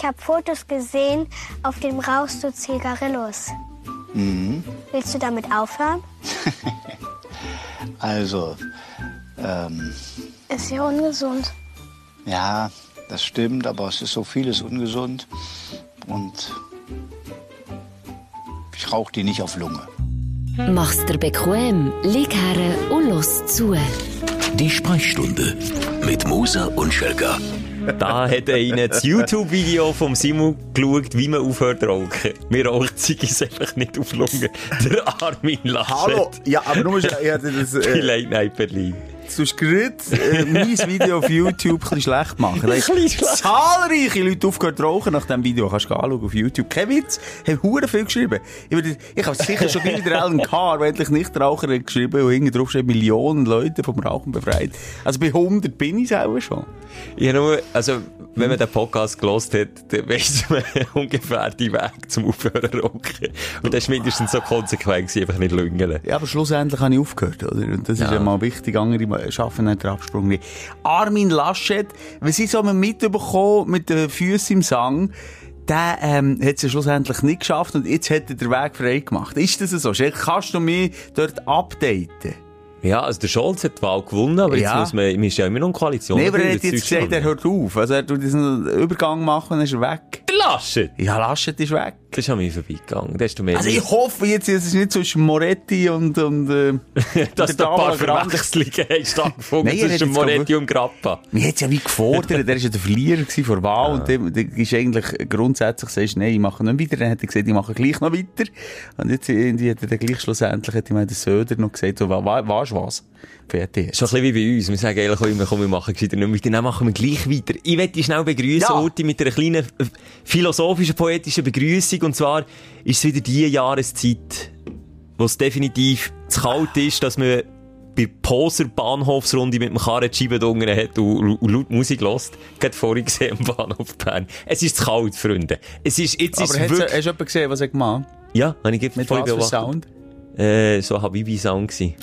Ich habe Fotos gesehen, auf dem rauchst du Zigarillos. Mhm. Willst du damit aufhören? Also, ähm, Ist ja ungesund. ja, das stimmt, aber es ist so vieles ungesund. Und ich rauche die nicht auf Lunge. Mach's dir bequem, lieg her und los zu. Die Sprechstunde mit Musa und Schelga. Da hat einer das YouTube-Video vom Simon geschaut, wie man aufhört zu rauchen. Wir rauchen es einfach nicht auf Lunge. Der Armin Laschet. Hallo! Ja, aber nur, ich hatte das, äh, Late Night Berlin. Du hast gerade äh, mein Video auf YouTube ein bisschen schlecht machen. Da haben zahlreiche Leute aufgehört zu rauchen nach diesem Video. Kannst du anschauen auf YouTube. Kein Witz. Haben hure viel geschrieben. Ich, würde- ich habe sicher schon wie der Alan Carr, endlich Nichtraucher geschrieben und hinten drauf steht Millionen Leute vom Rauchen befreit. Also bei 100 bin ich selber schon. Ich habe nur, also, wenn man den Podcast gelost hat, dann weiss man ungefähr die Weg zum Aufhören zu rauchen. Und das war mindestens so konsequent, einfach nicht lüngeln. Ja, aber schlussendlich habe ich aufgehört, oder? Und das ist Ja. ja mal wichtig. Andere schaffen den Absprung nicht. Armin Laschet, wenn sie so mitbekommen mit den Füßen im Sang, der ähm, hat es ja schlussendlich nicht geschafft und jetzt hat er den Weg frei gemacht. Ist das so? Kannst du mich dort updaten? Ja, also der Scholz hat die Wahl gewonnen, aber Ja. jetzt muss man, man ist ja immer noch in Koalition. Nee, aber er hat jetzt ist gesagt, er hört auf. Also er tut diesen Übergang machen und dann ist er weg. Der Laschet! Ja, Laschet ist weg. Das ist an mir vorbeigegangen. Das hast du mir Also ich hoffe jetzt, es ist nicht zwischen Moretti und, und äh, dass da ein paar. Verwechslungen haben stattgefunden Nein, hat zwischen Moretti und Grappa. Mir hat's ja wie gefordert, er war ja der Verlierer vor Wahl und der, der ist eigentlich grundsätzlich sagst, nein, ich mache nicht weiter. Dann hat er gesagt, ich mache gleich noch weiter. Und jetzt irgendwie hat er dann gleich schlussendlich, hat ihm der Söder noch gesagt, so, wa, wa, weißt du was? Fertig. Schon ein bisschen wie bei uns. Wir sagen eigentlich immer, komm, wir machen gescheiter nicht weiter. Dann machen wir gleich weiter. Ich möchte dich schnell begrüßen, Ja. Urti, mit einer kleinen äh, philosophischen, poetischen Begrüßung. Und zwar ist es wieder die Jahreszeit, wo es definitiv zu kalt ist, dass man bei Poser Bahnhofsrunde mit dem Karren die Scheibe hat und, und laut Musik hört. Gerade vorhin gesehen am Bahnhof Bern. Es ist zu kalt, Freunde. Es ist, jetzt ist Aber es hast, du- wirklich... hast du jemanden gesehen, was er gemacht hat? Ja, habe ich Mit vorhin was für beobachtet. Sound? Äh, so Habibi-Sound gsi.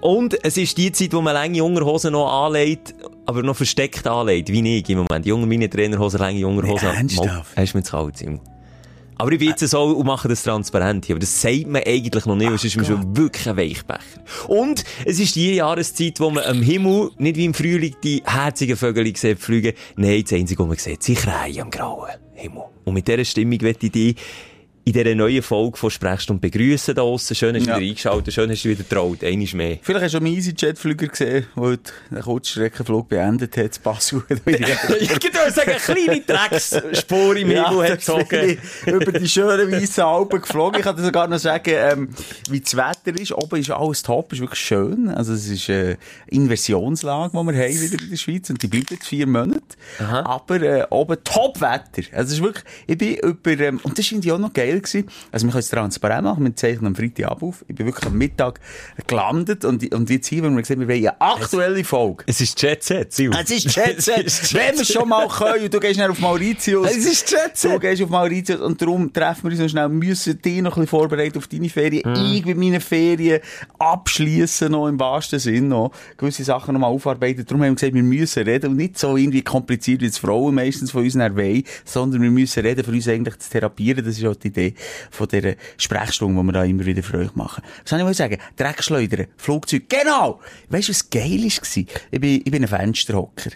Und es ist die Zeit, wo man lange Unterhosen noch anlegt, aber noch versteckt anlegt, wie ich im Moment. Junge, meine Trainerhosen, lange Unterhosen. Nee, ernsthaft? Hast du mir zu kalt, Simon? Aber ich bin jetzt so und mache das transparent hier. Aber das sagt man eigentlich noch nicht, weil sonst ist man schon wirklich ein Weichbecher. Und es ist die Jahreszeit, wo man am Himmel, nicht wie im Frühling, die herzigen Vögel sieht fliegen. Nein, das Einzige, was man sieht, sind Krähen am grauen Himmel. Und mit dieser Stimmung möchte ich dich in dieser neuen Folge von Sprechstunde begrüßen da draussen. Schön, hast du Ja. wieder eingeschaltet. Schön, hast du wieder getraut. Eines mehr. Vielleicht hast du einen EasyJet-Flüger gesehen, der heute den Kurzstreckenflug beendet hat, zu Basel. ich würde sagen, eine kleine Drecksspur im Himmel hat gezogen. über die schönen weißen Alpen geflogen. Ich kann dir sogar noch sagen, ähm, wie das Wetter ist. Oben ist alles top, ist wirklich schön. Also es ist eine Inversionslage, die wir haben wieder in der Schweiz und die bleibt jetzt vier Monate. Aber äh, oben Top-Wetter. Also es ist wirklich, ich bin über, ähm, und das war irgendwie auch noch geil gewesen. Also wir können es transparent machen, wir zeichnen am Freitag auf. Ich bin wirklich am Mittag gelandet und, und jetzt hier, wenn wir gesehen, wir wollen eine aktuelle Folge. Es ist Jet Set, Simon. Es ist Jet Set. Wenn wir schon mal können, und du gehst dann auf Mauritius. Es ist Jet Set. Du gehst auf Mauritius und darum treffen wir uns noch schnell, müssen dich noch ein bisschen vorbereiten auf deine Ferien. Ich mit meinen Ferien abschließen noch im wahrsten Sinn noch. Gewisse Sachen noch mal aufarbeiten. Darum haben wir gesagt, wir müssen reden und nicht so irgendwie kompliziert, wie es Frauen meistens von uns erwähnen, sondern wir müssen reden, für uns eigentlich zu therapieren. Das ist auch die Idee von dieser Sprechstunde, die wir da immer wieder für euch machen. Was soll ich mal sagen? Dreckschleudern, Flugzeug. Genau! Weißt du, was geil war? Ich bin, ich bin ein Fensterhocker.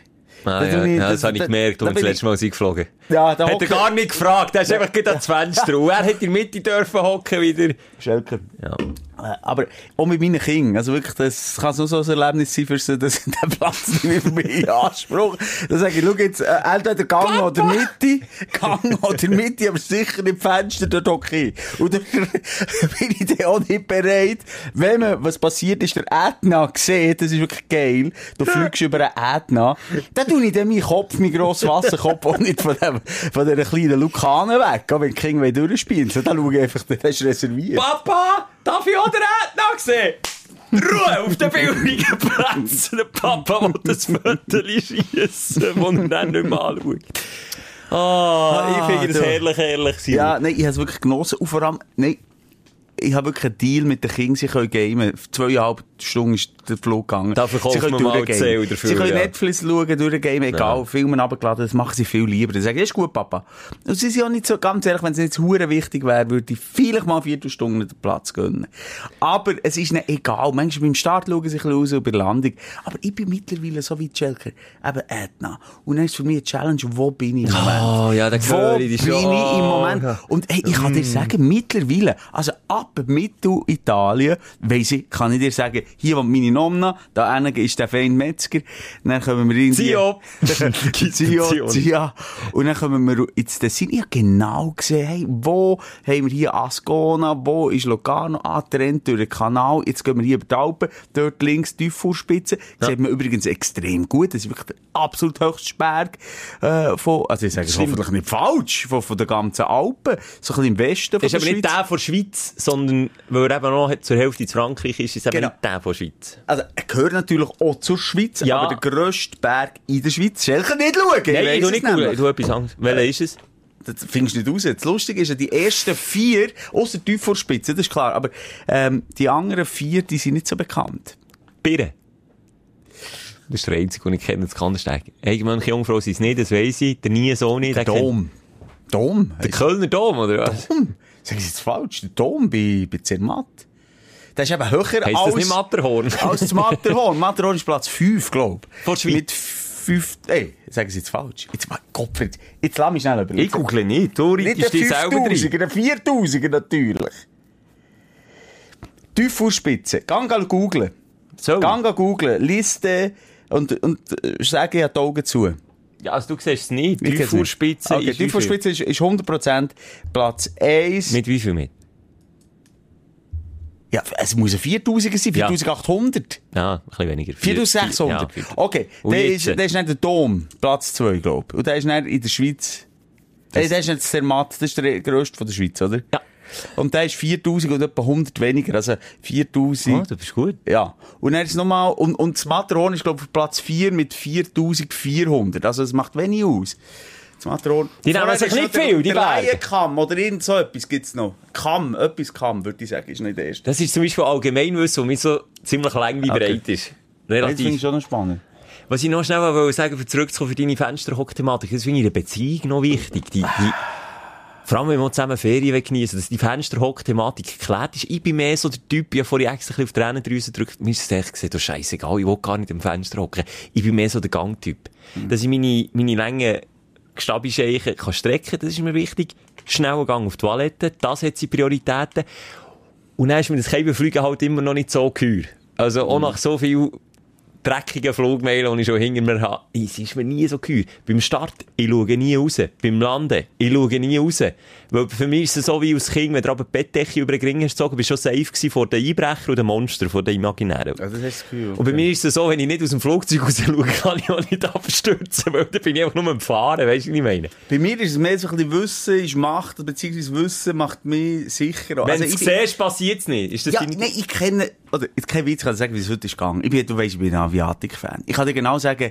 Ah, Da ja, ich- ja, das da- habe ich da- gemerkt, da als wir das bin letzte Mal sind geflogen. Ja, da Hat er gar nicht gefragt, er ist einfach gerade ans Fenster. Und er hat in der Mitte dürfen hocken wieder. Schelker. Ja. Äh, Aber auch mit meinen Kindern, also wirklich, das kann nur so ein Erlebnis sein, für sie, dass der Platz nicht mehr für mich in Anspruch. Da sage ich, schau jetzt, äh, entweder Gang oder Mitte, Gang oder Mitte, aber sicher nicht Fenster, dort okay. Und dann bin ich dann auch nicht bereit, wenn man, was passiert ist, der Ätna sieht, das ist wirklich geil, du fliegst über einen Ätna, dann tue ich dann meinen Kopf, meinen grossen Wasserkopf auch nicht von dem, von dieser kleinen Lukane weg, auch wenn die Kinder durchspielen, dann schaue ich einfach, das ist reserviert. Papa, darf ich auch den Ätna sehen? Ruhe auf den billigen Plätzen. Der Papa will das Viertel schiessen, das er dann nicht mehr anschaut. Ah, ich finde du. herrlich, herrlich. Simon. Ja, nein, ich habe es wirklich genossen. Und vor allem, nein, ich habe wirklich einen Deal mit den Kindern, sie können gamen. Zweieinhalb Stunden ist der Flug gegangen. Da verkauft sie können man mal. Zähl dafür, Sie können ja. Netflix schauen, durchgamen, egal, Ja. Filme runtergeladen, das machen sie viel lieber. Dann sagen, das ist gut, Papa. Und sie sind auch nicht so, ganz ehrlich, wenn es nicht hure wichtig wäre, würde ich vielleicht mal vier Stunden den Platz gönnen. Aber es ist nicht egal. Manchmal beim Start schauen sie ein bisschen raus über die Landung. Aber ich bin mittlerweile so wie Schelker, eben Ätna. Und dann ist für mich eine Challenge, wo bin ich im Moment? Oh, ja, da Wo höre bin ich ich im Moment? ja. Und hey, ich kann dir sagen, mittlerweile, also ab Mittelitalien, weiss ich, kann ich dir sagen, hier wohnt meine Nonna, da ist der Fein Metzger, dann kommen wir in. Zio. Zio, Zio. Und dann kommen wir ins Tessin. Ich habe genau gesehen, hey, wo haben wir hier Ascona, wo ist Locarno angetrennt durch den Kanal, jetzt gehen wir hier über die Alpen, dort links die Tieffuhrspitze. Ja. Sieht man übrigens extrem gut, das ist wirklich der absolut höchste Berg äh, von, also ich sage es hoffentlich nicht falsch, von, von der ganzen Alpen, so ein bisschen im Westen von ist der aber nicht Schweiz. der von der Schweiz, sondern weil er eben noch zur Hälfte in Frankreich ist, ist es eben Genau. nicht der von der Schweiz. Also, er gehört natürlich auch zur Schweiz, Ja. aber der grösste Berg in der Schweiz. Schelke nicht schauen, ich Nein, ich es nicht nämlich. ich tu etwas anderes. Welcher ist es? Das findest du nicht raus. Das Lustige ist ja, die ersten vier, ausser die Tiefvorspitze, das ist klar, aber ähm, die anderen vier, die sind nicht so bekannt. Birren. Das ist der einzige, den ich kenne, das Kandersteg. Eigenmönche Jungfrau sind es nicht, das weiss ich. Der nie so nicht. Der Dom. Dom? Der Kölner Dom, oder was? Dom? Sag ich jetzt falsch? Der Dom bei, bei Zermatt. Der ist eben höher als... das nicht Matterhorn? als das Matterhorn. Matterhorn ist Platz 5, glaub ich. Von der Schweiz. Mit fünf... Ey, sagen Sie jetzt falsch. Jetzt, mal, Gottfried, jetzt lass mich schnell überlegen. Ich google nicht. Du Nicht reitest dich selber rein. 5000er, der 4000er natürlich. Tieffuhrspitze. Gang mal googlen. So. Gang googlen. Liste und, und sage ja die Augen zu. Ja, also du siehst es nicht. Nicht. Fuhrspitze okay, ist ist, ist 100% Platz 1. Mit wie viel mit? Ja, es muss ein 4000er sein, Ja. 4800. Ja, ein bisschen weniger. 4600. Ja, okay, der ist, der ist nicht der Dom, Platz 2, glaube ich. Und der ist nicht in der Schweiz. Das, der ist nicht der Matt, das ist der grösste von der Schweiz, oder? Ja. Und der ist 4000 und etwa 100 weniger, also 4000. Oh, du bist gut. Ja. Und dann ist nochmal, und, und das Matterhorn ist, glaube ich, auf Platz 4 mit 4400. Also, es macht wenig aus. Das Matterhorn. Die nehmen sich nicht viel, die Berge. Laienkamm oder irgend so etwas gibt's noch. Kamm, etwas Kamm, würde ich sagen, ist nicht der erste. Das ist zum Beispiel Allgemeinwissen, das mir so ziemlich lang wie Okay. breit ist. Das finde Relativ. ich schon noch spannend. Was ich noch schnell wollte sagen, für zurückzukommen für deine Fensterhock-Thematik, das finde ich in der Beziehung noch wichtig. Die, die, vor allem, wenn wir zusammen Ferien genießen, dass die Fensterhock-Thematik geklärt ist. Ich bin mehr so der Typ, ich habe vorhin extra ein bisschen auf die Tränendrüse gedrückt, mir ist es echt du scheißegal, ich will gar nicht am Fenster hocken. Ich bin mehr so der Gangtyp. Dass ich meine, meine Länge Gestabischeichen kann strecken, das ist mir wichtig. Schneller Gang auf die Toilette, das hat seine Prioritäten. Und dann ist mir das Käbenfliegen halt immer noch nicht so geheuer. Also auch nach so viel dreckigen Flugmeilen, die ich schon hinter mir habe, es ist mir nie so geheuer. Beim Start, ich schaue nie raus. Beim Landen, ich schaue nie raus. Weil für mich ist es so wie als Kind, wenn du aber Bettdecke über den Ring hast gezogen, bist du schon safe vor den Einbrechern und den Monster, vor den Imaginären. Also, das ist das Gefühl. Und bei mir ist es so, wenn ich nicht aus dem Flugzeug raus schaue, kann ich auch nicht abstürzen, weil dann bin ich einfach nur am Fahren, weißt du, was ich meine? Bei mir ist es mehr so ein bisschen Wissen ist Macht, beziehungsweise Wissen macht mich sicherer. Wenn Also, du es siehst, passiert es nicht. Ist das Ja, deine... nein, ich kenne, oder, jetzt kein Witz, ich kann dir sagen, wie es heute ist gegangen. Ich bin, du weißt, ich bin ein Aviatik-Fan. Ich kann dir genau sagen,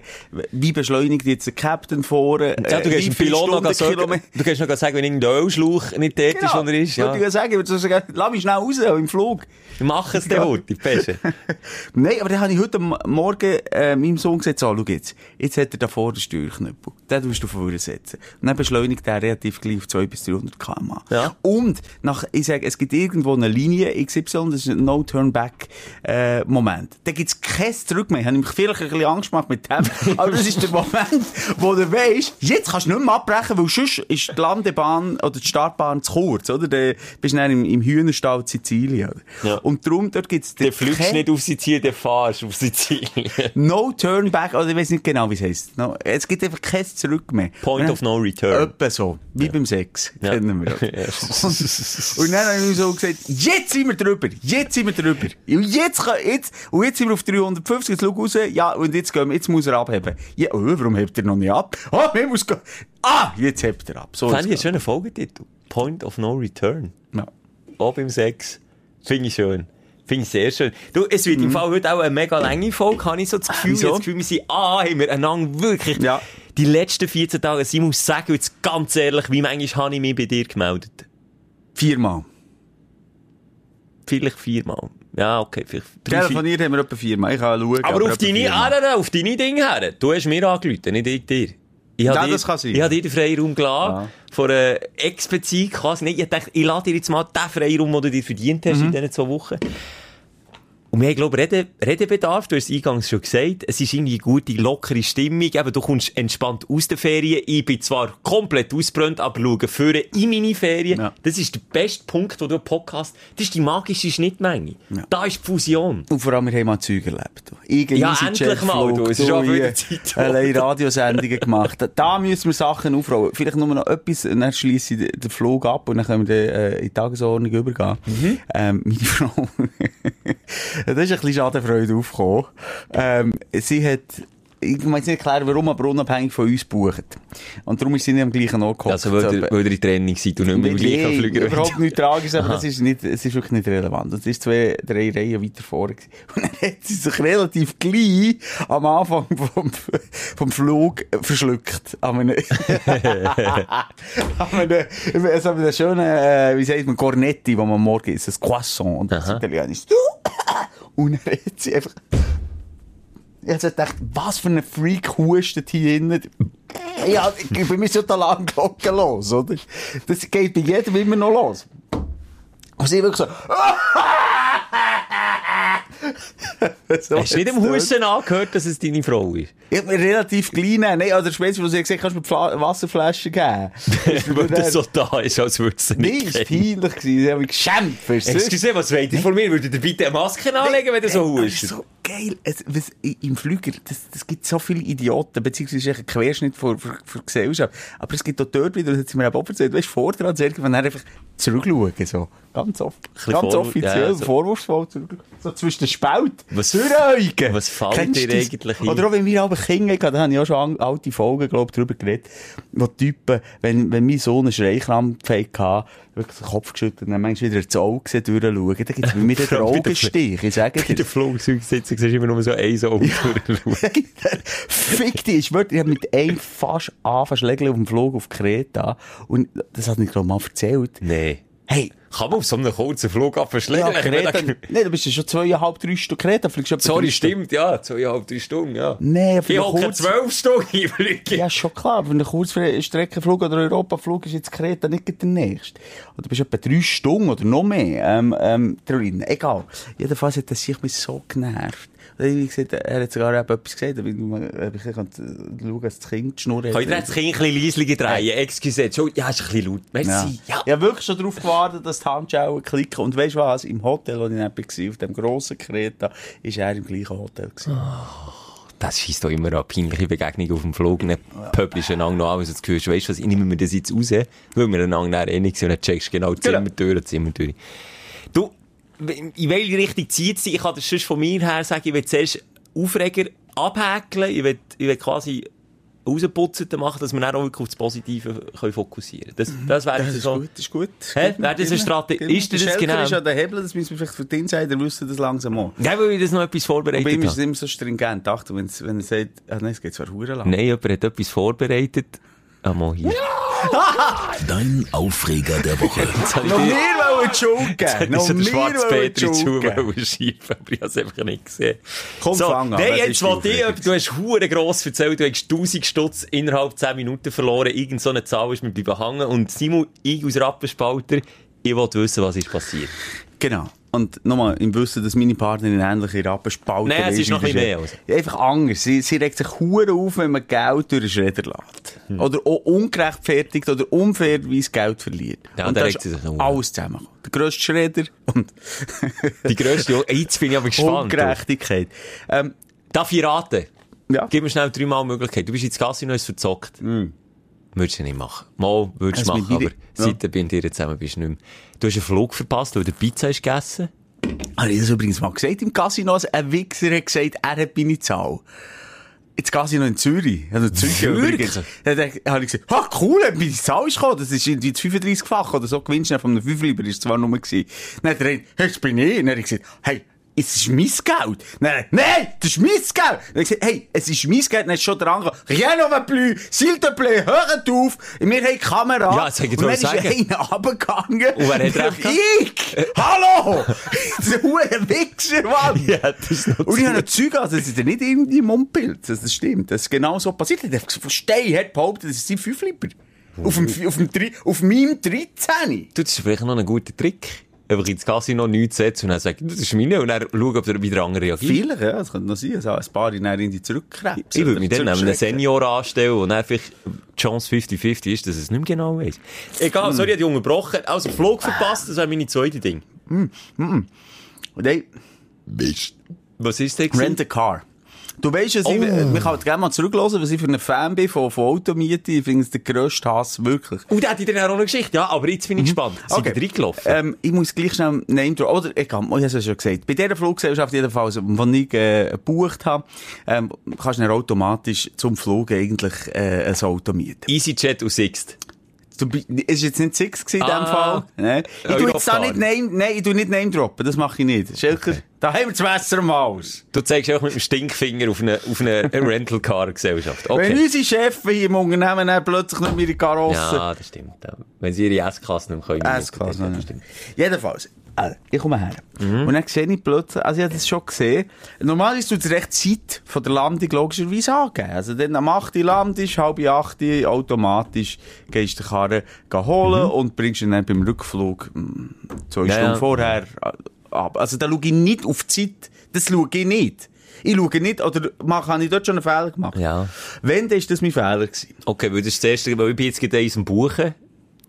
wie beschleunigt jetzt der Captain vorne, Ja, du äh, gehst Pilot noch sagen, du kannst noch sagen, wenn irgendein Ölschlauch nicht dort ist, wo er ist. Würde Ja. ich ja sagen, ich würde so sagen, lass mich schnell raus, im Flug. Wir machen es Ja. heute, die Pesche. Nein, aber dann habe ich heute Morgen äh, meinem Sohn gesagt, so, schau jetzt, jetzt hat er da vorne den Steuerknüppel. Den tust du vorne setzen. Und dann beschleunigt er relativ gleich auf 200 bis 300 km/h. Ja. Und nach, ich sage, es gibt irgendwo eine Linie XY, das ist ein No-Turn-Back-Moment. da gibt's kein Zurück mehr. Ich habe mich vielleicht ein bisschen Angst gemacht mit dem. aber das ist der Moment, wo du weisst, jetzt kannst du nicht mehr abbrechen, weil sonst ist die Landebahn oder die Startbahn zu kurz, oder? Dann bist du dann im, im Hühnerstall Sizilien, oder? Ja. Und darum, dort gibt's Der fliegst nicht auf Sizilien, der fahrst auf Sizilien. No Turn Back, oder ich weiß nicht genau, wie es heisst. No, es gibt einfach kein Zurück mehr. Point of no return. Etwa so. Wie beim Sex. Ja. Kennen wir. Ja. und, und dann habe ich so gesagt, jetzt sind wir drüber. Jetzt sind wir drüber. Und jetzt, kann, jetzt, und jetzt sind wir auf 350, jetzt schau raus. Ja, und jetzt gehen wir, jetzt muss er abheben. Ja, oh, warum hebt er noch nicht ab? Ah, wir muss gehen. Ah, jetzt hebt er ab. So Fände ich einen schönen Folgetitel. Point of no return. Ja. Auch beim Sex. Finde ich schön. Finde ich sehr schön. Du, es wird im Fall heute auch eine mega lange Folge, habe ich so das Gefühl. Mhm. Wieso? Ich habe das Gefühl, wir sind, ah, haben wir einander wirklich, Ja. die letzten 14 Tage, ich muss sagen, jetzt ganz ehrlich, wie manchmal habe ich mich bei dir gemeldet? Viermal. vielleicht viermal. Ja, okay, vielleicht drei. Telefoniert haben wir etwa viermal. Ich kann schauen. Aber auf etwa deine, ah, nein, nein, auf deine Dinge her. Du hast mir angerufen, nicht ich dir. Ich Ja, dir, das kann sein. Ich habe dir den Freiraum gelassen. Ja. Von äh, quasi nicht. Ich dachte, ich lade dir jetzt mal den Freiraum, den du dir verdient hast in diesen zwei Wochen. Und wir haben, glaube ich, Rede, Redebedarf. Du hast es eingangs schon gesagt. Es ist irgendwie eine gute, lockere Stimmung. Eben, du kommst entspannt aus den Ferien. Ich bin zwar komplett ausgebrannt, aber schaue führen in meine Ferien. Ja. Das ist der beste Punkt, wo du einen Podcast Das ist die magische Schnittmenge. Ja. Da ist die Fusion. Und vor allem, wir haben mal Zeug erlebt. Irgendein Ja, endlich mal, du. Es ist auch wieder Zeit Allein Radiosendungen gemacht. Da müssen wir Sachen aufrollen. Vielleicht nur noch etwas, dann schließe ich den- den Flug ab und dann können wir äh, in die Tagesordnung übergehen. Mhm. Ähm, meine Frau, da ist ein bisschen Schadenfreude aufgekommen. Ähm, sie hat, ich jetzt nicht erklären, warum, aber unabhängig von uns bucht. Und darum ist sie nicht am gleichen Ort gehockt. Also, weil ihr, weil ihr in Training seid und nicht mehr im gleichen Flüger überhaupt nicht tragisch, aber es ist, nicht, es ist wirklich nicht relevant. Es ist zwei, drei Reihen weiter vorne. gewesen. Und dann hat sie sich relativ gleich am Anfang vom, vom Flug verschluckt. An einem, an einem, also an einem schönen, wie sagt man, Cornetti, wo man morgen isst, ein Croissant. Und das Aha. Italienisch. Und dann hat sie einfach, ich hab so gedacht, was für ein Freak hustet hier innen. Ja, bin mir schon da lang glockenlos, oder? Das geht bei jedem immer noch los. Und sie wirklich so, so Hast du nicht im Husten angehört, dass es deine Frau ist? Ich hab mir relativ klein. Nein, oder spätestens, wo sie gesagt kannst du mir Fla Wasserflaschen geben. Weil das so da ist, als würdest du es nicht ist kennen. peinlich gewesen. Ich hab mich geschämt. Excuse, was wollt ihr von mir? Würdet ihr bitte eine Maske anlegen, wenn du so das ist hustest? so geil. Es, was, Im Flüger, das, das gibt so viele Idioten, beziehungsweise es ist ein Querschnitt für die Gesellschaft. Aber es gibt auch dort wieder, das hat sie mir auch erzählt, weißt du, vordran, wenn dann einfach zurückschauen, so. Ganz, off ganz offiziell, ja, so. vorwurfsvoll. So zwischen den Spalt. Was- Durchäugen. was fällt Kennst dir eigentlich ein? Oder auch wenn wir aber Kinder hatten, da habe ich auch schon alte Folgen, glaub ich, darüber geredet, wo Typen, wenn, wenn mein Sohn einen Schreikrampf hatte, wirklich den Kopf geschüttelt und dann manchmal wieder ins Auge gesehen, durchschauen, dann gibt es bei mir den bei Augenstich. Ich sage dir. der Flugzeugsitzung siehst du immer nur so ein Auge durchschauen. Fick dich, ich schwöre, ich habe mit einem fast anfangen auf dem Flug auf Kreta. Und das hat ich, glaube ich, mal erzählt. Nee. Hey, Kann man auf so einem kurzen Flug ja, abverschlägen? Kreta, nee, du bist ja schon zweieinhalb, drei Stunden Kreta, fliegst du Sorry, stimmt, ja. Zweieinhalb, drei Stunden, ja. Nee, für Ich einen kurz- zwölf Stunden im Flüge. Ja, schon klar, aber ein Kurzstreckenflug oder Europaflug ist jetzt Kreta nicht der nächste. Oder du bist etwa drei Stunden oder noch mehr, ähm, ähm, drin. Egal. Jedenfalls hat das sich mich so genervt. Wie gesagt, er hat sogar etwas gesagt, aber ich habe ich kann schauen, dass das Kind die Schnur hat. Könnt ihr das Kind ein bisschen leislicher drehen? Excuse, Entschuldigung. Ja, ist ein bisschen laut. Ja. Merci. Ja. Ich habe wirklich schon darauf gewartet, dass die Handschuhe klicken. Und weißt du was? Im Hotel, wo ich war, auf dem grossen Kreta, ist er im gleichen Hotel. Gewesen. Das schießt doch immer an peinliche Begegnungen auf dem Flug. Dann pöbelst du einander noch an, weil du das Gefühl hast, weisst du was, ich nehme mir das jetzt raus, weil wir einander dann eh nicht sind und dann checkst du genau die Genau. Zimmertür, Zimmertür. Du, in welche Richtung zieht dich? Ich kann das sonst von mir her sagen, ich will zuerst Aufreger abhäkeln, ich will, ich will quasi rausputzen machen, dass wir dann auch wirklich auf das Positive können fokussieren können. Das, das wäre Das ist so. gut, das ist gut. Hä? Wäre das eine Strategie? Ist das Schelker genau? ist an der Hebel, das müssen wir vielleicht für die Insider wissen, das langsam auch. Ja, weil ich das noch etwas vorbereitet bei ihm ist habe. es immer so stringent. Achtung, wenn er sagt, ah, nein, es geht zwar lang. Nein, jemand hat etwas vorbereitet. Ah, mal hier. Dein Aufreger der Woche. Noch mehr wollen die Schuld Jetzt geben. hätte ich Noch schwarzen wollen aber ich habe es einfach nicht gesehen. Komm, so, fang an. Nein, jetzt wollte ich, du hast hure gross erzählt, du hast 1000 Stutz innerhalb 10 Minuten verloren, irgend so eine Zahl ist mir bleiben hängen und Simon, ich aus Rappenspalter, ich wollte wissen, was ist passiert. Genau. Und nochmal, im Wissen, dass meine Partnerin ähnliche Rappenspalter Nein, es ist noch ein bisschen mehr, Also. Einfach anders. Sie, sie regt sich hure auf, wenn man Geld durch den Schredder lässt. Hm. Oder auch ungerechtfertigt oder unfairerweise Geld verliert. Ja, und da regt ist sie sich auf. alles zusammen. Der grösste Schredder und Die grösste, jetzt bin ich aber gespannt. Ungerechtigkeit. Ähm, Darf ich raten? ja. Gib mir schnell dreimal Möglichkeit. Du bist ins Casino hast verzockt. Würdest du nicht machen. Mal würdest du Also machen, aber ja. seit du bei dir zusammen bist, nicht mehr. Du hast einen Flug verpasst, weil du Pizza hast gegessen. Habe ich das übrigens mal gesagt im Casino? Also Ein Wichser hat gesagt, er hat meine Zahl. Jetzt Casino in Zürich. Also Zürich übrigens. Dann habe ich gesagt, ah, cool, meine Zahl ist gekommen. Das ist irgendwie das 35-fach oder so. Gewinnst du von einem Fünfliber, ist es zwar nur gewesen. Dann hat er gesagt, hey, das bin ich. Dann habe ich gesagt, hey, es ist mein Geld. Nein, nein, das ist mein Geld. Dann habe ich gesagt, hey, es ist mein Geld. Dann ist schon dran gegangen. Rien ne plus, s'il te plaît, hört auf. Wir haben Kamera. Ja, das hätte ich Und dann ist einer runtergegangen. Und wer hat recht? Ich! Hallo! Das ist ein Wichser, Mann! Ja, das ist noch Und ich habe ein Zeug, also das ist ja nicht irgendwie Mundpilz, das stimmt, das ist genau so passiert. Hat von Stein hat behauptet, das sind fünf Lieber. Auf, dem, auf, dem, auf meinem 13. Du, das ist vielleicht noch ein guter Trick. Einfach ins Casino nichts setzen und dann sagen, das ist meine und dann schauen, ob der wieder andere reagiert. Vielleicht, ja, das könnte noch sein, also ein paar in die zurückkrebsen. Ich würde mich dann einen. Senior anstellen und dann vielleicht die Chance 50-50 ist, dass es nicht mehr genau weiss. Egal, sorry, ich habe dich unterbrochen. Also, Flug verpasst, das wäre meine zweite Ding. Und hey, Was ist das? Rent a car. Du weißt, ich, Oh. ich kann gerne mal zurücklassen, was ich für ein Fan bin von, von Automiete. Ich finde es der grösste Hass, wirklich. Und da hat ich dann auch eine Geschichte. Ja, aber jetzt bin ich gespannt. Sind Okay. reingelaufen? Ähm, ich muss gleich schnell Name drop. Oder, ich kann, ich habe es schon gesagt. Bei dieser Fluggesellschaft jedenfalls, die ich, äh, gebucht habe, ähm, kannst du dann automatisch zum Flug eigentlich, äh, ein Auto mieten. EasyJet und Sixt. Du, war jetzt nicht Six gewesen in dem Ah. Fall. Ne? Ich tu jetzt da nicht Name, nein, ich tu nicht Name droppen. Das mache ich nicht. Schelker, da haben wir das Messer am Haus. Du zeigst auch mit dem Stinkfinger auf eine, auf eine Rental-Car-Gesellschaft. Wenn Okay. unsere Chefs hier im Unternehmen dann plötzlich nicht mehr ihre Karosse. Ja, das stimmt. Ja. Wenn sie ihre S-Klasse nicht mehr können. S-Klasse, ja. Jedenfalls, ich komme her. Mhm. Und dann sehe ich plötzlich, also ich habe das schon gesehen, normalerweise tut es recht Zeit von der Landung logischerweise angeben. Also dann am 8. Uhr landest, halb 8 Uhr, automatisch gehst du die Karre holen und bringst ihn dann beim Rückflug mm, zwei Mhm. Ja, Stunden vorher äh, ab. Also da schaue ich nicht auf die Zeit, das schaue ich nicht. Ich schaue nicht, oder mach, habe ich dort schon einen Fehler gemacht? Ja. Wenn, dann ist das mein Fehler gewesen. Okay, weil das ist das erste, weil ich bin jetzt eins am Buchen.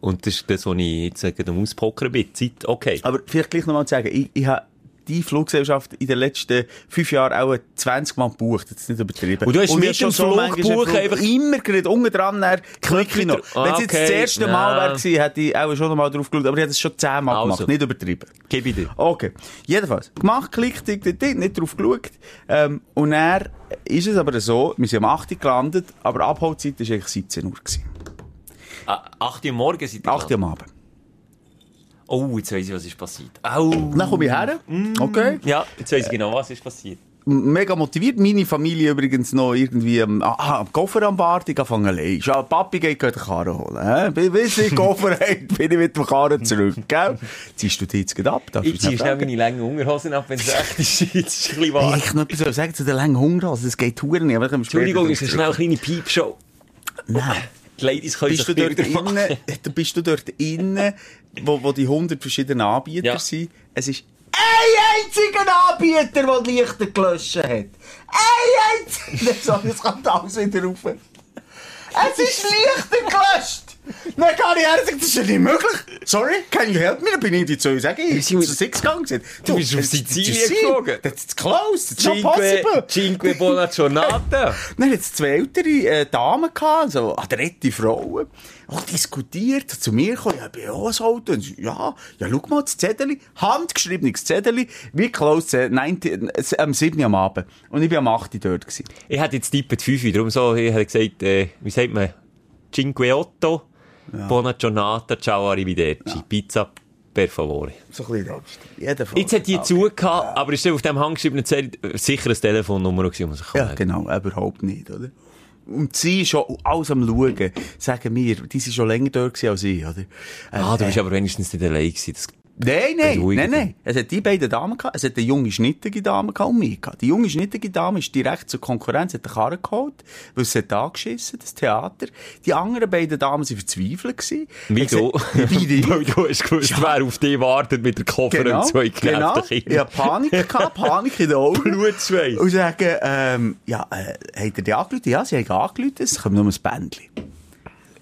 Und das ist das, was ich jetzt gerade am Auspokern bin. Zeit, okay. Aber vielleicht gleich nochmal zu sagen, ich, ich habe die Fluggesellschaft in den letzten fünf Jahren auch 20 Mal gebucht. Das ist nicht übertrieben. Und du hast ich mit dem Flug manchmal buchen Flug einfach- immer gerade unten dran, dann klicke ich noch. Ah, Wenn es jetzt das okay. erste Mal wäre gewesen, hätte ich auch schon noch mal drauf geschaut. Aber ich habe das schon zehnmal Also. gemacht. Nicht übertrieben. Gib ich dir. Okay. Jedenfalls. Gemacht, klickt, nicht drauf geschaut. Ähm, und dann ist es aber so, wir sind am 8 Uhr gelandet, aber Abholzeit war eigentlich 17 Uhr. Gewesen. Ah, 8 Uhr morgens ihr 8 Uhr am Abend. Oh, jetzt weiss ich, was ist passiert. Au. Dann komme ich her. Okay. Ja, jetzt weiss ich genau, was ist passiert. mega motiviert. Meine Familie übrigens noch irgendwie am, ah, am Koffer am Warten, ich fange allein. Schau, Papi geht den Karren holen. Hä? Bis ich den Koffer habe, bin ich mit dem Karren zurück. Gell? Ziehst du die jetzt gerade ab? Darf Ich ziehe schnell meine langen Unterhosen ab, wenn es echt ist. Jetzt ist es ein bisschen warm. ich noch etwas sagen zu den langen Hungerhosen. Das geht Touren nicht. Entschuldigung, ist eine schnell eine kleine Piepshow. Nein. Die Ladies können Bist du, sich dort Bilder machen. innen, bist du dort innen, wo, wo die 100 verschiedenen Anbieter Ja. sind. Es ist ein einziger Anbieter, der die Lichter gelöscht hat. Ein einziger! So, jetzt kommt alles wieder rauf. Es ist Lichter gelöscht! Dann kann ich her und sagen, das ist ja nicht möglich. Sorry, can you help me? Dann bin ich die zu sagen, ich bin zu Six gegangen. Du bist auf das- Sizilien das- geflogen. That's closed, it's not Cinque, possible. Cinque Buona Giornata. Dann hat es zwei ältere äh, Damen gehabt, so adrette Frauen, auch diskutiert, zu mir gekommen, ja, ich bin auch ein Auto. Ja, ja, schau mal das Zettel, handgeschriebenes Zettel, wie close, äh, 19, äh, am 7. am Abend. Und ich bin am 8. dort gewesen. Ich hätte jetzt tippet 5, darum so, ich hätte gesagt, äh, wie sagt man, Cinque Otto, Buona Giornata, Ciao Arrivederci, Pizza per favore. So ein bisschen Angst. Jedenfalls. Jetzt hat die zu gehabt, aber ist auf dem handgeschriebenen Zettel sicher eine Telefonnummer gewesen, muss ich Ja, genau, überhaupt nicht, oder? Und sie ist schon alles am Schauen, sagen wir, die sind schon länger dort als ich, oder? Äh, Ah, du äh, bist aber wenigstens nicht allein gewesen. Das Nein, nein, nein, nein. Es hat die beiden Damen gehabt. Es hat eine junge, schnittige Dame gehabt und mich gehabt. Die junge, schnittige Dame ist direkt zur Konkurrenz, hat eine Karre geholt, weil sie hat angeschissen, das Theater. Die anderen beiden Damen waren verzweifelt gewesen. Wie du? ich. Weil du hast gewusst, wer auf dich wartet mit der Koffer Genau, und zwei genau. Ich hatte Panik gehabt, Panik in den Augen. Blutschweiß. Und sagen, ähm, ja, äh, hat er die angerufen? Ja, sie haben angerufen, es kommt nur ein Bändchen.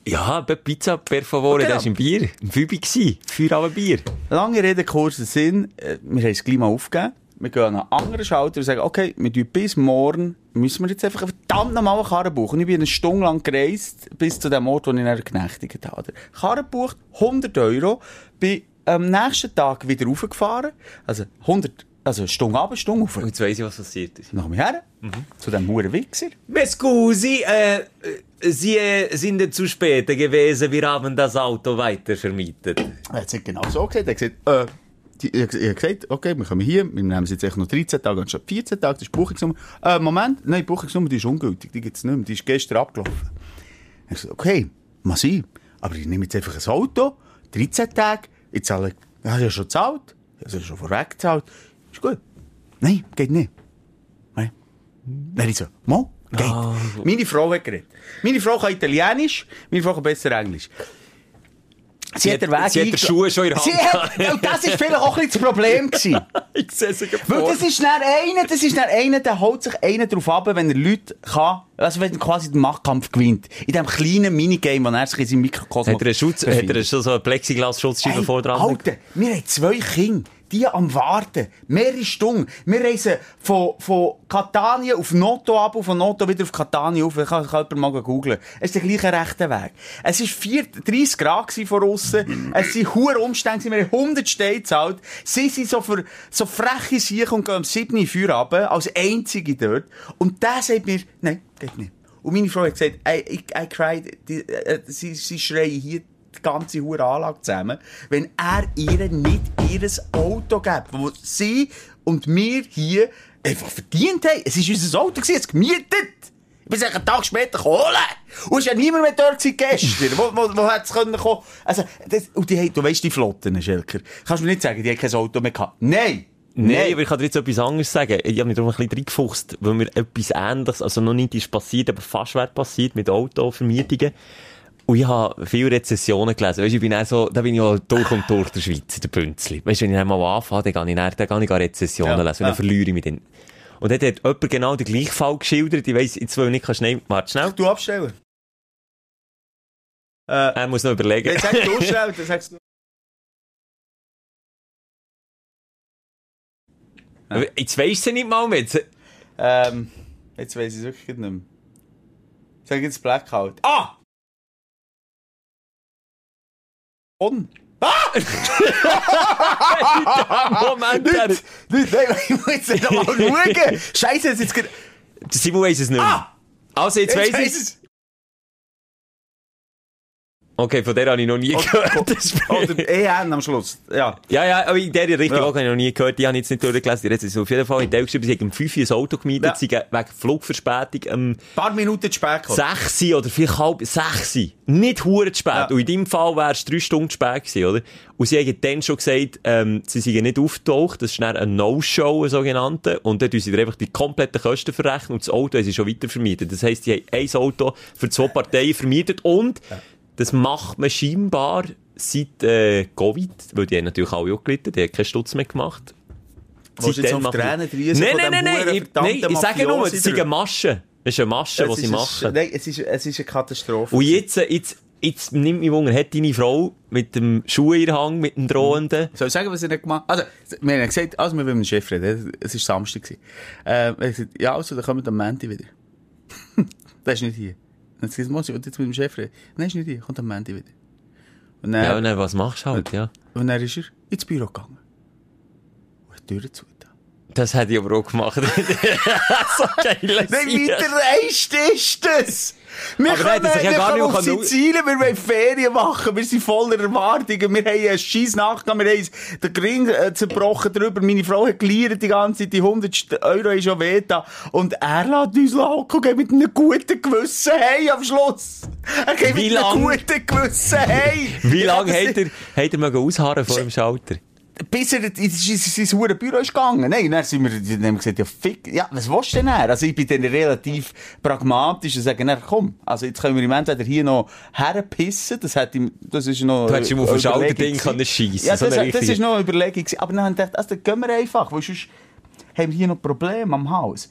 Ja, aber Pizza per favore, Genau. das war im Bier. Im Fübi gsi. Feierabendbier. Lange Rede, kurzer Sinn. äh, Wir haben es gleich mal aufgegeben. Wir gehen an einen anderen Schalter und sagen, okay, wir tun bis morgen, müssen wir jetzt einfach verdammt nochmal eine Karre buchen. Und ich bin eine Stunde lang gereist, bis zu dem Ort, wo ich dann genächtigt habe. Karre bucht, 100 Euro, bin am nächsten Tag wieder raufgefahren. Also 100, also eine Stunde ab, eine Stunde rauf. Und jetzt weiss ich, was passiert ist. Nach mir her, zu dem huren Wichser. Scusi, äh, Sie äh, sind zu spät gewesen. Wir haben das Auto weitervermietet. Er hat es genau so gesagt. Er hat gesagt, äh, ich, habe gesagt, okay, wir kommen hier, wir nehmen es jetzt echt noch 13 Tage anstatt 14 Tage, das ist die Buchungsnummer. Äh, Moment, nein, die Buchungsnummer, die ist ungültig, die gibt es nicht mehr, die ist gestern abgelaufen. Habe gesagt, okay, mal sein, aber ich nehme jetzt einfach ein Auto, 13 Tage, ich zahle, ich habe ja schon gezahlt, ich habe ja schon vorweg gezahlt, ist gut. Nein, geht nicht. Nein. Dann ich so, mo, geht. Meine Frau hat geredet. Meine Frau kann Italienisch, meine Frau kann besser Englisch. Sie, hat den Weg sie hat den eingeschl- Schuh schon in der Sie Hand hat, und das ist vielleicht auch ein bisschen das Problem gewesen. ich sehe sie Weil das ist dann einer, das ist dann einer, der holt sich einer drauf ab, wenn er Leute kann, also wenn er quasi den Machtkampf gewinnt. In diesem kleinen Minigame, wo er sich in seinem Mikrokosmos Hat er einen Schutz, hat er schon so eine Plexiglas-Schutzscheibe Hey, vor dran? Alter, wir haben zwei Kinder. Die am Warten. Mehrere Stunden. Wir reisen von, von Catania auf Noto ab und von Noto wieder auf Catania auf. Ich kann, kann jemand mal googeln. Es ist der gleiche rechte Weg. Es war 4 30 Grad von aussen. Es sind hohe Umstände. Wir haben 100 Steine gezahlt. Sie sind so, für, so freche Sicher und gehen um 7 Uhr Feuer runter, als einzige dort. Und der sagt mir, nein, geht nicht. Und meine Frau hat gesagt, I, I, I cried, die, äh, sie, sie schreien hier die ganze hure Anlage zusammen, wenn er ihr nicht ihr Auto gibt, wo sie und wir hier einfach verdient haben. Es war unser Auto, gewesen, es gemietet. Ich bin einen Tag später holen. Und es war ja niemand mehr dort gestern. wo, wo, wo hätte es können kommen? Also, das, und die du weißt die Flotten, Schelker. Kannst du mir nicht sagen, die haben kein Auto mehr gehabt? Nein! Nein, aber ich kann dir jetzt etwas anderes sagen. Ich habe mich darum ein bisschen reingefuchst, weil mir etwas Ähnliches, also noch nicht ist passiert, aber fast wäre passiert mit Autovermietungen. Und ich habe viele Rezessionen gelesen. Weißt, ich bin so, da bin ich ja durch und durch der Schweiz, der Bünzli. Weißt du, wenn ich dann mal anfange, dann gehe ich dann, dann gehe ich Rezessionen Ja, lesen und dann ja. verliere ich mich dann. Und dann hat jemand genau den gleichen Fall geschildert. Ich weiss, jetzt will ich nicht schnell, warte schnell. Du abstellen. Äh, Er muss noch überlegen. jetzt sagst du schnell, dann sagst du. Jetzt weisst du nicht mal mehr. Jetzt, Ähm, jetzt weiss ich es wirklich nicht mehr. Sag jetzt Blackout. Ah! On. Moment, der, Nicht, nicht, nein, ich muss jetzt noch mal schauen. Scheiße, jetzt... Simon weiss es nicht. Ah! Also, jetzt, Jetzt weiss ich es. Okay, von der habe ich noch nie gehört. Oder EN am Schluss. Ja. Ja, ja, aber in der Richtung Ja. auch habe ich noch nie gehört. Die habe ich jetzt nicht durchgelesen. Die jetzt auf jeden Fall in der geschrieben, sie haben um 5 Uhr ein Auto gemietet, Ja. sie haben wegen Flugverspätung um Ein paar Minuten zu spät gekommen. 6 Uhr oder vielleicht halb 6 Uhr. Nicht hure zu spät. Ja. Und in deinem Fall wäre es 3 Stunden zu spät gewesen, oder? Und sie haben dann schon gesagt, ähm, sie seien nicht aufgetaucht. Das ist dann ein No-Show, ein sogenannter. Und dann tun sie einfach die kompletten Kosten verrechnen und das Auto haben sie schon weiter vermietet. Das heisst, die haben ein Auto für zwei Parteien vermietet und das macht man scheinbar seit äh, Covid, weil die haben natürlich alle auch gelitten, die haben keinen Stutz mehr gemacht. Willst du jetzt auf Tränen drüsen Nein, nein, nein, nein, ich, nein, ich sage nur, es ist eine drüber? Masche. Es ist eine Masche, die sie machen. Nein, es ist, es ist eine Katastrophe. Und jetzt, jetzt, jetzt nimmt mich Wunder, hat deine Frau mit dem Schuhirrang, mit dem drohenden, Soll ich sagen, was er nicht gemacht hat? Also, wir haben gesagt, also wir wollen mit dem Chef reden. Es war Samstag. Äh, er hat gesagt, ja, also, dann kommen wir am Montag wieder. der ist nicht hier. Dann hat sie gesagt, ich will jetzt mit dem Chef reden. Nein, ist nicht hier, kommt am Montag wieder. Und dann, ja, und dann, was machst du halt, ja. und dann ist er ins Büro gegangen. Und hat die Tür zu. Das hätte ich aber auch gemacht. so geil. Nein, wie dreist ist das? Wir Aber nein, das hat ja wir gar nicht auf können- Sizilien, wir wollen Ferien machen, wir sind voller Erwartungen, wir haben einen scheiß Nacht gehabt, wir haben den Gring äh, zerbrochen drüber, meine Frau hat geliert die ganze Zeit, die 100 Euro ist schon weh da. Und er lässt uns Alkohol geben mit einem guten Gewissen hey am Schluss. Er geht Wie mit einem lang- guten Gewissen hey. Wie lange hat er, hat er ausharren vor dem Schalter? Bis er in sein- hure Büro ist gegangen. Nein, dann sind wir, dann haben wir gesagt, ja, fick, ja, was willst du denn dann? Also, ich bin dann relativ pragmatisch und sage, na, komm, also, jetzt können wir im entweder hier noch herpissen, das hat ihm, das ist noch, Du hättest ihm auf ein Schalterding können gewesen. schiessen, Ja, so das, eine das richtige- ist noch eine Überlegung gewesen. Aber dann haben wir gedacht, also, dann gehen wir einfach, weil sonst haben wir hier noch Probleme am Haus.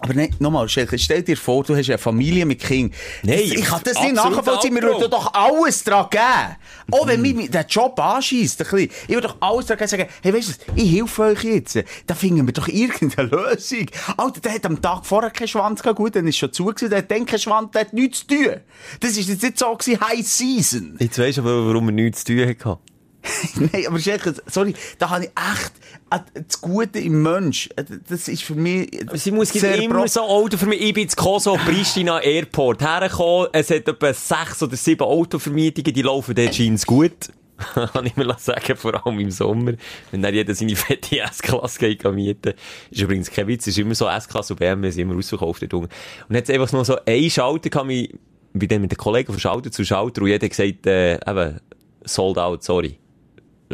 Aber nein, nochmal, stell dir vor, du hast eine Familie mit Kindern. Nein, ich kann das nicht nachvollziehen. Wir würden doch alles dran geben. Auch wenn mich der Job anschießt. Ich würde doch alles dran geben, sagen, hey, weißt du ich helfe euch jetzt. Da finden wir doch irgendeine Lösung. Alter, der hat am Tag vorher keinen Schwanz gehabt. Gut, dann ist schon zu gewesen. Der hat dann keinen Schwanz, der hat nichts zu tun. Das ist jetzt nicht so gewesen, High Season. Jetzt weisst du aber, warum er nichts zu tun hatte. Nein, aber Schelke, sorry, da habe ich echt äh, das Gute im Mensch. Äh, Das ist für mich Sie muss sehr immer so Auto für mich. Ich bin zu Kosovo, Pristina Airport hergekommen. Es hat etwa sechs oder sieben Autovermietungen, die laufen dort scheint's gut. Kann ich mir sagen, vor allem im Sommer, wenn dann jeder seine fette S-Klasse geht mieten. Ist übrigens kein Witz, ist immer so S-Klasse und BMW sind immer ausverkauft dort unten. Und jetzt einfach nur so ein Schalter kann mich, bin dann mit den Kollegen von Schalter zu Schalter und jeder hat gesagt, äh, eben, sold out, sorry.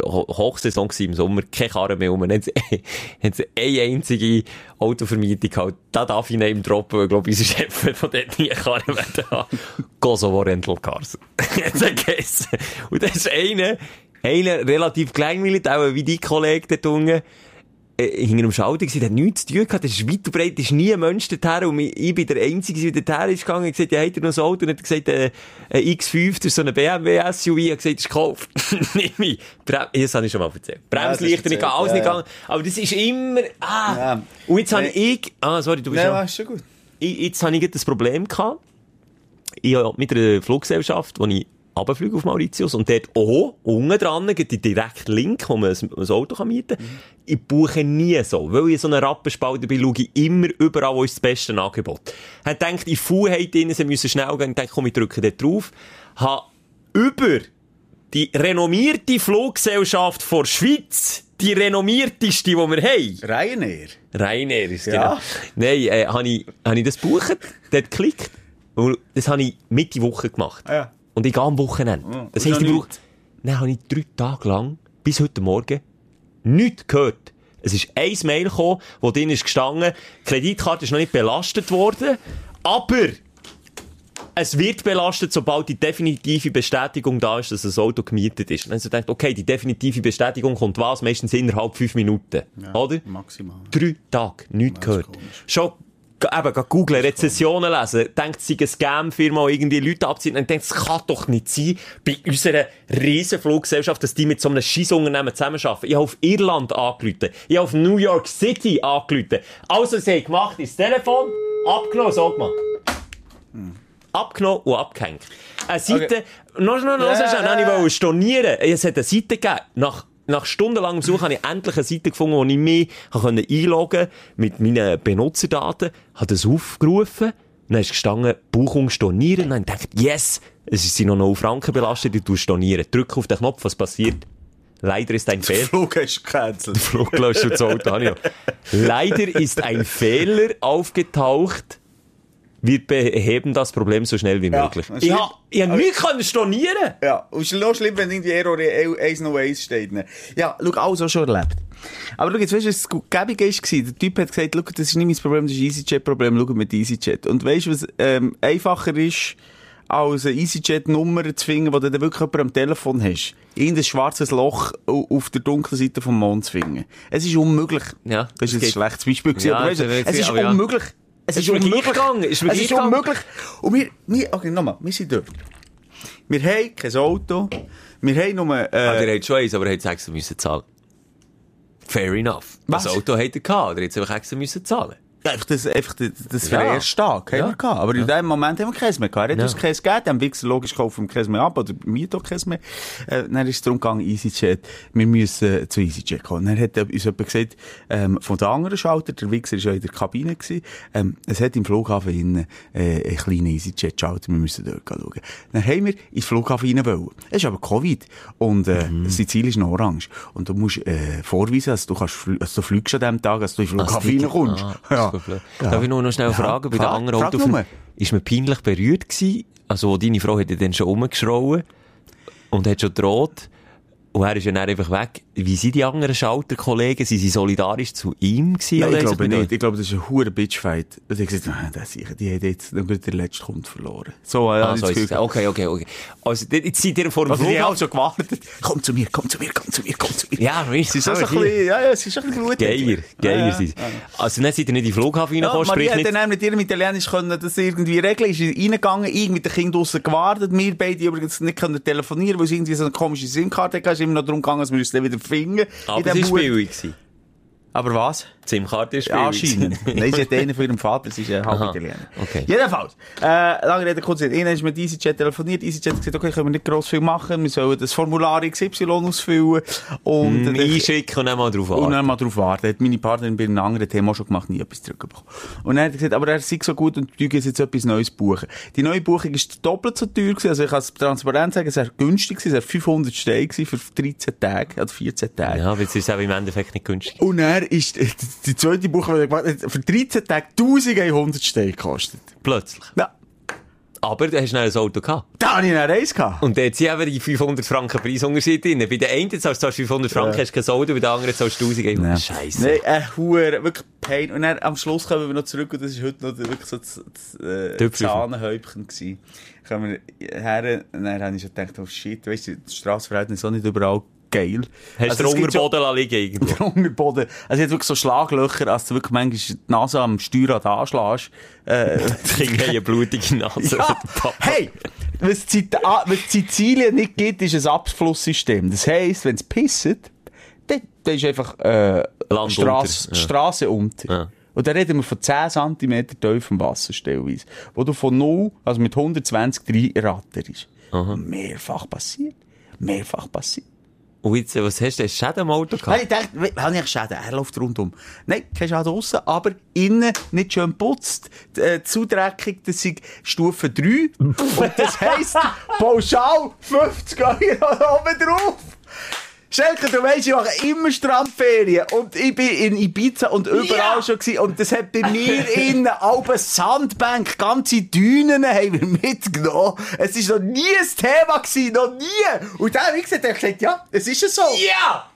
Ho- Hochsaison gewesen im Sommer, keine Karre mehr sie, haben sie eine einzige Autovermietung gehabt. Da darf ich neben droppen, weil, glaube ich, unser Chef von dort nie eine Karre werden haben. Kosovo Rental Cars. Gegessen. Und das ist einer, einer relativ kleinwillig, auch wie die Kollege dort unten, äh, hinter dem Schalter gewesen, hat nichts zu tun gehabt, das ist weit und breit, ist nie ein Mensch dorthin und ich ich bin der Einzige, der dorthin ist gegangen, und gesagt, ja, hat er noch ein Auto? Und hat gesagt, äh, ein X5, das ist so eine BMW SUV, ich habe gesagt, das ist gekauft. Nimm ich. Brem das habe ich schon mal erzählt. Bremslichter nicht erzählt, gegangen, alles nicht ja, gegangen, aber das ist immer, ah. Ja. Und jetzt habe ich, ah, sorry, du bist Nein, ja, schon gut. ich, jetzt habe ich das Problem gehabt. Ich habe mit einer Fluggesellschaft, wo ich runterfliege auf Mauritius und dort auch, unten dran, gibt die direkt Link, wo man ein, ein Auto kann mieten kann. Ich buche nie so, weil ich so einen Rappenspalter bin, schaue ich immer überall, wo ist das beste Angebot. Ich gedacht, in Fullheit drin, sie müssen schnell gehen, ich dachte, komm, ich drücke dort drauf. Habe über die renommierte Fluggesellschaft vor Schweiz, die renommierteste, die wir haben, Ryanair. Ryanair ist Ja. genau. Nein, äh, habe ich, hab ich das gebucht, dort geklickt. Und das habe ich Mitte Woche gemacht. Ah, ja. Und ich gehe am Wochenende. Oh, das heisst, ich brauche... Dann habe ich drei Tage lang, bis heute Morgen, nichts gehört. Es ist ein Mail gekommen, wo drin ist gestanden, die Kreditkarte ist noch nicht belastet worden, aber es wird belastet, sobald die definitive Bestätigung da ist, dass das Auto gemietet ist. Dann ich gedacht, okay, die definitive Bestätigung kommt was? Meistens innerhalb fünf Minuten. Oder? Maximal. Drei Tage, nichts gehört. komisch. Schon, eben, geh googlen, Rezessionen lesen, denkt, sie eine Scam-Firma, irgendwie Leute abzieht, und denkt, es kann doch nicht sein, bei unserer riesen Fluggesellschaft, dass die mit so einem Scheissunternehmen zusammenarbeiten. Ich habe auf Irland angerufen, ich habe auf New York City angerufen. Also, sie haben gemacht, ins Telefon, abgenommen, so gemacht. Abgenommen und abgehängt. Eine Seite, noch, noch, noch, Ja, ja, dann ja. wollte ich stornieren. Es hat eine Seite gegeben, nach nach stundenlangem Suchen habe ich endlich eine Seite gefunden, wo ich mich einloggen mit meinen Benutzerdaten, habe das aufgerufen, dann ist gestanden, Buchung stornieren, und dann dachte ich, yes, es ist noch 0 Franken belastet, ich stornieren. Drück auf den Knopf, was passiert? Leider ist ein Fehler. Flug gecancelt. Flug gelöscht und das Auto habe ich noch. Leider ist ein Fehler aufgetaucht. Wir beheben das Problem so schnell wie Ja, möglich. das Ich habe ich hab nichts können stornieren. Ja, und es ist noch schlimm, wenn irgendwie Error 101 steht. ne? Ja, schau, alles auch schon erlebt. Aber schau, jetzt weißt du, was das Gäbige war? Der Typ hat gesagt, schau, das ist nicht mein Problem, das ist ein EasyJet-Problem, schau mit EasyJet. Und weißt du, was ähm, einfacher ist, als eine EasyJet-Nummer zu finden, wo du dann wirklich jemanden am Telefon hast? Irgendein schwarzes Loch au- auf der dunklen Seite vom Mond zu finden. Es ist unmöglich. Ja, das ist ein geht. schlechtes Beispiel gewesen, Ja, aber weißt du, das ist- es ist aber ja. Es Ist ist mir gegangen, Es ist unmöglich. Und wir, wir, okay, nochmal, wir sind dort. Wir haben kein Auto. Wir haben nur, Ah, äh, der hat schon eins, aber er hat es extra müssen zahlen. Fair enough. Was? Das Auto er gehabt, er hat es einfach extra müssen zahlen. Einfach das, einfach das, das für Ja. den ersten Tag haben Ja. wir gehabt. Aber in dem Moment haben wir keins mehr gehabt. Er hat Ja. uns keins gegeben. Dann Wichser logisch kaufen wir keins mehr ab oder mieten auch keins mehr. Äh, dann ist es darum gegangen, EasyJet. Wir müssen zu EasyJet kommen. Dann hat uns jemand gesagt, ähm, von der anderen Schalter, der Wichser war ja in der Kabine gewesen, ähm, es hat im Flughafen innen, äh, einen kleinen EasyJet-Schalter. Wir müssen dort schauen. Dann haben wir ins Flughafen rein wollen. Es ist aber Covid. Und, äh, Mhm. Ziel ist noch orange. Und du musst, äh, vorweisen, dass du kannst, dass du fliegst an dem Tag, dass du in den Flughafen reinkommst. Ah, das blöd. Darf ich nur noch schnell Ja, fragen, bei frag- anderen frag Auto, nur. ist man peinlich berührt gewesen? Also, deine Frau hat ja dann schon rumgeschrauen und hat schon gedroht. Und er ist ja dann einfach weg. Wie sind die anderen Schalterkollegen? Sind sie solidarisch zu ihm gewesen? Nein, ich glaube nicht. Ich glaube, das ist ein hoher Bitchfight. Und ich gesagt, nein, das sicher, die haben jetzt nur den letzten Kunden verloren. So, äh, Ah, habe so ist. Okay, okay, okay. Also, jetzt seid ihr vor dem Also, Flughafen. schon gewartet. Komm zu mir, komm zu mir, komm zu mir, komm zu mir. Ja, weißt Es ist auch so ein bisschen, ja, ja, es ist auch ein bisschen gut. Geier, geier Ja, sind sie. Also, dann seid ihr nicht in den Flughafen Ja, reingekommen, Maria sprich hat nicht... dann auch mit ihrem Italienisch können das irgendwie regeln, ist reingegangen, ich mit den Kindern draussen gewartet, wir beide übrigens nicht können telefonieren, weil sie irgendwie so eine komische SIM-Karte hatten, ist immer noch darum gegangen, dass wir uns dann wieder finden. Aber es war billig. Aber was? SIM-Karte Ja, anscheinend. Nein, sie hat einen von ihrem Vater, sie ist ein halb. Italiener. Okay. Jedenfalls, äh, lange Rede, kurz Sinn. Ihnen ist mit EasyJet telefoniert. EasyJet hat gesagt, okay, können wir nicht gross viel machen. Wir sollen das Formular XY ausfüllen. Und, Mm, Einschicken und dann mal drauf und warten. dann mal drauf warten. Hat meine Partnerin bei einem anderen Thema schon gemacht, nie etwas zurückbekommen. Und dann hat er gesagt, aber er sei so gut und du jetzt etwas Neues buchen. Die neue Buchung ist doppelt so teuer gewesen. Also ich kann es transparent sagen, es war günstig gewesen. Es war 500 Steine für 13 Tage, also 14 Tage. Ja, aber jetzt ist es auch im Endeffekt nicht günstig. Und er ist, die zweite Buchung, die gemacht hat, für 13 Tage 1100 Steine gekostet. Plötzlich. Ja. Aber du hast ein Auto gehabt. Da hatte ich einen Reis gehabt. Und dort sind eben die 500 Franken Preisunterschied drin. Bei der einen zahlst du 500 Franken, hast kein Auto, bei der anderen zahlst du 1000 Euro. Scheiße. Nein, ein Huren, wirklich Pain. Und dann am Schluss kommen wir noch zurück und das ist heute noch wirklich so das, das äh. Zahnenhäubchen gewesen. Kommen wir her und dann habe ich schon gedacht, oh shit, weißt du, das Straßenverhältnis ist auch nicht überall geil. Hast du Also, es den Unterboden lassen liegen irgendwo? der Unterboden. Also, es hat wirklich so Schlaglöcher, als du wirklich manchmal die Nase am Steuerrad anschlägst. Äh, Die Kinder haben eine blutige Nase. ja, hey! Was Zit- ah, was Sizilien nicht gibt, ist ein Abflusssystem. Das heisst, wenn es pisset, dann, dann ist einfach, äh, Land Strasse, unter, ja. Strasse unter. Ja. Und da reden wir von 10 cm tiefem Wasser stellweise. Wo du von 0, also mit 120 reinratterst. Mehrfach passiert. Mehrfach passiert. Und jetzt, äh, was hast du? Hast du Schäden am Auto gehabt? ich gedacht, we- habe ich Schäden? Er läuft rundum. Nein, kein Schaden draussen, aber innen nicht schön putzt. Äh, zu dreckig, das ist Stufe 3. Und das heisst, pauschal 50 Euro oben drauf. Schelke, du weisst, ich mache immer Strandferien. Und ich bin in Ibiza und überall schon gewesen. Und das hat bei mir innen alle Sandbank, ganze Dünen haben wir mitgenommen. Es ist noch nie ein Thema gewesen, noch nie. Und dann, wie gesagt, hat er gesagt, ja, es ist ja so. Ja!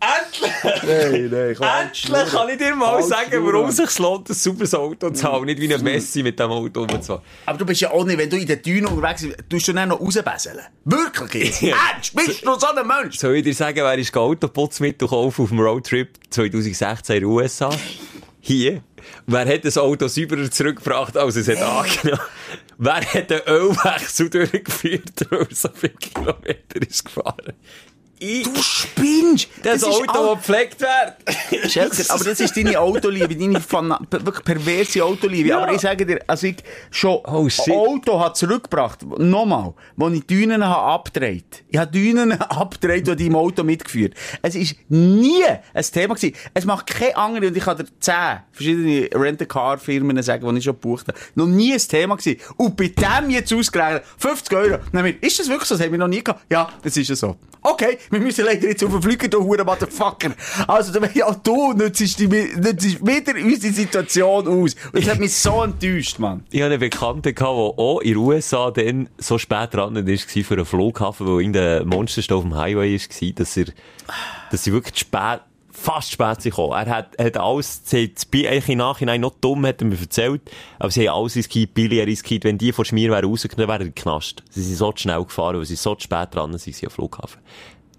Endlich! Nein, nein, komm. Endlich kann ich dir mal Halt sagen, warum es sich lohnt, ein sauberes Auto zu haben. Nicht wie ein Messi mit dem Auto rumzufahren. Aber du bist ja auch nicht, wenn du in den Dünen unterwegs bist, tust du dann noch rausbesseln. Wirklich jetzt? Ernst? Bist du so ein Mensch? Soll ich dir sagen, wer ist Autoputzmittel gekauft auf dem Roadtrip 2016 in den USA? Hier. Wer hat das Auto sauberer zurückgebracht, als es hat angenommen? Wer hat den Ölwechsel durchgeführt, weil er so viele Kilometer ist gefahren? Ich. Du spinnst! Das, ist Auto, all- das gepflegt wird. Schelker, aber das ist deine Autoliebe, deine Fana wirklich perverse Autoliebe. Aber ich sage dir, als ich schon Oh, shit. Auto hat zurückgebracht, nochmal, wo ich Dünen habe abgedreht. Ich habe Dünen abgedreht und die im Auto mitgeführt. Es ist nie ein Thema gewesen. Es macht keine andere, und ich kann dir zehn verschiedene Rent-a-Car-Firmen sagen, die ich schon gebucht habe. Noch nie ein Thema gewesen. Und bei dem jetzt ausgerechnet, 50 Euro. Wir, ist das wirklich so? Das haben wir noch nie gehabt. Ja, das ist ja so. Okay, wir müssen leider jetzt auf den Flüger, du Huren Motherfucker. Also, ja, du nützt, die, nützt wieder unsere Situation aus. Und das hat mich so enttäuscht, Mann. Ich hatte einen Bekannten, der auch in den USA dann so spät dran war für einen Flughafen, wo irgendein Monsterstau auf dem Highway war, dass er, dass sie wirklich spät, fast spät gekommen. Er hat, hat alles, sie eigentlich im Nachhinein noch dumm, hat er mir erzählt, aber sie haben alles riskiert, Billy riskiert, wenn die vor Schmier wären rausgekommen, wären sie geknascht. Sie sind so schnell gefahren, weil sie so spät dran sind, am Flughafen.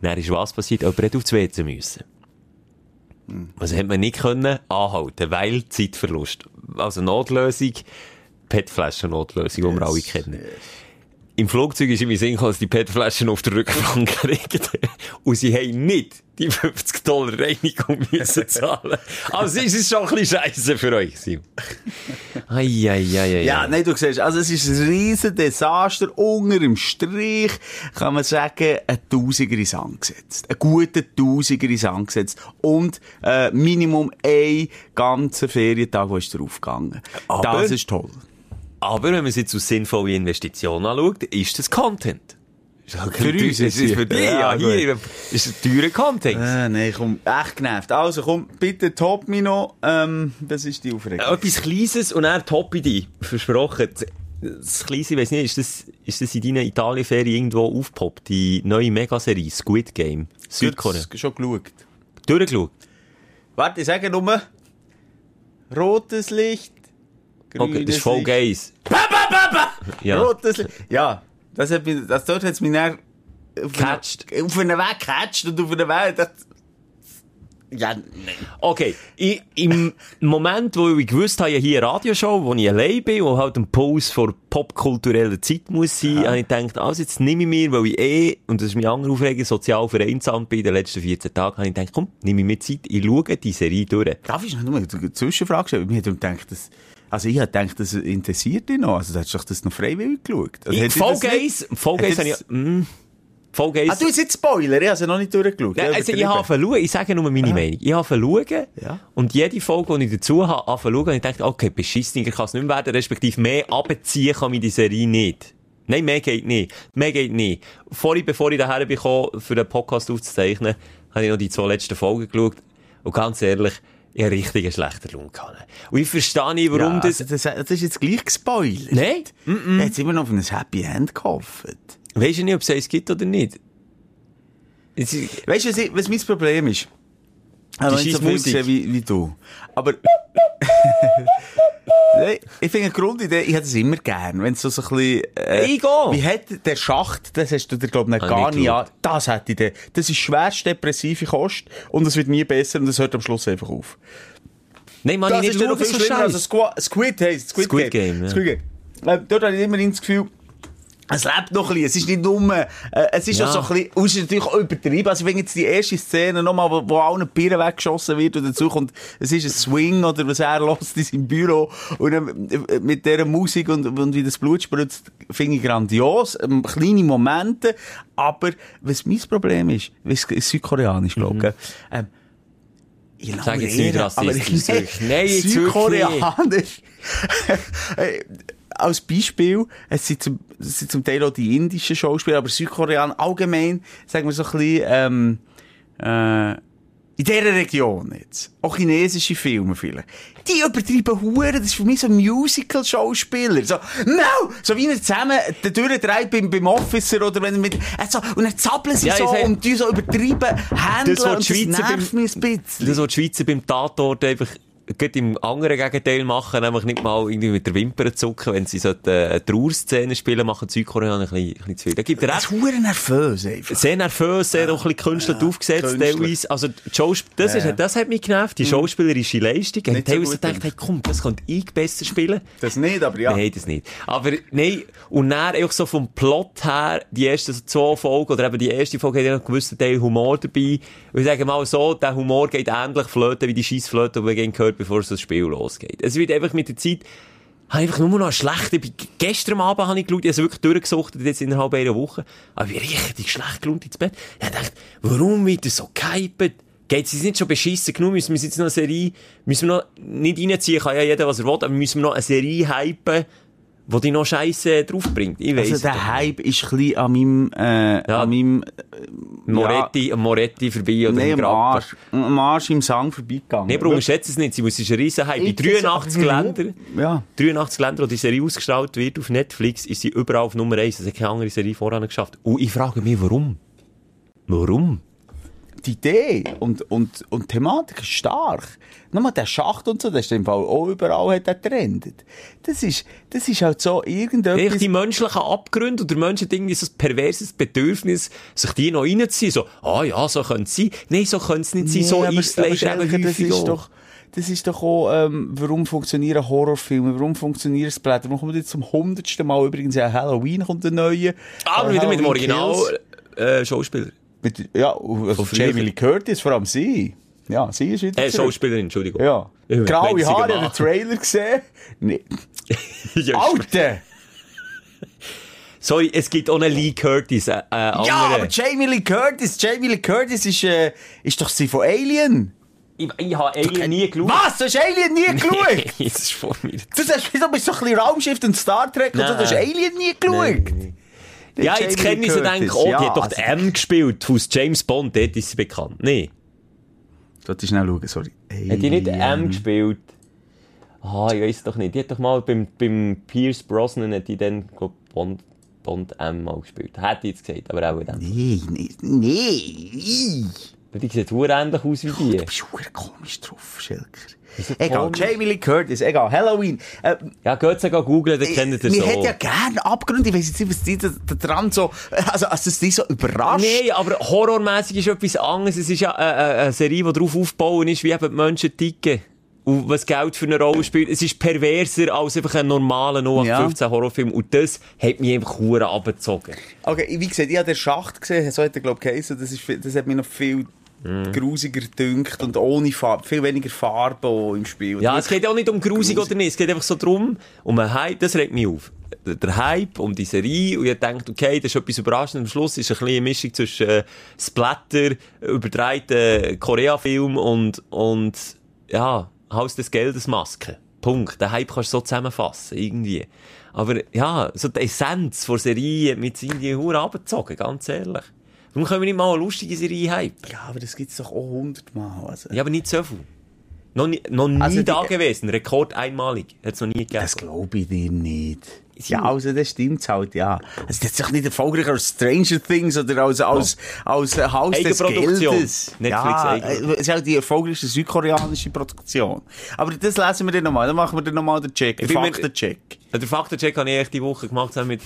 Dann ist was passiert? Jemand hat aufs WC müssen. Also hat man nicht können anhalten, weil Zeitverlust. Also Notlösung, PET-Flaschen-Notlösung, die wir alle kennen. Im Flugzeug ist in mir Sinn gekommen, dass die PET-Flaschen auf der Rückbank kriegen. Und sie haben nicht die 50 Dollar Reinigung müssen zahlen. Also ist es schon ein bisschen scheisse für euch, Sim. Eieieiei. Ja, nein, du siehst, also es ist ein riesen Desaster. Unter dem Strich kann man sagen, ein Tausiger ins Sand gesetzt. Ein guter Tausiger ins Sand gesetzt. Und äh, Minimum ein ganzer Ferientag, wo ist draufgegangen. Aber- Das ist toll. Aber wenn man es jetzt aus sinnvolle Investitionen anschaut, ist das Content. Für uns ist es für dich, Ja, hier. Ist ein teurer Content. Äh, nein, komm, echt genervt. Also komm, bitte top mich noch. Ähm, das ist die Aufregung. Etwas Kleines und er top in dich. Versprochen. Das Kleine, ich weiss nicht, ist das, ist das in deiner Italienferien irgendwo aufgepoppt? Die neue Megaserie Squid Game. Südkorea. Gut, Schon geschaut. Durchgeschaut. Warte, ich sage nur. Rotes Licht. Okay, das ist voll Licht. Gays. Ja. Rotes Licht. Ja, das hat mich, das dort hat's mich dann auf Catcht. einen- auf einen Weg gecatcht und auf einen Weg, das, Ja, nein. Okay, ich, im Moment, wo ich gewusst habe, ich habe hier eine Radioshow, wo ich allein bin, wo halt ein Puls vor popkultureller Zeit muss sein, habe ich gedacht, also jetzt nehme ich mir, weil ich eh, und das ist meine andere Aufregung, sozial vereinsamt bin in den letzten 14 Tagen, habe ich gedacht, komm, nehme ich mir Zeit, ich schaue die Serie durch. Darf ich noch nur eine Zwischenfrage stellen? Mir hat gedacht, dass, also ich habe gedacht, das interessiert dich noch. Also, du hast doch das noch freiwillig geschaut. Also, Ich, Fall Guys, Guys habe ich, mm, Fall Guys. Ah, du hast jetzt Spoiler, ich habe noch nicht durchgeschaut. Ja, also ich habe schauen, ich sage nur meine Meinung. Ich habe Ja. und jede Folge, die ich dazu habe, habe und ich dachte, okay, beschisseniger kann es nicht mehr werden, respektive mehr abziehen kann mich die Serie nicht. Nein, mehr geht nicht. Mehr geht nicht. Vorhin, bevor ich daher bekomme, für den Podcast aufzuzeichnen, habe ich noch die zwei letzten Folgen geschaut. Und ganz ehrlich, ich habe richtig einen schlechten Laune gehabt. Und ich verstehe nicht, warum ja, das... also das... Das ist jetzt gleich gespoilert. Nein? Mm Jetzt immer noch auf ein Happy End gehofft. Weisst du nicht, ob es eins gibt oder nicht? Ist- Weißt du, was, ich- was mein Problem ist? Ich habe Die nicht so scheiß viel Musik. gesehen wie, wie du. Aber... Nein, ich finde eine Grundidee, ich hätte es immer gern, wenn es so, so ein bisschen... Äh, auch. Wie hat der Schacht, das hast du dir, glaube ich, gar ich nicht an. Das hätte ich dann. Das ist schwerst depressive Kost und es wird nie besser und es hört am Schluss einfach auf. Nein, man, Das ich ist nicht dann noch viel so schlimmer. Also. Squid, Squid heisst Squid, Squid Game. Game, ja. Squid Game. Äh, dort habe ich immerhin das Gefühl, es lebt noch ein bisschen. Es ist nicht dumm. Äh, es ist Ja. auch so ein bisschen, es ist natürlich auch übertrieben. Also, wenn jetzt die erste Szene nochmal, wo, wo allen die Birnen weggeschossen wird und dazu kommt, es ist ein Swing oder was er lost in seinem Büro und dann, äh, mit dieser Musik und, und wie das Blut spritzt, finde ich grandios. Ähm, kleine Momente. Aber, was mein Problem ist, es ist südkoreanisch, glaube ich, ähm, ich Mhm. Sag jetzt nicht rassistisch, Nein, Südkoreanisch. Als Beispiel, es sind, zum, es sind zum Teil auch die indischen Schauspieler, aber Südkoreaner allgemein, sagen wir so ein bisschen, ähm, äh, in dieser Region jetzt, auch chinesische Filme vielleicht, die übertreiben Huren, das ist für mich so ein Musical-Schauspieler. So, no! So wie er zusammen durchdreht beim, beim Officer oder wenn er mit, äh, so, und dann zappeln sie Ja, so sag- und die so übertrieben handeln Das, und das nervt beim- mich ein bisschen. Das, was die Schweizer beim Tatort einfach gerade im anderen Gegenteil machen, nämlich nicht mal irgendwie mit der Wimper zucken, wenn sie so eine Trauerszene spielen, machen die Südkoreaner ein bisschen, ein bisschen zu viel. Da gibt er Das verdammt nervös einfach. Sehr nervös, sehr auch ein bisschen künstlich aufgesetzt, künstlich. teilweise. Also, Schausp das, Ja. ist, das hat mich genervt, die schauspielerische Leistung. Ich so teilweise gut, gedacht, hey, komm, das könnte ich besser spielen. Das nicht, aber ja. Nein, das nicht. Aber, nein, und dann auch so vom Plot her, die ersten so zwei Folgen, oder eben die erste Folge hat ja noch einen gewissen Teil Humor dabei. Und ich sage mal so, der Humor geht ähnlich flöten wie die Scheissflöte, die wir gehen gehört, bevor so das Spiel losgeht. Es wird einfach mit der Zeit, habe einfach nur noch bin- gestern Abend habe ich geschaut, ich habe es wirklich durchgesuchtet, jetzt innerhalb einer Woche, aber ich richtig schlecht gelaunt ins Bett. Ich habe gedacht, warum wird er so gehypet? Geht es nicht schon beschissen genug? Müssen wir jetzt noch eine Serie, müssen wir noch nicht reinziehen, kann ja jeder, was er will, aber müssen wir noch eine Serie hypen, die die noch Scheiße draufbringt? Ich weiss Also der Hype ist ein bisschen an meinem, äh, Ja. an meinem, nicht. Moretti, am Moretti vorbei oder nee, im am. Arsch, am Arsch im Sang vorbeigegangen. Nee, aber unterschätze es nicht, sie muss ein riesen Hype. In Ich- 83 Warum? Ländern, Ja. 83 Länder, wo die Serie ausgestrahlt wird auf Netflix, ist sie überall auf Nummer 1. Das hat keine andere Serie voran geschafft. Und ich frage mich, warum? Warum? Die Idee und, und, und die Thematik ist stark. Nochmal der Schacht und so, das ist im Fall auch überall hat er getrennt. Das ist, das ist halt so Echt irgendetwas. die menschlichen Abgründe und der Mensch hat irgendwie so ein perverses Bedürfnis, sich die noch reinzuziehen. So, ah ja, so können es sein. Nein, so können es nicht sein. So aber- ist es leider eben das ist auch. doch, das ist doch auch, ähm, warum funktionieren Horrorfilme, warum funktionieren Splatter, warum kommt jetzt zum hundertsten Mal übrigens ja Halloween kommt der neue. Aber äh, wieder mit dem Original äh, Schauspieler. Mit, ja, also. Jamie Lee Curtis, vor allem sie. Ja, sie ist wieder Äh. Schauspielerin, Entschuldigung. Ja. Graue Haare, den Trailer gesehen? Nee. Ja, Alter! Sorry, es gibt auch einen Lee Curtis, äh, äh, Ja, aber Jamie Lee Curtis, Jamie Lee Curtis ist, äh, ist doch sie von Alien. Ich, ich habe Alien nie geschaut. Was? Du hast Alien nie geschaut? Nee, das ist vor mir. Du sagst, du bist so ein bisschen Raumschiff und Star Trek und so, du hast Nein. Alien nie geschaut. Der Ja, jetzt kenne ich sie, Lee denke oh, die ja, hat doch also- M gespielt, aus James Bond, dort ist sie bekannt. Nee. Sollte ich schnell schauen, sorry. Hat die nicht M Alien. gespielt? Ah, ich weiß doch nicht. Die hat doch mal beim, beim Pierce Brosnan, hat die dann, glaub, Bond, Bond M mal gespielt. Hätte ich jetzt gesagt, aber auch dann. Nee, nee, nee. Die sieht ähnlich aus wie die. Du bist komisch drauf, Schelker. Wieso Egal? Jamie Lee Curtis, egal, Halloween. Äh, Ja, geht es googeln, dann kennt ihr wir so. hätten ja gerne Abgründe, ich weiss jetzt nicht, was die da da dran so, also, also, dass die so überrascht. Nein, aber horrormäßig ist etwas anderes. Es ist ja eine, eine, eine Serie, die darauf aufbauen ist, wie eben die Menschen ticken. Und was Geld für eine Rolle spielt. Es ist perverser als einfach ein normaler 0815 Horrorfilm. Und das hat mich einfach hure abgezogen. Okay, wie gesagt, ich habe den Schacht gesehen, so hat er, glaube ich, geheißen. Das, ist, das hat mich noch viel Mhm. grusiger gedünkt und ohne Farbe, viel weniger Farbe im Spiel. Ja, es geht auch nicht um grusig oder nicht. Es geht einfach so drum, um einen Hype, das regt mich auf. Der- Der Hype um die Serie, und ich denke, okay, das ist etwas überraschend. Am Schluss ist ein bisschen eine Mischung zwischen äh, Splatter, überdrehten Korea-Film und, und, ja, Haus des Geldes Maske. Punkt. Den Hype kannst du so zusammenfassen, irgendwie. Aber, ja, so die Essenz von Serie hat mich jetzt irgendwie hure abgezogen, ganz ehrlich. Warum können wir nicht mal eine lustige Serie hypen? Ja, aber das gibt es doch auch hundertmal. Also. Ja, aber nicht so viel. Noch nie, noch nie Also die- da gewesen. Rekord einmalig. Hat es noch nie gegeben. Das glaube ich dir nicht. Ja, also das stimmt halt, ja. Es ist doch nicht erfolgreicher als Stranger Things oder als, als, als äh, Haus des. Geldes. Ja, äh, es ist auch die erfolgreichste südkoreanische Produktion. Aber das lesen wir dann nochmal. Dann machen wir dann nochmal den Check, den Faktencheck. Den Faktencheck habe ich echt die Woche gemacht, zusammen mit...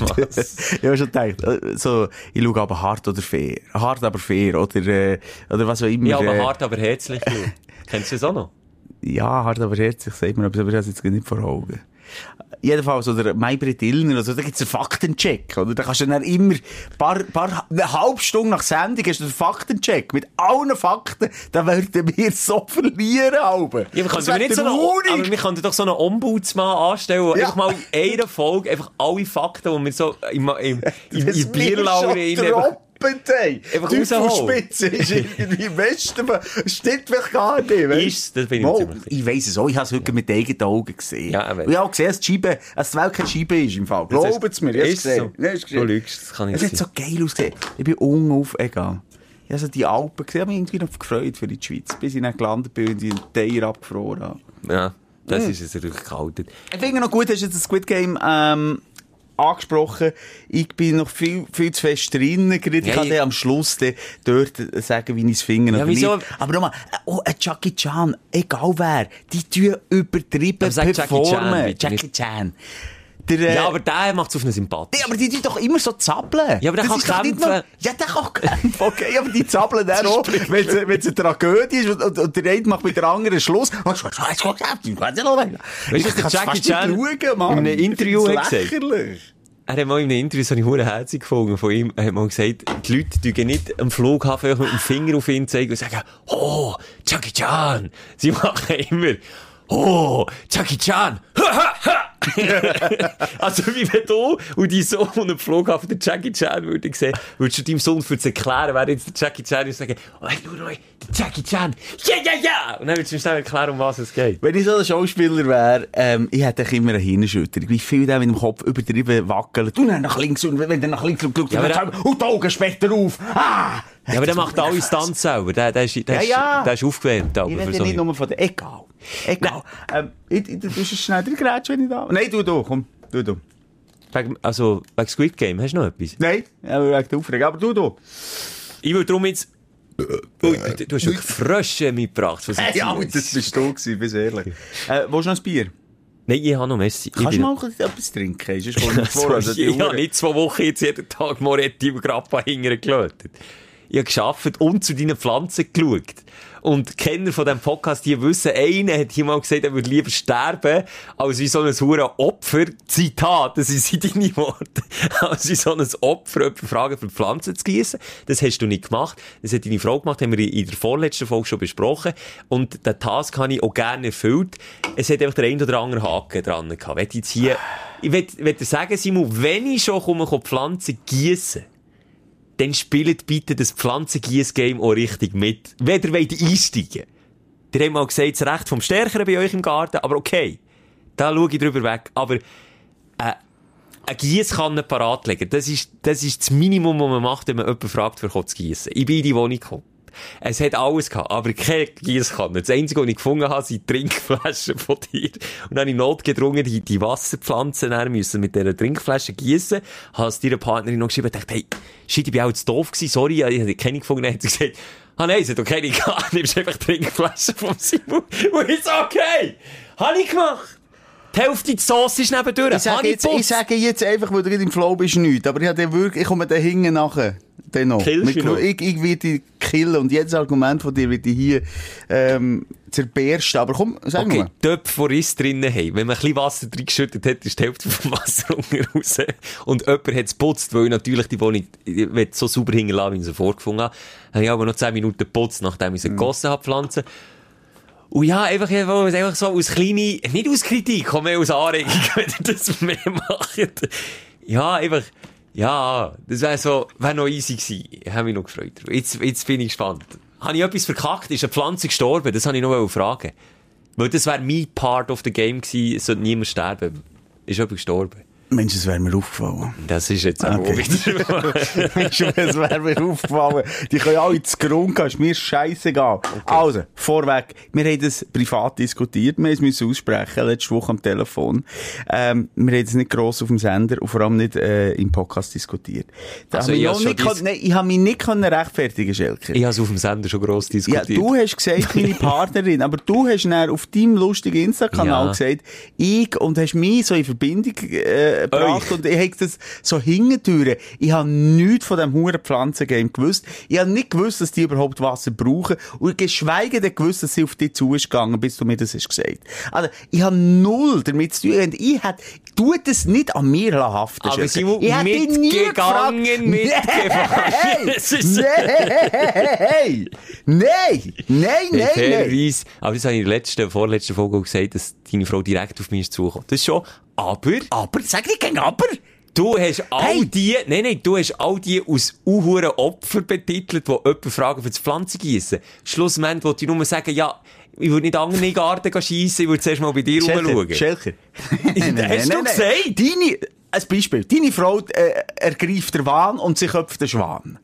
Was? ich habe schon gedacht, äh, so, ich schaue aber hart oder fair. Hart aber fair oder, äh, oder was auch immer. ja, aber hart, aber herzlich. Kennst du das auch noch? Ja, hart aber herzlich, sagt man, aber ich habe es jetzt nicht vor Augen. Jedenfalls, oder Maybrit Illner, also, da gibt's einen Faktencheck, oder? Da kannst du dann immer, paar, paar, eine halbe Stunde nach Sendung hast du einen Faktencheck mit allen Fakten, da würden wir so verlieren, Alben. Ja, aber, könnten wir nicht so einen, aber wir könnten doch so einen Ombudsmann anstellen, der Ja. einfach mal in einer Folge einfach alle Fakten, die wir so im, im, im, im Bierlaune rausholen. Fußspitze ist irgendwie im Westen, stimmt vielleicht gar nicht? Ist's? Das bin ich sicher. Ich weiss es auch, ich habe es heute mit eigenen Augen gesehen. Ja, aber- ich habe gesehen, dass die Scheibe, dass die Welt keine Scheibe ist im Fall. Glaubt es mir, ich Ist so. Du lügst, das kann nicht Es hat so geil ausgesehen. Ich bin egal. Ich habe so die Alpen gesehen, habe mich irgendwie noch gefreut für die Schweiz, bis ich dann gelandet bin und die Teier abgefroren habe. Ja, das ist es natürlich gehalten. Ich finde noch gut, hast du jetzt das Squid Game ähm, angesprochen. Ich bin noch viel, viel zu fest drin. Gerade. Ich Ja, kann ich- am Schluss dann dort äh, sagen, wie ich es finde. Ja, wieso? Aber nochmal, äh, oh, ein Jackie Chan, egal wer, die tun übertrieben sag Jackie Chan, performen. Jackie. Chan. Der, äh, Ja, aber der macht es auf eine Sympathie. Nee, aber die tun doch immer so zappeln. Ja, aber der Das kann kämpfen. nur- Ja, der kann kämpfen, okay, aber die zappeln dann auch, wenn es eine Tragödie ist und, und, und der eine macht mit der anderen Schluss. Weißt du, was der Jackie Chan in einem Interview hat gesagt? Er hat mal in einem Interview so eine hure herzig gefunden von ihm. Er hat mal gesagt, die Leute tun nicht am Flughafen mit dem Finger auf ihn zeigen und sagen, oh, Jackie Chan. Sie machen immer, oh, Jackie Chan. also wie wenn du und dein Sohn am Flughafen den Jackie Chan würde sehen, würdest du deinem Sohn für zu erklären, wer jetzt der Jackie Chan ist, und sagen, oh, hey, schau mal, der Jackie Chan, ja, ja, ja. Und dann würdest du ihm schnell erklären, um was es geht. Wenn ich so ein Schauspieler wäre, ähm, ich hätte immer eine Hirnschütterung. Wie viel der mit dem Kopf übertrieben wackelt. Du dann nach links und wenn der nach links schaut, Ja, dann und die Augen später auf. Ah! Ja, aber der macht alle Stunts selber. Der, der, ist, der, Ja, ist, ja. der ist aufgewärmt. Aber Ich rede nicht nur von der. Egal. Egal. Ähm, ich, ich, du es schnell reingrätschen, wenn ich da. Nein, du, du, komm. Du, du. Also, wegen Squid Game, hast du noch etwas? Nein, aber wegen der Aufregung. Aber du, du. Ich will darum jetzt... Ui, du, du hast wirklich Frösche mitgebracht. Was Hey, ja, das bist du gewesen, bist ehrlich. Äh, willst du noch ein Bier? Nein, ich habe noch Messi. Kannst du mal etwas trinken? Nicht vor. Also, ich habe nicht zwei Wochen jetzt jeden Tag Moretti und Grappa hingelötet. Ich geschafft und zu deinen Pflanzen geschaut. Und Kenner von diesem Podcast, die wissen, einer hat hier mal gesagt, er würde lieber sterben, als wie so ein hure Opfer, Zitat, das sind deine Worte, als wie so ein Opfer jemanden fragen, für Pflanzen zu gießen. Das hast du nicht gemacht. Das hat deine Frau gemacht, haben wir in der vorletzten Folge schon besprochen. Und den Task habe ich auch gerne erfüllt. Es hat einfach der ein oder andere Haken dran gehabt. Ich jetzt hier, ich will, will sagen, Simon, wenn ich schon komme, kann Pflanzen gießen, dann spielt bitte das Pflanzengieß-Game auch richtig mit. Wenn ihr wollt einsteigen Ihr habt mal gesagt, das Recht vom Stärkeren bei euch im Garten, aber okay. Da schaue ich drüber weg. Aber, äh, eine Giesskanne parat legen, das ist, das ist das Minimum, was man macht, wenn man jemanden fragt, für zu gießen. Ich bin in die Wohnung gekommen. Es hat alles gehabt, aber keine Giesskanne. Das Einzige, was ich gefunden habe, sind Trinkflaschen von dir. Und dann habe ich notgedrungen die, die Wasserpflanzen dann müssen mit dieser Trinkflasche gießen. Habe es deiner Partnerin noch geschrieben und dachte, hey, shit, ich bin auch zu doof gewesen, sorry, ich habe keine gefunden. Dann hat sie gesagt, Ah nein, sie hat okay, nicht gehabt. Nimmst einfach Trinkflaschen vom Simon. Und ist okay. Hab ich gemacht. Die Hälfte der Sauce ist nebendurch. Ich sage, jetzt, ich sage jetzt einfach, weil du im Flow bist, nichts. Aber ich, habe wirklich, ich komme da hinten nachher. Dann noch. Killst du noch? Ich, ich werde dich killen und jedes Argument von dir werde ich hier ähm, zerbersten. Aber komm, sag Okay, mal. Töpfe, die Riss drinnen haben. Wenn man ein bisschen Wasser drin geschüttet hat, ist die Hälfte vom Wasser unten raus. Und jemand hat es geputzt, weil ich natürlich die Wohnung ich so sauber hinterlassen, wie ich sie vorgefunden habe. Habe ich aber noch 10 Minuten geputzt, nachdem ich sie gegossen habe, Pflanzen. Und ja, einfach, einfach so aus kleine, nicht aus Kritik, sondern aus Anregung, wenn ihr das mehr macht. Ja, einfach, ja, das wäre so, wäre noch easy gewesen. Habe mich noch gefreut. Jetzt, jetzt bin ich gespannt. Habe ich etwas verkackt? Ist eine Pflanze gestorben? Das habe ich noch fragen. Weil das wäre mein Part of the game gewesen, es sollte niemand sterben. Ist jemand gestorben? Mensch, es wäre mir aufgefallen. Das ist jetzt auch Okay. wieder. Mensch, es wäre mir aufgefallen. Die können alle zu Grund gehen, ist mir scheißegal. Also, vorweg, wir haben das privat diskutiert, wir haben es aussprechen, letzte Woche am Telefon. Ähm, wir haben es nicht gross auf dem Sender und vor allem nicht äh, im Podcast diskutiert. Da Also, hab ich, ich nicht kon- nein, ich habe mich nicht können rechtfertigen, Schelke. ich habe es auf dem Sender schon gross Ja, diskutiert. du hast gesagt, meine Partnerin, aber du hast dann auf deinem lustigen Insta-Kanal Ja. gesagt, ich, und hast mich so in Verbindung äh, gebracht Euch. und ich habe das so hingentüren. Ich habe nichts von dem huren Pflanzengame gewusst. Ich habe nicht gewusst, dass die überhaupt Wasser brauchen und geschweige denn gewusst, dass sie auf dich zu ist gegangen, bis du mir das hast gesagt. Also, ich habe null damit zu tun und ich hätte, tu das nicht an mir haften. Aber nie gefragt- mitgegangen, mitgefahren. Nein! Nein! Nein, nein, nein! Aber das habe ich in der letzten, vorletzten Folge gesagt, dass deine Frau direkt auf mich ist zugekommen. Das ist schon, aber, Aber, sag nicht gegen aber! du hast all Hey. die, nein, nein, du hast all die aus uhuren Opfer betitelt, die jemanden fragen für das Pflanzengießen. Schlussendlich wollte ich nur sagen, ja, ich würde nicht anderen in den Garten schiessen, ich würde zuerst mal bei dir rumschauen. Schelker. Hast du gesagt? Deine, ein Beispiel. Deine Frau äh, ergreift den Wahn und sie köpft den Schwan.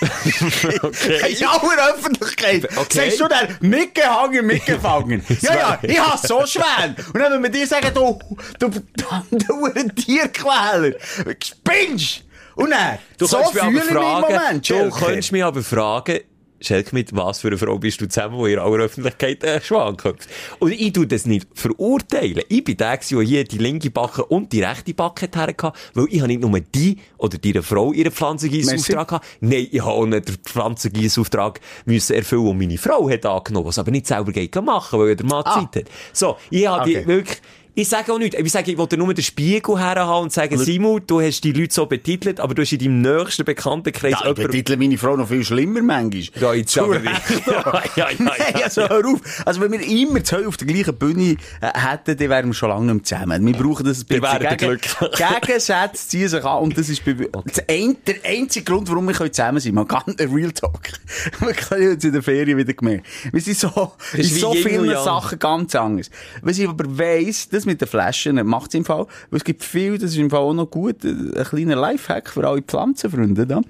Okay. In aller Öffentlichkeit. Okay. Sagst du dann, mitgehangen, mitgefangen. ja, ja, ich hasse so Schwän. Und dann, wenn wir dir sagen, du, du, du, du, du Tierquäler, spinnst. Und dann, Du so fühle ich mich im Moment, du Schelker. könntest mich aber fragen, Schelke, mit was für einer Frau bist du zusammen, die in aller Öffentlichkeit einen Schwan köpft? Und ich tu das nicht verurteilen. Ich bin der, der hier die linke Backe und die rechte Backe hatte, weil ich habe nicht nur die oder deine Frau ihren Pflanzengießauftrag gehabt. Nein, ich habe auch nicht den Pflanzengießauftrag müssen erfüllen, den meine Frau hat angenommen, was aber nicht selber geht machen, weil der Mann Ah. Zeit hat. So, ich habe Okay. wirklich, ich sage auch nicht, ich sage, ich wollte nur den Spiegel herhaben und sagen, Simon, du hast die Leute so betitelt, aber du hast in deinem nächsten Bekanntenkreis Ja, ich betitle meine Frau noch viel schlimmer manchmal. Ja, jetzt aber nicht. Ja, ja, ja, Nein, also hör auf. Also wenn wir immer zwei auf der gleichen Bühne äh, hätten, dann wären wir schon lange nicht zusammen. Wir brauchen das ein Wir bisschen. wären Gegen-. Gegensätze ziehen sich an und das ist bei, ein, der einzige Grund, warum wir können zusammen sind. Man kann ein Real Talk. Wir können uns in der Ferien wieder gemerkt. Wir sind so, in so vielen. Sachen ganz anders. Was ich aber weiss, das mit den Flaschen macht es im Fall, weil es gibt viel, das ist im Fall auch noch gut, äh, ein kleiner Lifehack für alle Pflanzenfreunde da.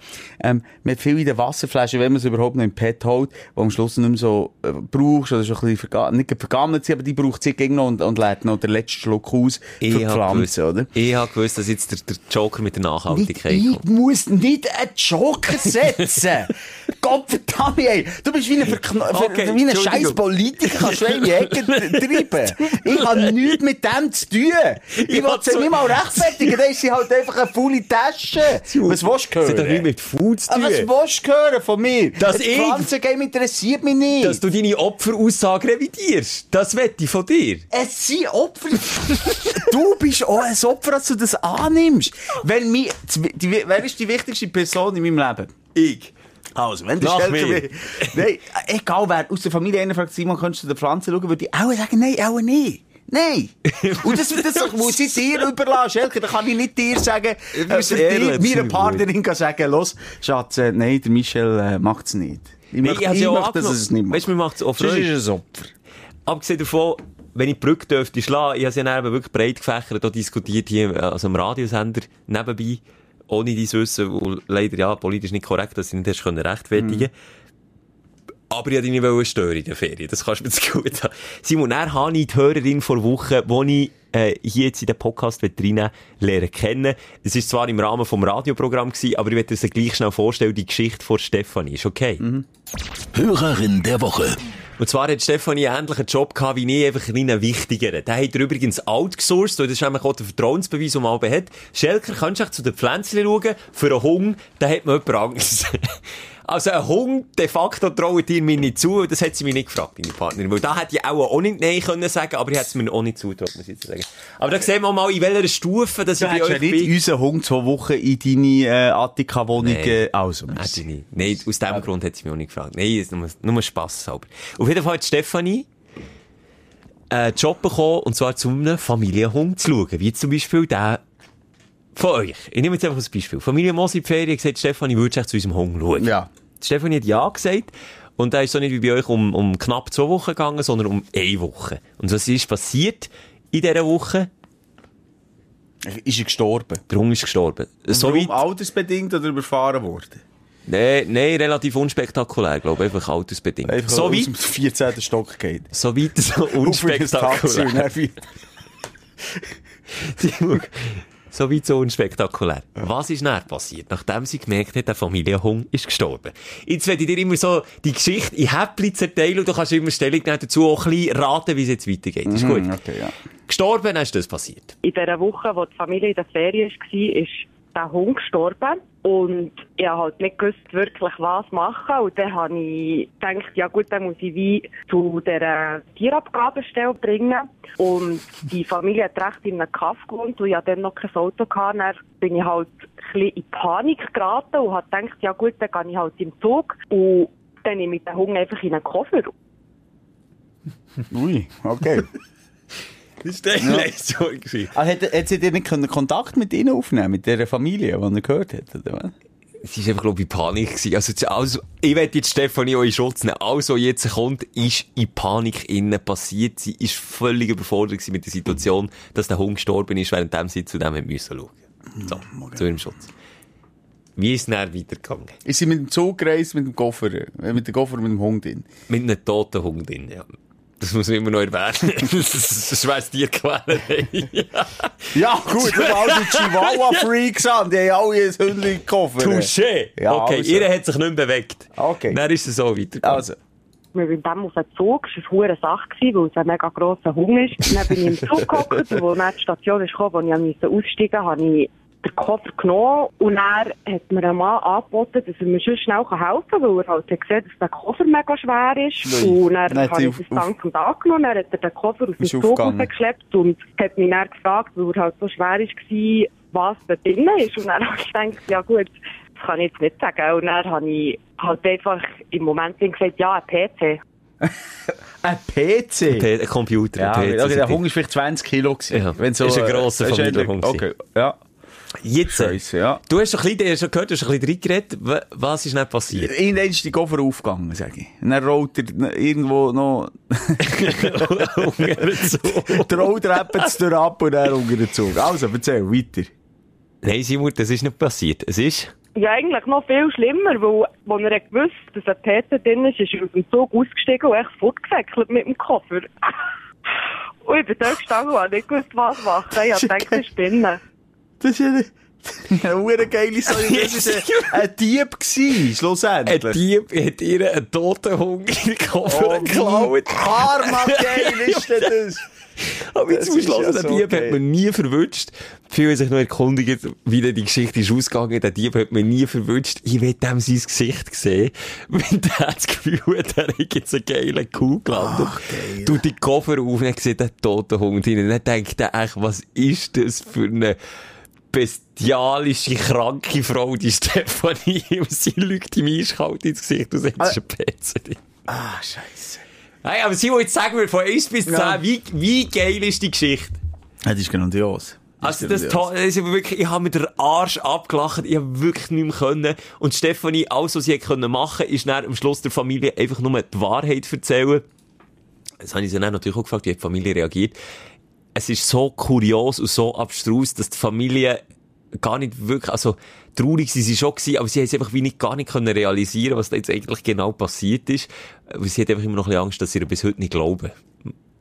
Ähm, man hat viel in den Wasserflaschen, wenn man es überhaupt noch im Pet holt, wo am Schluss nicht mehr so äh, brauchst, oder schon ein bisschen verga nicht vergammelt sind, aber die braucht sie gegen noch und, und lädt noch den letzten Schluck aus für Ich die hab Pflanzen, oder? gewusst, ich habe gewusst, dass jetzt der, der Joker mit der Nicht, Nachhaltigkeit ich kommt. muss nicht einen Joker setzen. Gottverdammt, ey. Du bist wie ein, Verkno Okay, wie ein scheiß Politiker, kannst du in die Ecke treiben. Ich habe nichts mit dem zu tun. Ich will hab sie nicht mal rechtfertigen, dann ist sie halt einfach eine faule Tasche. Was willst du Das hat doch nichts hören? mit Food zu Ah, Was tun. willst du hören von mir? Dass das Pflanzengame interessiert mich nicht. Dass du deine Opferaussage revidierst. Das wette ich von dir. Es sind Opfer. du bist auch ein Opfer, dass du das annimmst. Wenn mich, die, wer ist die wichtigste Person in meinem Leben? Ich. Also, wenn der mir. Nein, egal wer aus der Familie einer fragt, Simon, könntest du den Pflanzen schauen, würde ich auch sagen, nein, auch nicht. Nein. Und das, das muss ich dir überlassen, Schelker. Da kann ich nicht dir sagen, äh, meiner sein, Partnerin kann sagen, los, Schatz, äh, nein, der Michel äh, macht's nicht. Ich möchte, hab's ich ja möchte dass er es nicht macht. Weißt du, mir macht es auch Freude. ist es ein Opfer. Abgesehen davon, wenn ich die Brücke dürfte schlagen, ich habe sie dann wirklich breit gefächert, auch diskutiert hier, also im Radiosender nebenbei, ohne dein Wissen, wo leider ja politisch nicht korrekt, dass ich nicht hast können rechtfertigen Aber ich wollte dich nicht stören in der Ferien, das kannst du mir zu gut haben. Simon, dann habe ich die Hörerin vor Wochen, wo ich äh, hier jetzt in den Podcast reinnehmen lernen kennen. Es ist zwar im Rahmen vom Radioprogramm gewesen, aber ich werde dir gleich schnell vorstellen, die Geschichte von Stefanie. Ist okay? Hörerin der Woche. Und zwar hat Stefanie ähnlich einen Job gehabt wie ich, einfach einen wichtigeren. Der hat er übrigens outgesourced, und das ist nämlich auch der Vertrauensbeweis, den man aber hat. Schelker, kannst du zu den Pflänzchen schauen? Für einen Hund, da hat man jemand Angst. Also ein Hund, de facto traut ihr mir nicht zu, das hat sie mir nicht gefragt, meine Partnerin. Weil da hätte ich auch, auch nicht Nein können sagen, aber ich hätte es mir auch nicht zutraut, muss ich jetzt sagen. Aber da sehen wir mal, in welcher Stufe, dass Du ich bei hättest ja euch nicht bin. unseren Hund zwei Wochen in deine äh, Attika-Wohnung... Nein. Äh, also, Hätte ich nicht. Nein, aus dem Grund hat sie mich auch nicht gefragt. Nein, es ist nur, nur Spass. Auf jeden Fall hat Stefanie einen Job bekommen, und zwar zu einem Familienhund zu schauen. Wie zum Beispiel der von euch. Ich nehme jetzt einfach ein Beispiel. Familie Mosi in die Ferien gesagt, Stefanie, würdest du echt zu unserem Hund schauen? Ja. Stefanie hat ja gesagt. Und da ist so nicht wie bei euch um, um knapp zwei Wochen gegangen, sondern um eine Woche. Und was ist passiert in dieser Woche? Ist er gestorben? Der Hund ist gestorben. So Warum? altersbedingt oder überfahren worden? nee, nee, relativ unspektakulär, glaube ich. Einfach altersbedingt. Einfach so aus weit, dem 14. Stock geht. so weit, so unspektakulär. dann so weit, so unspektakulär. Was ist näher passiert, nachdem sie gemerkt hat, der Familienhund ist gestorben? Jetzt werde ich dir immer so die Geschichte in Häppchen zerteilen und du kannst immer Stellung nehmen dazu, auch ein bisschen raten, wie es jetzt weitergeht. Ist gut? Hm, Okay, ja. Gestorben, dann ist das passiert. in dieser Woche, wo die Familie in der Ferien war, ist der Hund gestorben. Und ich habe halt nicht gewusst, wirklich was machen. Und dann habe ich gedacht, ja gut, dann muss ich wie zu dieser Tierabgabestelle bringen. Und die Familie hat recht in einem Kaff gewohnt und ich hatte dann noch kein Auto. Gehabt. Dann bin ich halt ein bisschen in Panik geraten und habe gedacht, ja gut, dann gehe ich halt im Zug. Und dann nehme ich den Hund einfach in einen Koffer. Ui, okay. Das ist die Leistung. Ah, hat, hat sie denn nicht können Kontakt mit ihnen aufnehmen, mit dieser Familie, die er gehört hat? Oder was? Sie war einfach, glaube ich, in Panik. Gewesen. Also, also, ich werde jetzt Stefanie auch in Schutz nehmen. Also, jetzt kommt, ist in Panik innen passiert. Sie ist völlig überfordert mit der Situation, dass der Hund gestorben ist, während sie zu dem müssen schauen. So, zu ihrem Schutz. Wie ist es dann weitergegangen? Ist sie mit dem Zug gereist, mit dem Koffer, äh, mit dem Koffer mit dem Hund drin? Mit einem toten Hund drin, ja. Das muss man immer noch erwähnen. das ist eine schweres Tierquälerei. Ja, gut, aber all die Chihuahua-Freaks an, die haben alle ein Hündchen im Koffer. Touché! Ja, okay, also. ihr hat sich nicht mehr bewegt. Okay. Dann ist es so weitergegangen. Also, wir sind dann auf dem Zug, es war eine hohe Sache, gewesen, weil es ein mega grosser Hund ist. Dann bin ich im Zug gehockt als dann die Station ist gekommen, wo ich aussteigen musste, habe ich den Koffer genommen und dann hat mir ein Mann angeboten, dass er mir schon schnell helfen kann, weil er halt hat gesehen, dass der Koffer mega schwer ist. Ui. Und dann, hat habe ich das dankend angenommen, dann hat er den Koffer aus dem Ist Zug rausgeschleppt und hat mich dann gefragt, weil er halt so schwer war, was da drin ist. Und dann habe ich gedacht, ja gut, das kann ich jetzt nicht sagen. Und dann habe ich halt einfach im Moment gesagt, ja, ein PC. ein PC? P- Ein Computer, Ja, ein PC. okay, der Hund war vielleicht 20 Kilo. Gewesen. Ja, Wenn so, ist ein grosser ist Familienhund Okay, ja. Jetzt, Scheisse, ja. du hast, ein bisschen, du hast schon gehört, du hast ein bisschen reingeredet. Wa- Was ist nicht passiert? Irgendwann ist die Koffer aufgegangen, sage ich. Dann rollt er irgendwo noch die Rolltreppe durch ab und dann unter den Zug. Also, erzähl, weiter. Nein, Simon, das ist nicht passiert. Es ist... Ja, eigentlich noch viel schlimmer, weil, als er hat gewusst dass ein PC drin ist, ist er aus dem Zug ausgestiegen und echt fortgesäckelt mit dem Koffer. und ich bin da gestanden und habe nicht gewusst, was machen. Ich habe gedacht, ich spinne. Das ist eine, eine geile Story. Das war ein, ein Dieb, gewesen, Ein schlussendlich. Dieb hat ihr einen toten Hund in den Koffer Oh, geklaut. Karma geil ist denn das? Aber jetzt ja der so Dieb geil. hat man nie verwünscht. Viele haben sich noch erkundigt, wie denn die Geschichte ist ausgegangen. Der Dieb hat man nie verwünscht. Ich will dem sein Gesicht sehen, wenn der das Gefühl hat, er hat jetzt einen geilen Kuh gelandet. Du die Koffer auf und sieht den toten Hund. Und dann denkt er echt, was ist das für eine bestialische, kranke Frau, die Stefanie. Und sie lügt ihm eiskalt ins Gesicht und sagt, das ist ein PC drin. Ah, scheiße. Hey, aber Simon, jetzt sagen wir von 1 bis 10, Ja. wie, wie geil ist die Geschichte? Ja, das ist grandios. Also das, das ist wirklich, ich habe mir den Arsch abgelacht, ich habe wirklich nicht mehr können. Und Stefanie, alles, was sie können machen, ist dann am Schluss der Familie einfach nur die Wahrheit erzählen. Das habe ich sie dann natürlich auch gefragt, wie hat die Familie reagiert. Es ist so kurios und so abstrus, dass die Familie gar nicht wirklich, also traurig sie sie schon gewesen, aber sie haben es einfach wie nicht, gar nicht können realisieren, was da jetzt eigentlich genau passiert ist. Weil sie hat einfach immer noch ein bisschen Angst, dass sie ihr bis heute nicht glauben.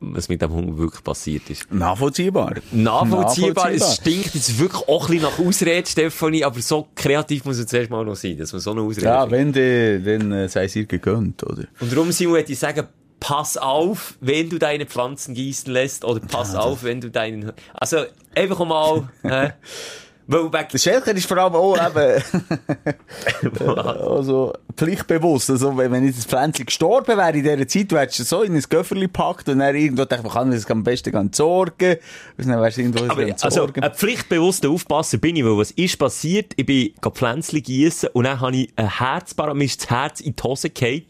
was mit dem Hund wirklich passiert ist. Nachvollziehbar. Nachvollziehbar, es stinkt jetzt wirklich auch ein bisschen nach Ausrede, Stefanie, aber so kreativ muss es zuerst mal noch sein, dass man so eine Ausrede Ja, findet. wenn, die, dann äh, sei es ihr gegönnt, oder? Und darum, Simon, hätte ich sagen, pass auf, wenn du deine Pflanzen gießen lässt, oder pass auf, wenn du deinen, also, einfach mal, äh, weil, Der wegen, Schelker ist vor allem auch eben, also, pflichtbewusst. Also, wenn jetzt das Pflänzchen gestorben wäre in dieser Zeit, wärst du so in ein Göfferli gepackt und dann irgendwo dachte, man kann das am besten entsorgen. Und dann wärst du irgendwo aber, also, ein pflichtbewusster Aufpasser bin ich, weil was ist passiert? Ich bin Pflänzchen gießen und dann habe ich ein Herzbar, mir ist das Herz in die Hose gefallen,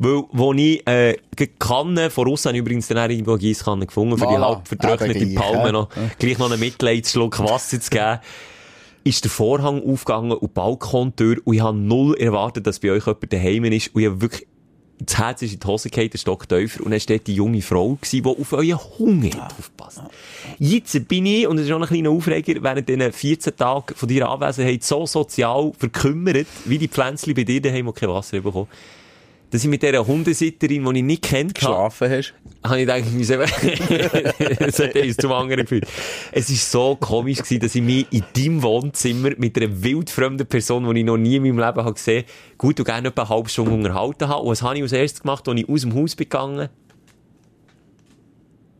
weil, wo ich, äh, Kanne, von ich übrigens dann auch irgendwo eine Giesskanne gefunden, für die halb vertrocknete Palme ja. noch, gleich noch einen Mitleidsschluck Wasser zu geben. Ist der Vorhang aufgegangen und die Balkontür und ich habe null erwartet, dass bei euch jemand daheim ist und ich habe wirklich das Herz ist in die Hose gefallen, der Stock tiefer, und dann war die junge Frau, gewesen, die auf euren Hunger hat aufgepasst. Jetzt bin ich, und das ist auch ein kleiner Aufreger, während diesen 14 Tagen von deiner Anwesenheit so sozial verkümmert, wie die Pflänzchen bei dir daheim, die kein Wasser bekommen, dass ich mit dieser Hundesitterin, die ich nicht kennt habe, geschlafen hast. habe ich gedacht, ich muss es hat eins zum anderen geführt. Es war so komisch gewesen, dass ich mich in deinem Wohnzimmer mit einer wildfremden Person, die ich noch nie in meinem Leben habe gesehen, gut und gerne etwa eine halbe Stunde unterhalten habe. Und was habe ich als erstes gemacht, als ich aus dem Haus bin gegangen?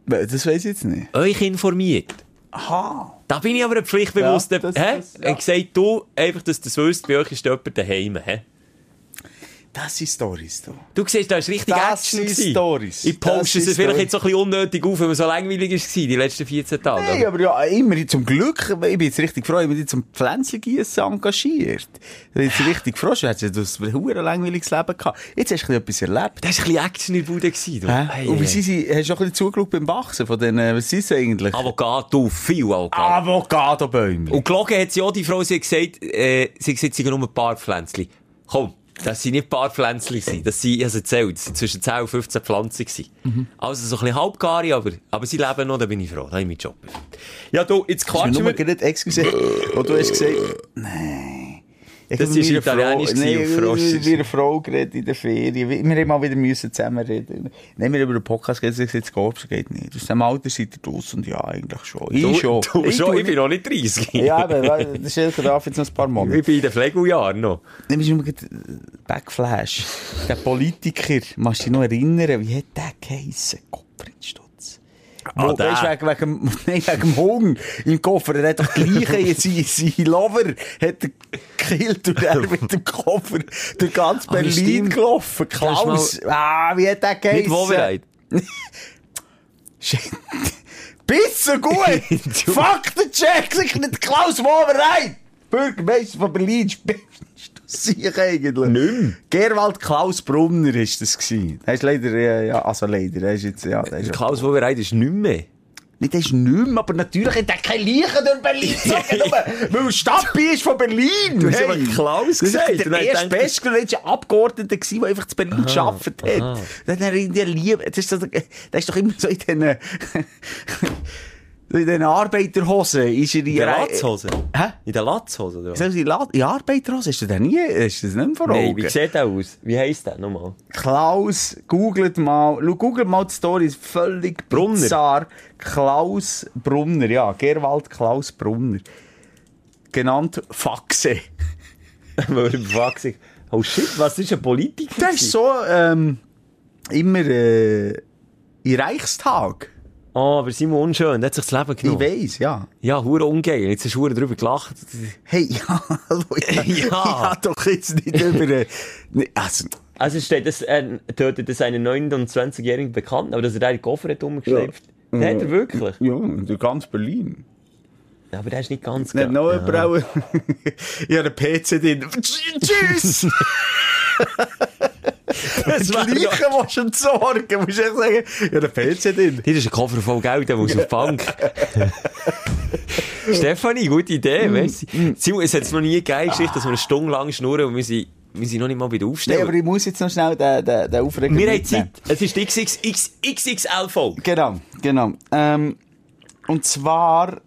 Das weiß ich jetzt nicht. Euch informiert. Aha. Da bin ich aber ein pflichtbewusster, Ja, das- hä? das- Ich ja. habe gesagt, du, einfach, dass du das wüsst, bei euch ist jemand daheim, hä? Das sind Stories, du. Du siehst, da ist richtig Das Action sind gewesen. Stories. Ich Das poste sind es vielleicht jetzt so ein bisschen unnötig auf, weil man so langweilig war, die letzten 14 Tage. Nein, aber ja, immer zum Glück, ich bin jetzt richtig froh, ich bin jetzt zum Pflänzchengießen engagiert. Ich bin jetzt richtig froh, du hättest ein hure langweiliges Leben gehabt. Jetzt hast du etwas erlebt. Das war ein bisschen Action in der Bude. gewesen? Hey, Und wie hey. sie, hast du auch ein bisschen zugeschaut beim Wachsen von den, was sind sie eigentlich? Avocado, viel Avocado. Avocado-Bäume. Und gelogen hat sie auch, die Frau, sie hat gesagt, äh, sie hat gesagt, sie sind nur ein paar Pflänzchen. Komm, das sind nicht ein paar Pflänzchen gewesen. Das sind, ich habe es erzählt, das sind zwischen 10 und 15 Pflanzen gewesen. Mhm. Also so ein bisschen halbgare, aber, aber sie leben noch, da bin ich froh. Da habe ich meinen Job. Ja, du, jetzt Hast du quatschen nur wir. gerade, excuse, wo du hast gesagt, nein. Ich Das ist meiner italienisch Nein, auf mit einer Frau geredet in der Ferien. Wir haben mal wieder müssen zusammen reden. Nein, wir über den Podcast geredet, gesagt, Skorps geht nicht. Aus diesem Alter seid ihr draus und ja, eigentlich schon. Ich Du, schon. Du, Ich schon, ich bin noch nicht 30. Ja, aber das ist darf jetzt noch ein paar Monate. Ich bin in den Pflegejahren noch. Dann bist du gerade, äh, Backflash. Der Politiker, musst du dich noch erinnern, wie hat der geheissen? Kopfritstutz. Ah, Wo, weißt, wegen, wegen, nein, wegen dem Hunger im Koffer. Er hat doch gleiche, sein, sein Lover hat er gekillt und er mit dem Koffer durch ganz Ah, Berlin stimmt. gelaufen. Klaus. Ah, wie hat der geheissen? Nicht Wovereit. Shit. So gut! Faktencheck! Sicher nicht Klaus Wowereit! Bürgermeister von Berlin. Spinnst du sicher eigentlich? Nicht Gerwald Klaus Brunner ist das gewesen. Er ist leider, äh, ja, also leider, er ist jetzt, ja, der ist Klaus Wowereit ist nicht mehr. Nicht, der ist nicht mehr, aber natürlich hat er keine Leichen durch Berlin gezogen, weil Stadtbi ist von Berlin. Du hast aber Klaus Das ist gesagt. der erste denkt- Bestgeräte Abgeordnete gewesen, der einfach zu Berlin gearbeitet hat. Dann hat er in der Liebe, das ist, das ist doch immer so in den, in den Arbeiterhosen, ist er in der Latzhose? Hä? In der Latzhose, oder? So, in La- in Arbeiterhosen, hast du den nie, du das nicht vor Augen? wie sieht der aus? Wie heisst der nochmal? Klaus, googelt mal, googelt mal die Story, ist völlig Brunner. bizarr. Klaus Brunner, ja, Gerwald Klaus Brunner. Genannt Faxe. Er sich, oh shit, was ist ein Politiker? Der ist so, ähm, immer, äh, in Reichstag. Oh, aber Simon unschön, der hat sich das Leben Ich genommen. weiss, ja. Ja, hure ungeil. Jetzt hast du hure drüber gelacht. Hey, ja, hallo, ja. Ja. Ich hab doch jetzt nicht über, äh, ne- also, Also es steht, dass er tötet das einen 29-jährigen Bekannten, aber dass er da den Koffer hat umgeschleppt. Ja. Hat er wirklich. ja, durch ganz Berlin. Ja, aber der ist nicht ganz Nicht ge- noch ja. jemand auch, ich habe einen PC drin. Tschüss! Das Gleiche willst du entsorgen, musst du sagen, ich habe einen PC drin. Hier ist ein Koffer voll Geld, der muss auf die Bank. Stefanie, gute Idee, weißt du? Simon, es hat es noch nie gegeben, Geschichte, dass wir eine Stunde lang schnurren und wir sind, wir sind noch nicht mal bei der Nee, aber ich muss jetzt noch schnell den, den, den Aufreger wir haben. Zeit. Es ist die XXX, XXL-Folge. Genau, genau. Ähm, und zwar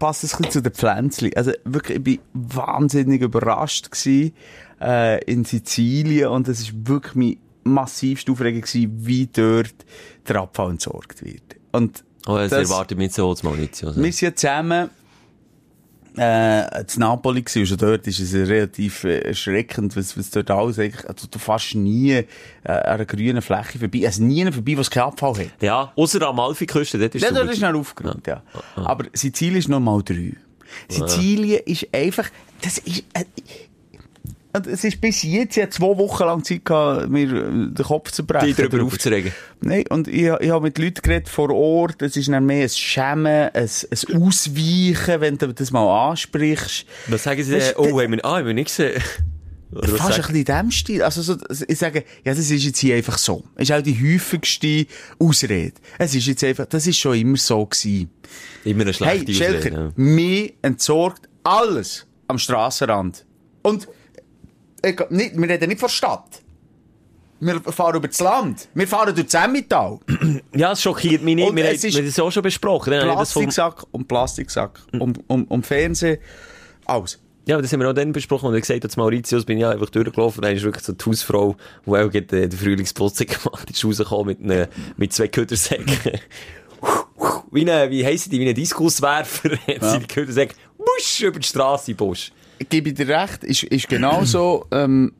passt es ein bisschen zu den Pflänzchen. Also wirklich, ich war wahnsinnig überrascht gewesen, äh, in Sizilien und es ist wirklich mein massivste Aufregung gewesen, wie dort der Abfall entsorgt wird. Und Oh, das, Das- erwartet mich so als Maurizio. wir sind zusammen äh, zu Napoli gewesen, und dort ist es relativ äh, erschreckend, was, was dort alles eigentlich, also du fährst nie äh, an einer grünen Fläche vorbei, also nie vorbei, wo es keinen Abfall hat. Ja, außer am Amalfiküste, dort ist Ja, es dort super. ist noch aufgeräumt, ja. Aber Sizilien ist noch mal drei. Sizilien ist einfach, das ist, äh, es ist bis jetzt, ich hatte zwei Wochen lang Zeit gehabt, mir äh, den Kopf zu brechen. Die darüber aufzuregen. Nein, und ich, ich habe mit Leuten geredet vor Ort, es ist dann mehr ein Schämen, ein, ein Ausweichen, wenn du das mal ansprichst. Was sagen sie denn? Oh, haben wir, ah, haben wir nicht gesehen. Oder Fast ein bisschen in dem Stil. Also so, ich sage, ja, das ist jetzt hier einfach so. Das ist auch die häufigste Ausrede. Es ist jetzt einfach, das ist schon immer so gewesen. Immer eine schlechte Hey, Schelker, Ausrede, ja. mir entsorgt alles am Strassenrand. Und ich, nicht, wir reden nicht von der Stadt. Wir fahren über das Land. Wir fahren durch das Emmental. Ja, es schockiert mich nicht. Und Wir haben es wir haben das auch schon besprochen. Dann habe ich das vom- Plastiksack und Plastiksack. Um, um, um Fernsehen. Alles. Ja, aber das haben wir auch dann besprochen, und er gesagt zu Mauritius bin ich ja einfach durchgelaufen, dann ist wirklich so die Hausfrau, die auch gerade äh, den Frühlingsputz gemacht hat, ist rausgekommen mit, ne, mit zwei Ködersäcken. wie wie heissen die, wie ein Diskuswerfer, hat sie die Ködersäcke, busch, über die Straße, busch. Gebe ich dir recht, ist, ist genauso ähm,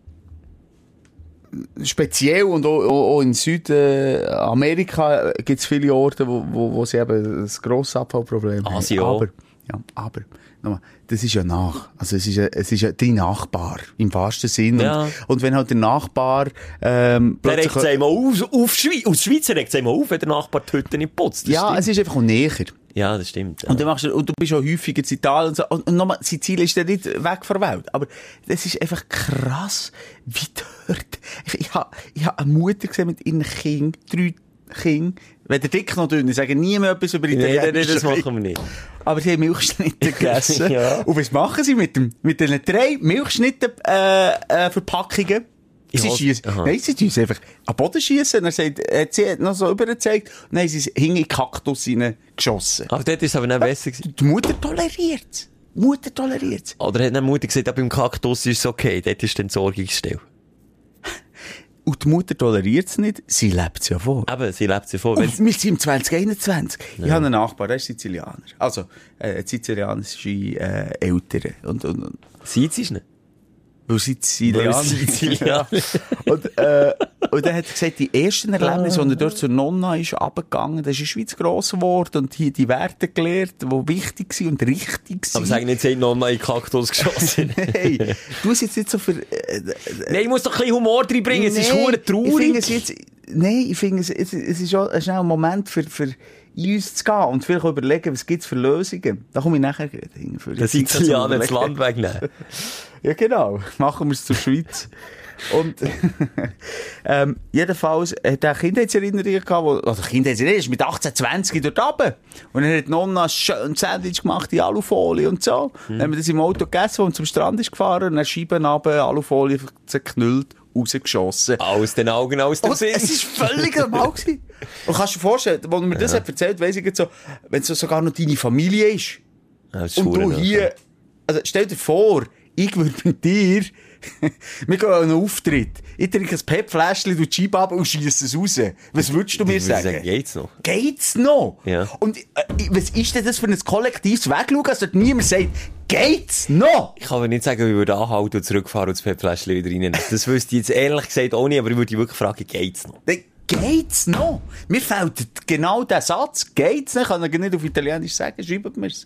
speziell und auch, auch in Südamerika gibt es viele Orte, wo, wo, wo sie eben ein grosses Abfallproblem haben. Asien auch. Aber, ja, aber, nochmal, das ist ja nach. Also es ist ja, es ist ja dein Nachbar, im wahrsten Sinn. Ja. Und, und wenn halt der Nachbar ähm, Der regt plötzlich... es einmal auf, auf Schweiz, aus Schweizer regt es einmal auf, wenn der Nachbar die Hütte nicht putzt. Ja, stimmt. es ist einfach näher. Ja, das stimmt. Ja. Und, dann machst du, und du bist auch häufiger in Italien und so. Und, und nochmal, Sizilien ist ja nicht weg von der Welt. Aber das ist einfach krass, wie dort. Ich, ich habe ich hab eine Mutter gesehen mit ihren Kindern, drei Kindern. Wenn der dick noch dünn ist, sagen nie mehr etwas über nee, Italienisch. nee, das machen wir nicht. Aber sie haben Milchschnitte gegessen. Ja. Und was machen sie mit, dem, mit den drei Milchschnitten, äh, äh, Verpackungen? Ich Sie schiessen, nein, sie tun einfach den Boden schiessen. Er sagt, äh, sie hat noch so übergezeigt. Dann haben sie es hinten in Kaktus geschossen. Aber dort ist es aber nicht besser gewesen. Die Mutter toleriert Die Mutter toleriert Oder hat eine Mutter gesagt, ja, beim Kaktus ist es okay, dort ist die Entsorgungsstelle. Und die Mutter toleriert es nicht, sie lebt es ja vor. Eben, sie lebt sie vor. Wenn Und wir sind im 2021. Ich habe einen Nachbar, der ist Sizilianer. Also, äh, sizilianische äh, Eltern. Und, und, und sie ist nicht. Weil. Weil Sizilianer. Ja. und, äh, und dann hat er gesagt, die ersten Erlebnisse, als er dort zur Nonna ist, runtergegangen, da ist in der Schweiz gross geworden und hier die Werte gelernt, die wichtig waren und richtig Aber waren. sagen nicht, sie hat mal in Kaktus geschossen. Hey, du es jetzt nicht so für, äh, Nein, ich muss doch ein bisschen Humor reinbringen, es ist Nee, hure Ich finde traurig. es jetzt, nein, ich finde es, es, es ist auch schnell ein Moment für, für in uns zu gehen und vielleicht überlegen, was gibt's für Lösungen. Da komme ich nachher hin. Für Zeit Sizilianer das Land wegnehmen. Ja, genau. Machen wir es zur Schweiz. Und, ähm, jedenfalls hat er Kindheitserinnerungen gehabt, wo, oder Kindheitserinnerungen, ist mit 18, 20 dort runter. Und er hat Nonna ein schönes Sandwich gemacht in Alufolie und so. Dann haben wir das im Auto gegessen, und zum Strand ist gefahren, und dann Scheiben runter, Alufolie zerknüllt, rausgeschossen. Aus den Augen, aus dem Sinn. es war völlig normal. gewesen. Und kannst du dir vorstellen, als er mir das hat erzählt, weiss ich jetzt so, wenn es so sogar noch deine Familie ist, Ja, und du hier, also stell dir vor, ich würde mit dir, wir gehen an einen Auftritt, ich trinke ein Pep-Fläschchen, du Scheibe ab und schiesse es raus. Was würdest du mir Ich würde sagen? geht's noch? Geht's noch? Ja. Und äh, was ist denn das für ein kollektives Wegschauen, dass dort niemand sagt, geht's noch? Ich kann aber nicht sagen, ich würde anhalten und zurückfahren und das Pep-Fläschchen wieder reinnehmen. Das wüsste ich jetzt ehrlich gesagt auch nicht, aber ich würde wirklich fragen, geht's noch? Dann Geht's noch? Mir fällt genau der Satz, geht's noch? Ich kann ihn nicht auf Italienisch sagen, schreibt mir's.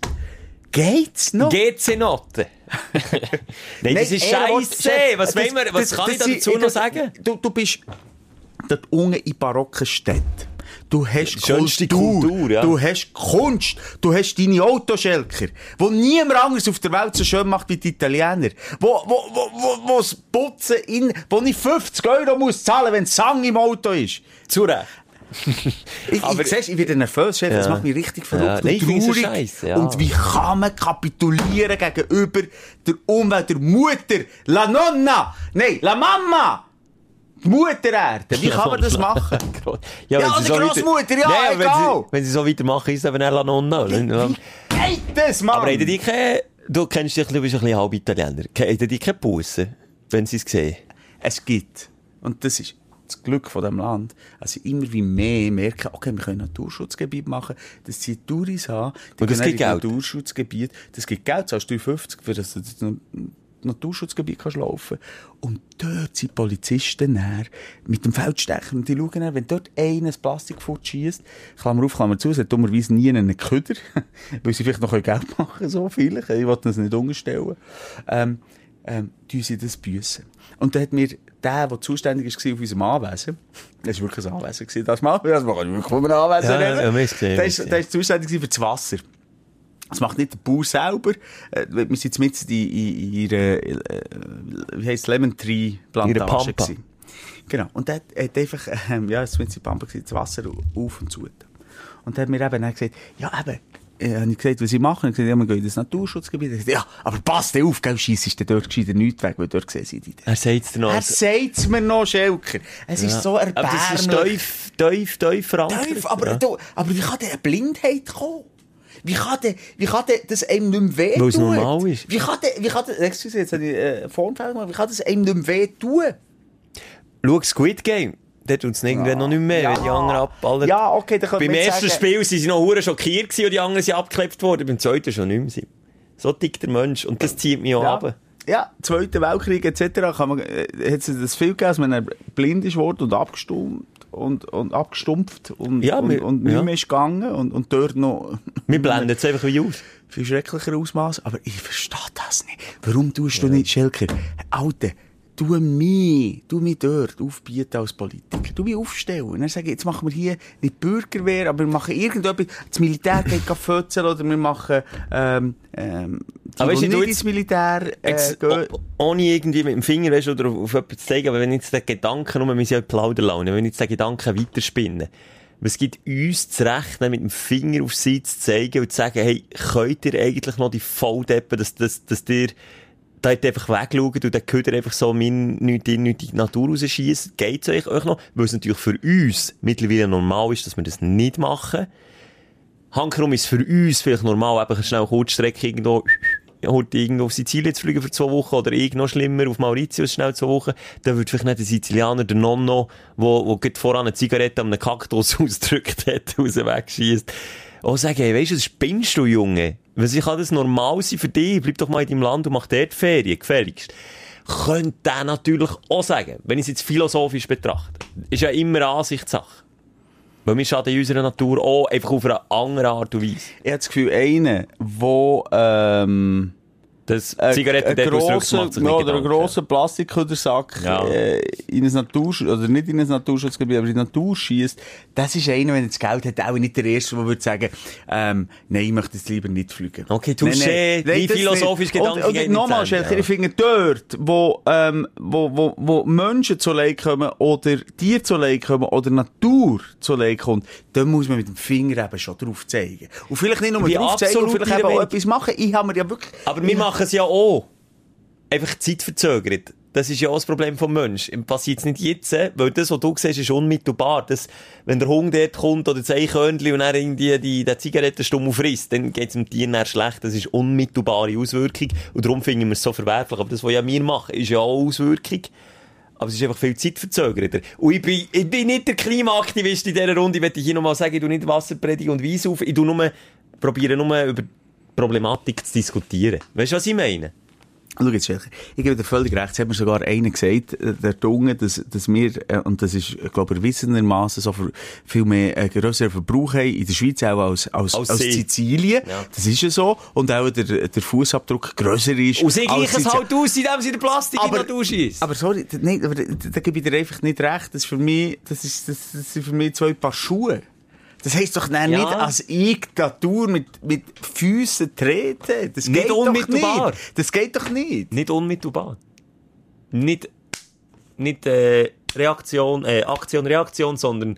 Geht's noch? Geht's noch? Nein, das ist. Chef, Was, das- wir, was das- kann ich das da sind- dazu noch sagen? Du, du bist dort unten in barocken Städten. Du hast Kultur, Kultur, ja. du hast Kunst, du hast deine Autoschelker, wo niemand anderes auf der Welt so schön macht wie die Italiener. Wo, wo, wo, wo, wo das Putzen in, wo ich 50 Euro muss zahlen, wenn Sang im Auto ist. Zu Recht. Ich, Aber- ich, siehst, ich werde nervös, Chef, das Ja. macht mich richtig verrückt Ja, und traurig. scheisse, ja. Und wie kann man kapitulieren gegenüber der Umwelt, der Mutter, la nonna, nein, la Mamma, die Mutter Erde. Wie kann man das machen? Ja, wenn sie oder Grossmutter, ja, aber egal. Wenn sie, wenn sie so weitermachen, ist es eben La Nonna. Wie geht das, Mann? Aber hätten die keine, du kennst dich, du bist ein bisschen halb Italiener. Hätten die keine Busse, wenn sie es sehen? Es gibt, und das ist das Glück von dem Land, also immer wie mehr merken, okay, wir können Naturschutzgebiet machen, dass sie Touris haben, die Und das können gibt Geld? Naturschutzgebiet, das gibt Geld, zahlst 3,50 für das, das, das Naturschutzgebiet kannst laufen. Und dort sind Polizisten näher mit dem Feldstecher und die schauen dann, wenn dort einer ein Plastikfoto schießt, Klammer auf, Klammer zu, es hat dummerweise nie einen Köder, weil sie vielleicht noch Geld machen so vielleicht, ich wollte das nicht unterstellen, ähm, ähm, tun sie das büssen. Und dann hat mir der, der zuständig war auf unserem Anwesen, das war wirklich ein Anwesen, das Mal, das ich wirklich einem Anwesen Ja, ja, Der ist, der ist zuständig für das Wasser. Das macht nicht der Bauer selber. Äh, wir sind jetzt mit in, in, ihrer, äh, wie heisst Lemon Tree Plantage. Genau. Und der hat einfach, ähm, ja, in Pampa das Wasser auf und zu. Und der hat mir eben dann gesagt, ja, eben, äh, habe ich gesagt, was ich mache? Und ich gesagt, ja, wir gehen in das Naturschutzgebiet. Hat gesagt, ja, aber passt auf, gell, scheissest du dort gescheiter nichts weg, weil dort sehen sie die. Er sagt es noch. Er als- sagt mir noch, Schelker. Es ist so Aber das ist erbärmlich. tief, tief, tief verankert. Tief, aber, Ja. du, aber wie kann denn eine Blindheit kommen? Wie kann denn, wie kann denn das einem nicht mehr wehtun? Weil es normal ist. Wie kann denn, wie kann denn, excuse, jetzt habe ich, äh, Formfehler gemacht, wie kann das einem nicht mehr wehtun? Schau, Squid Game. Dort tut es irgendwann noch nicht mehr, Ja. wenn die anderen ab... Alle... Ja, okay, dann Beim ersten sagen- Spiel waren sie noch hure schockiert gewesen und die anderen sind abgeklebt worden. Beim zweiten schon nicht mehr. So tickt der Mensch. Und das zieht mich auch Ja. ab. Ja, Zweiter Weltkrieg etc. Kann man, äh, hat es das viel gegeben, dass man dann blind ist worden und abgestumpft und, und abgestumpft und, Ja, und, wir- und nicht ja. mehr ist gegangen und, und dort noch Wir blenden es einfach wie aus. viel schrecklicher Ausmaß. Aber ich verstehe das nicht. Warum tust du nicht, Schelker? Alter, tu mich, tu mich dort aufbieten als Politiker. Tu mich aufstellen. Dann sage ich, jetzt machen wir hier nicht Bürgerwehr, aber wir machen irgendetwas. Das Militär geht fötzeln oder wir machen, ähm, ähm, die, Aber die du, nicht du ins Militär, äh, Jetzt, gehen. ohne irgendwie mit dem Finger weißt, oder auf, auf etwas zu zeigen, aber wenn jetzt der Gedanke, nur wir sind ja Plauderlaune, wenn jetzt der Gedanke weiterspinnen, es gibt uns zu rechnen, mit dem Finger auf sie zu zeigen und zu sagen, hey, könnt ihr eigentlich noch die Volldeppen, dass, dass, dass ihr da jetzt einfach wegschaut und dann ihr einfach so min, nicht in, nicht in die Natur rausschießen. Geht's euch, euch noch? Weil es natürlich für uns mittlerweile normal ist, dass wir das nicht machen. Hankerum ist für uns vielleicht normal, eine schnell Kurzstrecke irgendwo, heute irgendwo auf Sizilien zu fliegen für zwei Wochen oder irgend noch schlimmer auf Mauritius schnell zwei Wochen. Dann würde vielleicht nicht der Sizilianer, der Nonno, wo, wo gerade voran eine Zigarette an einem Kaktus ausgedrückt hat, raus wegschießt. Auch sagen, hey, weisst du, spinnst du, Junge. Was kann das normal sein für dich? Bleib doch mal in deinem Land und mach dort Ferien, gefälligst. Könnte der natürlich auch sagen, wenn ich es jetzt philosophisch betrachte. Ist ja immer Ansichtssache. Weil wir schaden in unserer Natur auch einfach auf eine andere Art und Weise. Ich habe das Gefühl, einer, wo, ähm, Das ein, Zigaretten ein dort ausdrückt, grosser, macht sich ja, nicht oder grosser Plastikködersack Ja. äh, in ein Naturschutz, oder nicht in ein Naturschutzgebiet, aber in die Natur schießt, das ist einer, wenn er das Geld hat, auch nicht der Erste, der würde sagen, ähm, nein, ich möchte jetzt lieber nicht fliegen. Okay, touché. Wie das philosophisch. Gedanken Und, und nochmal, Schelker, ja. ich finde dort, wo, ähm, wo, wo, wo Menschen zu Leid kommen, oder Tiere zu Leid kommen, oder Natur zu Leid kommt, da muss man mit dem Finger eben schon drauf zeigen. Und vielleicht nicht nur Wie drauf zeigen, vielleicht eben auch etwas machen. Ich habe mir ja wirklich... Aber wir machen es ja auch. Einfach zeitverzögert. Das ist ja auch das Problem vom Menschen. Passiert es nicht jetzt, weil das, was du siehst, ist unmittelbar. Das, wenn der Hund dort kommt oder das Eichhörnchen und er irgendwie die, den Zigarettenstummel frisst, dann geht es dem Tier nachher schlecht. Das ist unmittelbare Auswirkung. Und darum finden wir es so verwerflich. Aber das, was ja wir machen, ist ja auch Auswirkung. Aber es ist einfach viel zeitverzögerter. Und ich bin, ich bin nicht der Klimaaktivist in dieser Runde. Ich möchte hier nochmal sagen, ich tu nicht Wasser predigen und Weise auf. Ich tu nur, probiere nur über die Problematik zu diskutieren. Weißt du, was ich meine? Schau jetzt, ich gebe dir völlig recht. Es hat mir sogar einer gesagt, äh, der Dunge, dass, dass wir, äh, und das ist, ich glaube, erwiesenermaßen so für viel mehr äh, grösseren Verbrauch haben in der Schweiz auch als, als, Als als. Sizilien. Ja. Das ist ja so. Und auch der, der Fußabdruck grösser ist. Und sie gleichen es halt aus, indem sie den Plastik in die Natur schießt. aber sorry, nein, aber da, da gebe ich dir einfach nicht recht. Das ist für mich, das ist, das, das sind für mich zwei Paar Schuhe. Das heisst doch Ja. nicht als ich die Natur mit, mit Füßen treten. Das Nicht geht doch unmittelbar. nicht. Das geht doch nicht. Nicht unmittelbar. Nicht, nicht, äh, Reaktion, äh, Aktion, Reaktion, sondern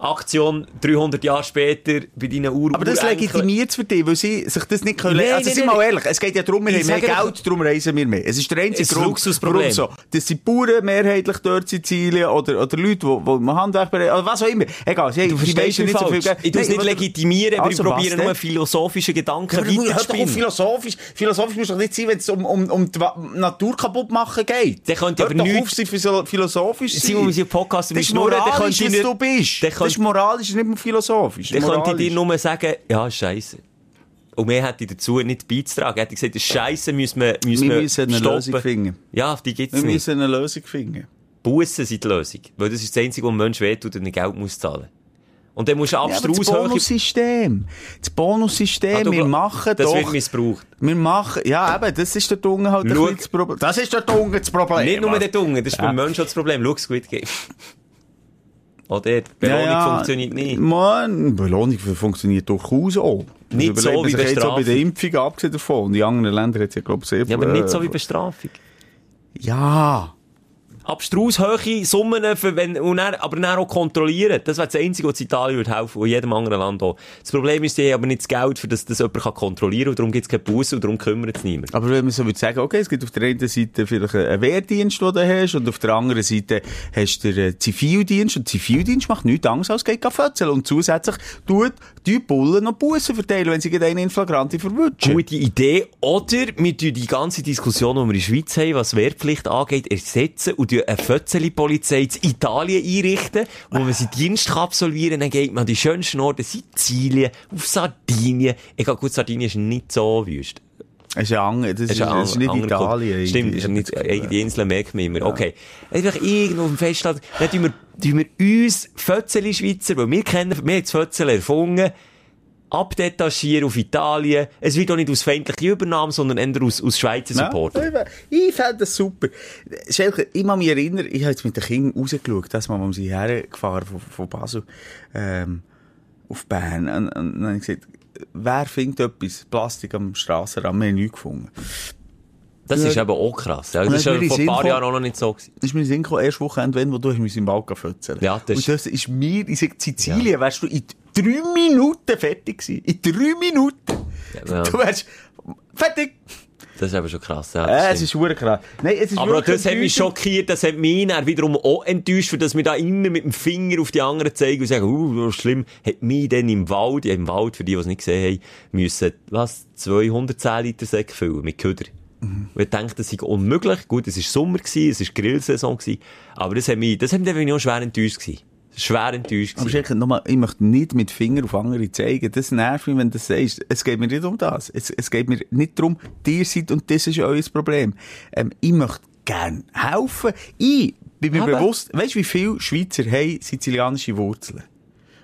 Aktion 300 Jahre später bei deinen Ur Aber das legitimiert für dich, weil sie sich das nicht können. Nein, also, nein, sind mal ehrlich, es geht ja darum, wir Ich haben mehr Geld, darum reisen wir mehr. Es ist der einzige Es Grund, Luxusproblem. warum so. Das sind Bauern mehrheitlich dort Sizilien oder, oder Leute, die, im Handwerk bereiten, oder was auch immer. Egal, sie Du die verstehst nicht so viel falsch. Geld. Ich tue es nicht aber- legitimieren, aber Also, ich was probiere nur philosophische Gedanken aber auf weiterzuspinnen. philosophisch. Philosophisch muss doch nicht sein, wenn es um, um, um die Natur kaputt machen geht. Der könnte aber doch nichts- auf, sie philo- philosophisch sein. Simon, wir sind Podcast, wir das ist schnurren, dann könnte ich nicht- du bist. Das könnte- ist moralisch, nicht mehr philosophisch. Dann könnte ich Moralisch. dir nur sagen, ja, scheiße. Und mehr hätte ich dazu nicht beizutragen. Hätte ich gesagt, das Scheiße müssen wir, müssen Wir wir müssen eine stoppen. Lösung finden. Ja, die gibt's Wir nicht. müssen eine Lösung finden. Bussen sind die Lösung. Weil das ist das Einzige, wo ein Mensch wehtut und nicht Geld muss zahlen. Und dann musst du Ja, aber das abstrus. Bonussystem. Das Bonussystem, Ah, wir machen das doch... wird missbraucht. Wir machen, ja eben, das ist der Dunge halt ein Schau- das Problem. Das ist der Dunge das Problem. Nicht nur der Dunge, das ist Ja. beim Menschen das Problem. Schau, Squid Game. Oder die Belohnung funktioniert nicht. Man, Belohnung funktioniert durchaus auch. Nicht Das so wie sich jetzt auch bei Bestrafung. der Impfung, abgesehen davon. Und in anderen Ländern hat es ja, glaube ich, sehr Ja, aber nicht so wie Bestrafung. Ja. Abstrus hohe Summen, für wenn, und dann, aber dann auch kontrollieren. Das wäre das Einzige, was Italien würde helfen, und jedem anderen Land auch. Das Problem ist, die haben aber nicht das Geld, für das das jemand kann kontrollieren kann, und darum gibt es keine Busse, und darum kümmert es niemand. Aber wenn man so würde sagen, okay, es gibt auf der einen Seite vielleicht einen Wehrdienst, den du hast, und auf der anderen Seite hast du den Zivildienst, und Zivildienst macht nichts anderes als geht fötzeln. Und zusätzlich tut die Bullen noch Bussen verteilen, wenn sie gegen einen in Flagranti verwutschen. Gute Idee. Oder wir tun die ganze Diskussion, die wir in der Schweiz haben, was Wehrpflicht angeht, ersetzen und eine Fötzeli-Polizei in Italien einrichten, wo man seinen Dienst absolvieren kann. Dann geht man an die schönsten Orte, Sizilien, auf Sardinien. Egal, gut, Sardinien ist nicht so wüst. Ist, ja ist, Das ist, das ist nicht. Italien. Stimmt, ist nicht, eigene Inseln merkt man immer. Okay. Einfach irgendwo auf dem Festland, dann tun wir, tun wir uns Fötzeli Schweizer, weil wir kennen, wir haben das Fötzeli erfunden, abdetachieren auf Italien. Es wird auch nicht aus feindlicher Übernahme, sondern eher aus, aus Schweizer Support. Ja, ich fände das super. Schelke, ich kann mich erinnern, ich habe jetzt mit den Kindern rausgeschaut, das Mal, als sie hergefahren von, von Basel ähm, auf Bern. Und, und dann habe ich gesagt, wer findet etwas Plastik am Strassenrand? Wir haben nichts gefunden. Das Ja. ist eben auch krass. Ja, das war ja vor ein paar Jahren auch noch nicht so. Gewesen. Das ist mir Sinn gekommen, erst Wochenende, wenn, wo du im Wald fötzeln. Ja, das Und das ist mir, ich sage, Sizilien, wärst du in drei Minuten fertig gewesen. In drei Minuten. Ja. Du wärst fertig. Das ist aber schon krass. Ja, Äh, es ist verdammt krass. Nein, es ist aber auch das hat mich schockiert, das hat mich dann wiederum auch enttäuscht, für dass wir da immer mit dem Finger auf die anderen zeigen und sagen, uh, ist schlimm, hat mich dann im Wald, ja, im Wald, für die, die es nicht gesehen haben, müssen, was, 210 Liter Säcke füllen mit Köder. Mhm. Und ich dachte, das sei unmöglich. Gut, es war Sommer, gewesen, es war Grillsaison, gewesen, aber das hat mich, das hat mich dann auch schwer enttäuscht gewesen. Schwer enttäuscht Aber nochmal, ich möchte nicht mit Finger auf andere zeigen. Das nervt mich, wenn du das sagst. Es geht mir nicht um das. Es, es geht mir nicht darum, ihr seid und das ist euer Problem. Ähm, ich möchte gern helfen. Ich bin mir Aber- bewusst, weißt du, wie viele Schweizer haben sizilianische Wurzeln?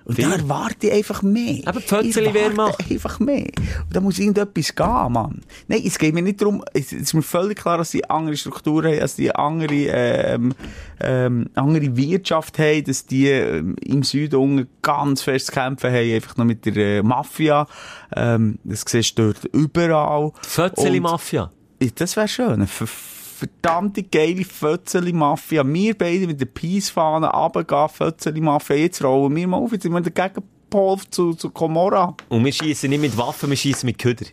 Und Viel. da erwarte ich einfach mehr. Aber Pfötzeli erwarte macht. einfach mehr. Und da muss irgendetwas gehen, Mann. Nein, es geht mir nicht darum, es, ist mir völlig klar, dass die andere Strukturen haben, dass die andere, ähm, ähm, andere Wirtschaft haben, dass die ähm, im Süden ganz fest zu kämpfen haben, einfach noch mit der äh, Mafia. Ähm, das siehst du dort überall. Fötzeli-Mafia. Und Das wäre schön. Ver- verdammte geile Fötzeli-Mafia. Wir beide mit der Peace-Fahne runtergehen, Fötzeli-Mafia. Jetzt rollen wir mal auf, jetzt sind wir der Gegenpol zu, zu Komora. Und wir schießen nicht mit Waffen, wir schießen mit Köder.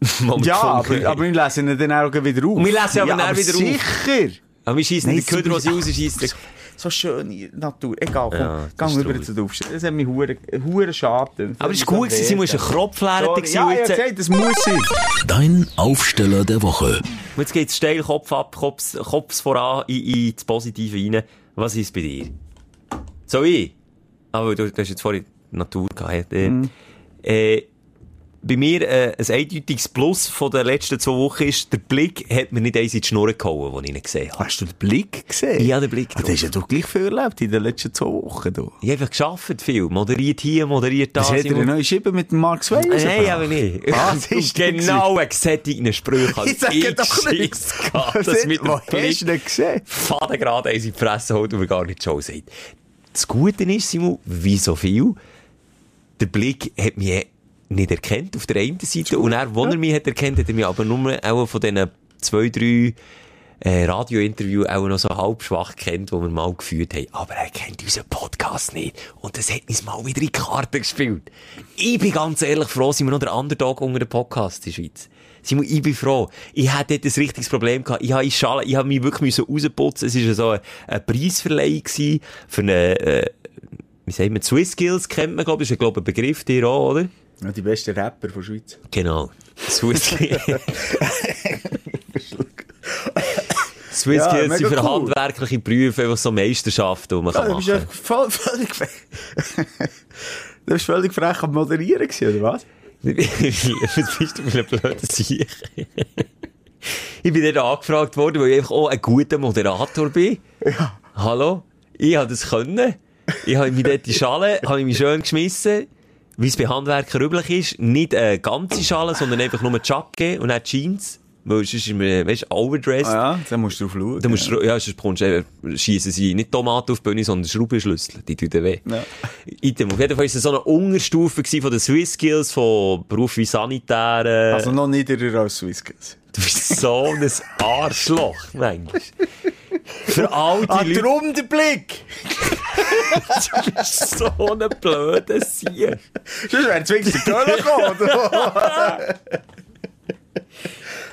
Ja, aber, aber wir lesen ihn dann auch wieder auf. Und wir lesen aber ja, dann wieder auf. sicher. Aber wir schießen die Köder, die sie rausschießen. So schöne Natur. Egal, komm, Ja, gang über zu Aufstellung. Das hat mich hure, hure schade. Aber es war gut, sie muss ein Kropflehrer gewesen. Ja, ja, gesagt, das muss sein. Dein Aufsteller der Woche. und jetzt geht's steil Kopf ab, Kopf, Kopf voran in, in das Positive rein. Was ist bei dir? So ich? Aber du, du hast jetzt vorhin die Natur gehabt. Äh, Mhm. äh, bei mir äh, ein eindeutiges Plus von den letzten zwei Wochen ist, der Blick hat mir nicht eins in die Schnur gehauen, den ich ihn gesehen habe. Hast du den Blick gesehen? Ja, den Blick Ah, du hast ja doch gleich viel erlebt in den letzten zwei Wochen. Du. Ich habe einfach geschafft viel. Moderiert hier, moderiert da. Das hat er neue Schiebe mit dem Mark Swain Nein, aber nicht. Was Du ist genau einen gesättigten Sprüche als Ich sage doch nicht. Dass hat- mit dem Blick denn gesehen? Faden gerade eins in die Fresse holt und mir gar nicht Show sagt. Das Gute ist, Simon, wie so viel, der Blick hat mich nicht erkannt auf der einen Seite und er, wo er mich hat erkannt, hat er mich aber nur auch von diesen zwei, drei äh, Radiointerview auch noch so halb schwach kennt, wo wir mal geführt haben. Aber er kennt unseren Podcast nicht. Und das hat uns mal wieder in die Karte gespielt. Ich bin ganz ehrlich froh, sind wir noch der Underdog unter den Podcast in der Schweiz. Simon, ich bin froh. Ich hatte dort ein richtiges Problem gehabt. Ich habe Schale, ich habe mich wirklich rausputzen. Es war so eine, Preisverleihung gewesen für eine, äh, wie sagt man, Swiss Skills kennt man, glaube ich, ist, glaube ein Begriff dir auch, oder? Ja, die besten Rapper von Schweiz. Genau. Swiss. Swiss Ja, mega sind für cool. handwerkliche Berufe, einfach so Meisterschaften, die man Ja, kann du bist machen ja voll, völlig frech. du bist völlig frech am Moderieren gewesen, oder was? Was bist du für ein blöder Sieg? ich bin dort angefragt worden, weil ich einfach auch ein guter Moderator bin. Ja. Hallo? Ich habe das können. Ich habe mich dort in die Schale, habe ich mich schön geschmissen. Wie es bei Handwerkern üblich ist, nicht eine ganze Schale, sondern einfach nur eine Jacke und auch Jeans. Weil sonst ist man, weißt du, overdressed. Ah ja, dann musst du drauf schauen. Da musst du, ja, sonst kommst du, äh, schiessen sie nicht Tomaten auf die Bühne, sondern Schraubenschlüssel. Die tun dann weh. Ja. Item. Auf jeden Fall war es so eine Unterstufe von den Swiss Skills, von Berufen wie Sanitäre. Also noch niederer als Swisscats. du bist so ein Arschloch, manchmal. Für all die Ah, Leute, drum der Blick! du bist so ein blöder Sieg. Sonst wäre zwingend der Köller gekommen?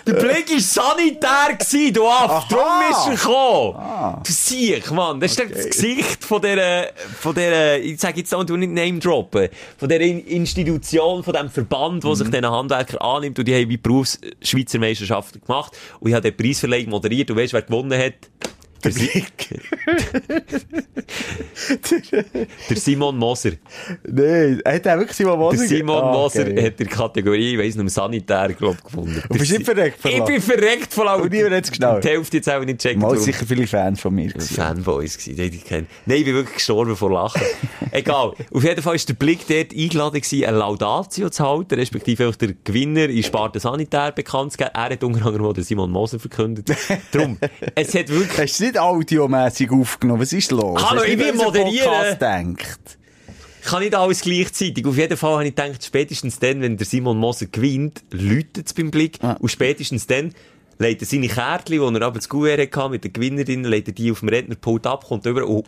Der Blick war sanitär, gewesen, du Aff. Darum ist er gekommen. Ah. Du Sieg, Mann. Das ist das Gesicht von dieser, von dieser, ich sag jetzt auch, du nicht Name droppen, von dieser In- Institution, von diesem Verband, der sich Mhm. diesen Handwerker annimmt und die haben wie Berufs-Schweizer Meisterschaften gemacht und ich habe den Preisverleihung moderiert. Du weißt, wer gewonnen hat? Der, der Simon Moser. Nein, hat er wirklich Simon Moser Der Simon Ah, Moser geil. hat der Kategorie, ich weiss nicht, Sanitär, glaub gewonnen. Und bist nicht verreckt vor Ich bin verreckt von Laut. Und niemand hat's geschnallt? Die Hälfte jetzt auch nicht checkt. Mal warum. sicher viele Fans von mir. gewesen. Fanboys gewesen, die ich kenne. Nein, ich bin wirklich gestorben vor Lachen. Egal. Auf jeden Fall ist der Blick dort eingeladen gewesen, eine Laudatio zu halten, respektive auch der Gewinner in Sparte Sanitär bekannt zu geben. Er hat unter anderem auch den Simon Moser verkündet. Drum, es hat wirklich... Nicht audiomässig aufgenommen? Was ist los? Hallo, ich will unseren moderieren. Ich kann nicht alles gleichzeitig. Auf jeden Fall habe ich gedacht, spätestens dann, wenn der Simon Moser gewinnt, läutet es beim Blick. Ah. Und spätestens dann legt er seine Kärtchen, die er aber das Gouverneur hatte, mit der Gewinnerin, legt er die auf dem Rednerpult ab, kommt über und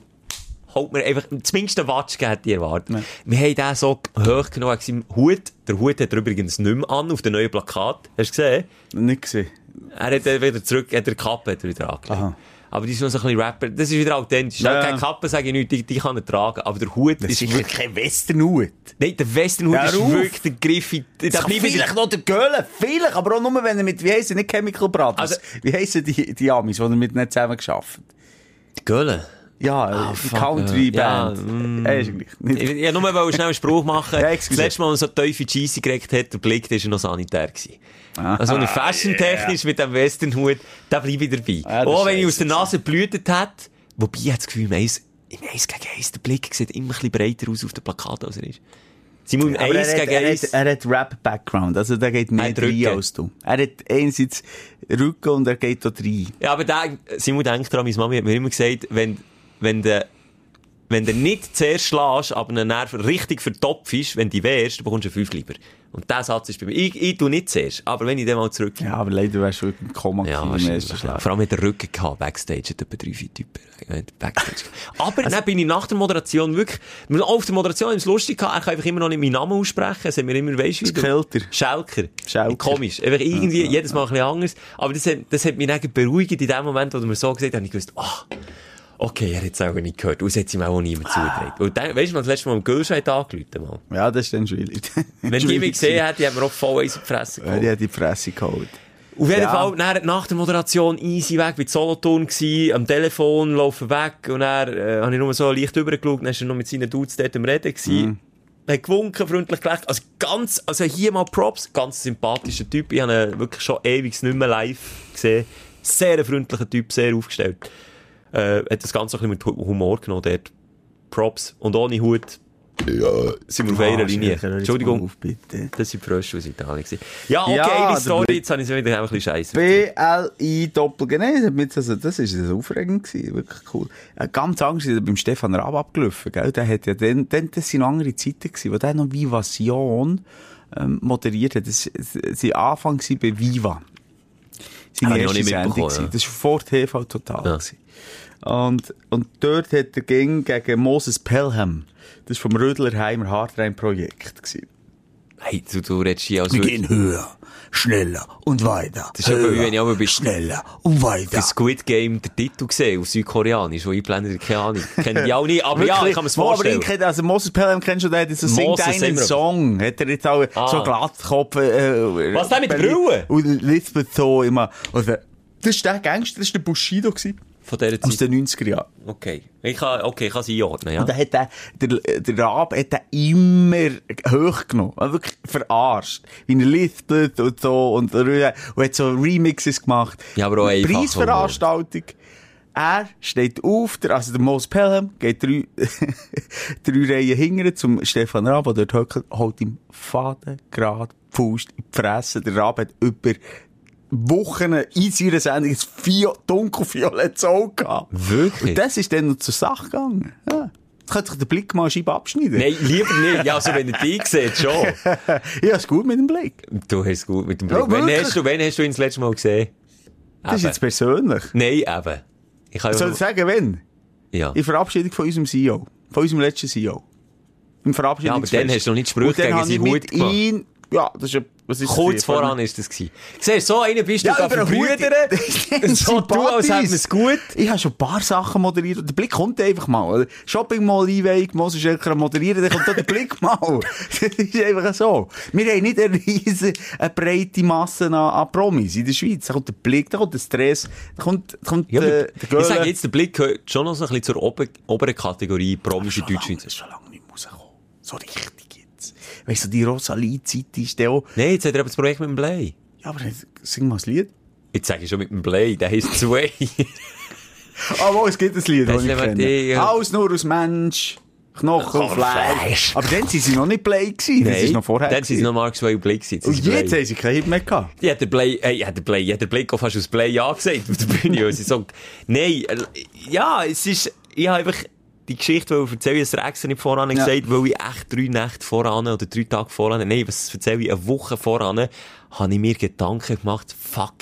holt mir einfach, zumindest einen Watsch gegeben, die erwartet. Wir haben den so hoch genommen, seinem Hut. Der Hut hat er übrigens nicht mehr an, auf dem neuen Plakat. Hast du gesehen? Nicht gesehen. Er hat wieder zurück, hat er die Kappe er wieder angelegt. Aha. Aber die ist noch so ein bisschen Rapper. Das ist wieder authentisch. Ja, Ja, ja. Keine Kappe sage ich nicht, die, die kann er tragen. Aber der Hut Das ist wirklich... kein Westernhut. Nein, der Westernhut Ja, ist ruf. wirklich der Griff. in- Da Das ich vielleicht noch der Göhle, vielleicht, aber auch nur, wenn er mit, wie heissen, nicht Chemical Brothers. Also- wie heissen die, die Amis, die er mit nicht zusammen geschafft die Gölle. Ja, Ah, die fuck, Country-Band. ja, Ja, mm. gleich. Ich, ich nur mal schnell einen Spruch machen. Ja, das letzte Mal, als er so tief in die Scheisse gekriegt hat, der Blick, war noch sanitär. Gewesen. Also, wenn er fashion-technisch mit dem Westernhut, da bleibe ich dabei. Das Auch wenn ich aus der Nase blühtet hat, wobei ich das Gefühl, im Eis, im Eis gegen Eis, der Blick sieht immer ein bisschen breiter aus auf dem Plakat, als er ist. Simon, im aber Eis er, hat, gegen er, Eis. hat, er hat Rap-Background, also der geht mehr rein als du. Er hat einerseits Rücken und er geht dort rein. Ja, aber der, Simon denkt daran, meine Mami hat mir immer gesagt, wenn, wenn der, wenn du nicht zuerst schlägst, aber einen Nerv richtig vertopft ist, wenn du wärst, dann bekommst du einen Fünfliber. Und der Satz ist bei mir. Ich, ich tu nicht zuerst, aber wenn ich dann mal zurück. Ja, aber leider wärst du wirklich im Koma Ja, gewesen im wahrscheinlich. ersten Schlag. Vor allem mit der Rücken gehabt, Backstage, hat etwa drei, vier Typen. äh, Backstage. Aber dann bin ich nach der Moderation wirklich, auch auf der Moderation haben wir es lustig gehabt, er kann einfach immer noch nicht meinen Namen aussprechen, es haben wir immer, weisst du, Skälter. Schelker. Schelker. Komisch. Einfach irgendwie, jedes Mal ein bisschen anders. Aber das hat, das hat mich dann beruhigt in dem Moment, wo du mir so gesagt hast, ich gewusst, ah, okay, er hat es auch nicht gehört. Und es hat ihm auch niemand zugetragen. Und dann, weißt du, das letzte Mal am Gülschein angerufen, Mann. Ja, das ist dann schwierig. Wenn die mich gesehen hätte, haben mir auch voll eins in die Fresse Ja, geholt. die hat die Fresse geholt. Auf jeden Ja. Fall, dann, nach der Moderation easy weg, bei Solothurn gsi, am Telefon, laufen weg, und dann, äh, habe ich nur so leicht rübergeschaut, dann ist er noch mit seinen Dudes dort am Reden gsi. Mhm. Hat gewunken, freundlich gelächelt. Also ganz, also hier mal Props, ganz sympathischer Typ. Ich habe ihn wirklich schon ewig nicht mehr live gesehen. Sehr freundlicher Typ, sehr aufgestellt. Äh, hat das Ganze ein bisschen mit Hu- Humor genommen, dort. Props. Und ohne Hut, sind wir auf einer Ah, Linie. Entschuldigung. Auf, bitte. Das sind die Frösche aus Italien. gewesen. Ja, okay, Ja, die Story, jetzt habe ich es wieder ein bisschen scheiße. BLI Doppelg. Nein, das, mich- also, das ist das aufregend gewesen. Wirklich cool. Äh, ganz anders ist er beim Stefan Raab abgelaufen, gell? Der hat ja dann, dann, das sind andere Zeiten gewesen, wo der noch Vivasion, ähm, moderiert hat. Das, war Anfang bei Viva. seine ich erste Sendung. ja. Das war vor TV Total. Ja. gewesen. Und, und dort hat er ging gegen Moses Pelham. Das war vom Rödlerheimer Hardline-Projekt. Hey, du, du redest hier als Wir gehen höher, schneller und weiter. Das ist aber wie wenn ich aber bei- schneller und weiter. bei Squid Game den Titel gesehen, auf Südkoreanisch, wo eingeblendet keine Ahnung. Kennen die auch nicht, aber ja, ich kann mir das Wo, aber vorstellen. ich also Moses Pelham kennst du, der hat so Sing Moses deinen sagen wir. Song. Hat er jetzt auch Ah. so Glattkopf, äh, Was, der mit der Brille? Und Lisbeth so immer. Also, das ist der Gangster, das war der Bushido gewesen, Von dieser aus Zeit. den 90er Jahren. Okay. Ich kann, okay, ich kann sie einordnen, ja. Und dann hat der, der, der Rab hat den immer hochgenommen. Also wirklich verarscht. Wie er Lisbeth und so. Und, und hat so Remixes gemacht. Ja, aber auch einfach Preisveranstaltung. Er steht auf, der, also der Mos Pelham, geht drei, drei Reihen hingern zum Stefan Raab, der dort hockt, holt ihm Faden, gerade Faust in die Fresse. Der Raab hat über Wochen in seiner Sendung ein Vio dunkelviolettes Auge gehabt. Wirklich? Und das ist dann noch zur Sache gegangen. Ja. Könnte sich der Blick mal Scheibe abschneiden. Nein, lieber nicht. Ja, also wenn ihr die seht, schon. ja, ist gut mit dem Blick. Du hast es gut mit dem Blick. Ja, wirklich? hast du, wenn hast du ihn das letzte Mal gesehen? Das ist jetzt persönlich. Nein, eben. Ich kann Soll ich sagen, wenn? ja. In Verabschiedung von unserem CEO. Von unserem letzten CEO. Im Verabschiedungsfest. Ja, aber dann hast du noch nicht die Sprüche gegen habe ich seinen Hut gemacht. ihm, ja, das ist, ja- was ist Kurz voran ist das gewesen. Siehst so einer bist du Ja, verbrüdern. So du, als hätten wir es gut. Ich habe schon ein paar Sachen moderiert. Der Blick kommt einfach mal. Shopping Mall Einweihung, Moses Schelker moderieren, dann kommt der Blick mal. das ist einfach so. Wir haben nicht eine riesen, eine breite Masse an, an Promis in der Schweiz. Da kommt der Blick, da kommt der Stress, da kommt, da kommt Ja, äh, der ich sage jetzt, der Blick gehört schon noch so ein bisschen zur ober oberen Kategorie Promis in Deutschschweiz. Das ist schon lange nicht rausgekommen. So richtig. Weißt du, die Rosalie-Zeit ist der auch... Nein, jetzt hat er aber das Projekt mit dem Blei. Ja, aber sing mal ein Lied. Jetzt sage ich schon mit dem Blei, der heisst zwei. Ah, wo, es gibt ein Lied, Das das ich kenne. die. Alles nur aus Mensch, Knochen und Fleisch. Aber dann waren sie noch nicht Play gewesen. Das ist noch vorher. Dann sind sie noch Mark zwei Blick gewesen. Und Jetzt Blei. haben sie keinen Hit mehr gehabt. Ja, der Blei, äh, ja, der Blei, ja, der Blick auf fast aus Blei ja gesagt auf der Bühne. Und sie so, nein, äh, ja, es ist, ich habe einfach die Geschichte erzählen, es extra nicht voran Ja. gesagt, weil ich echt drei Nächte voran oder drei Tage voran, nein, was erzähle ich, eine Woche voran, habe ich mir Gedanken gemacht, fuck,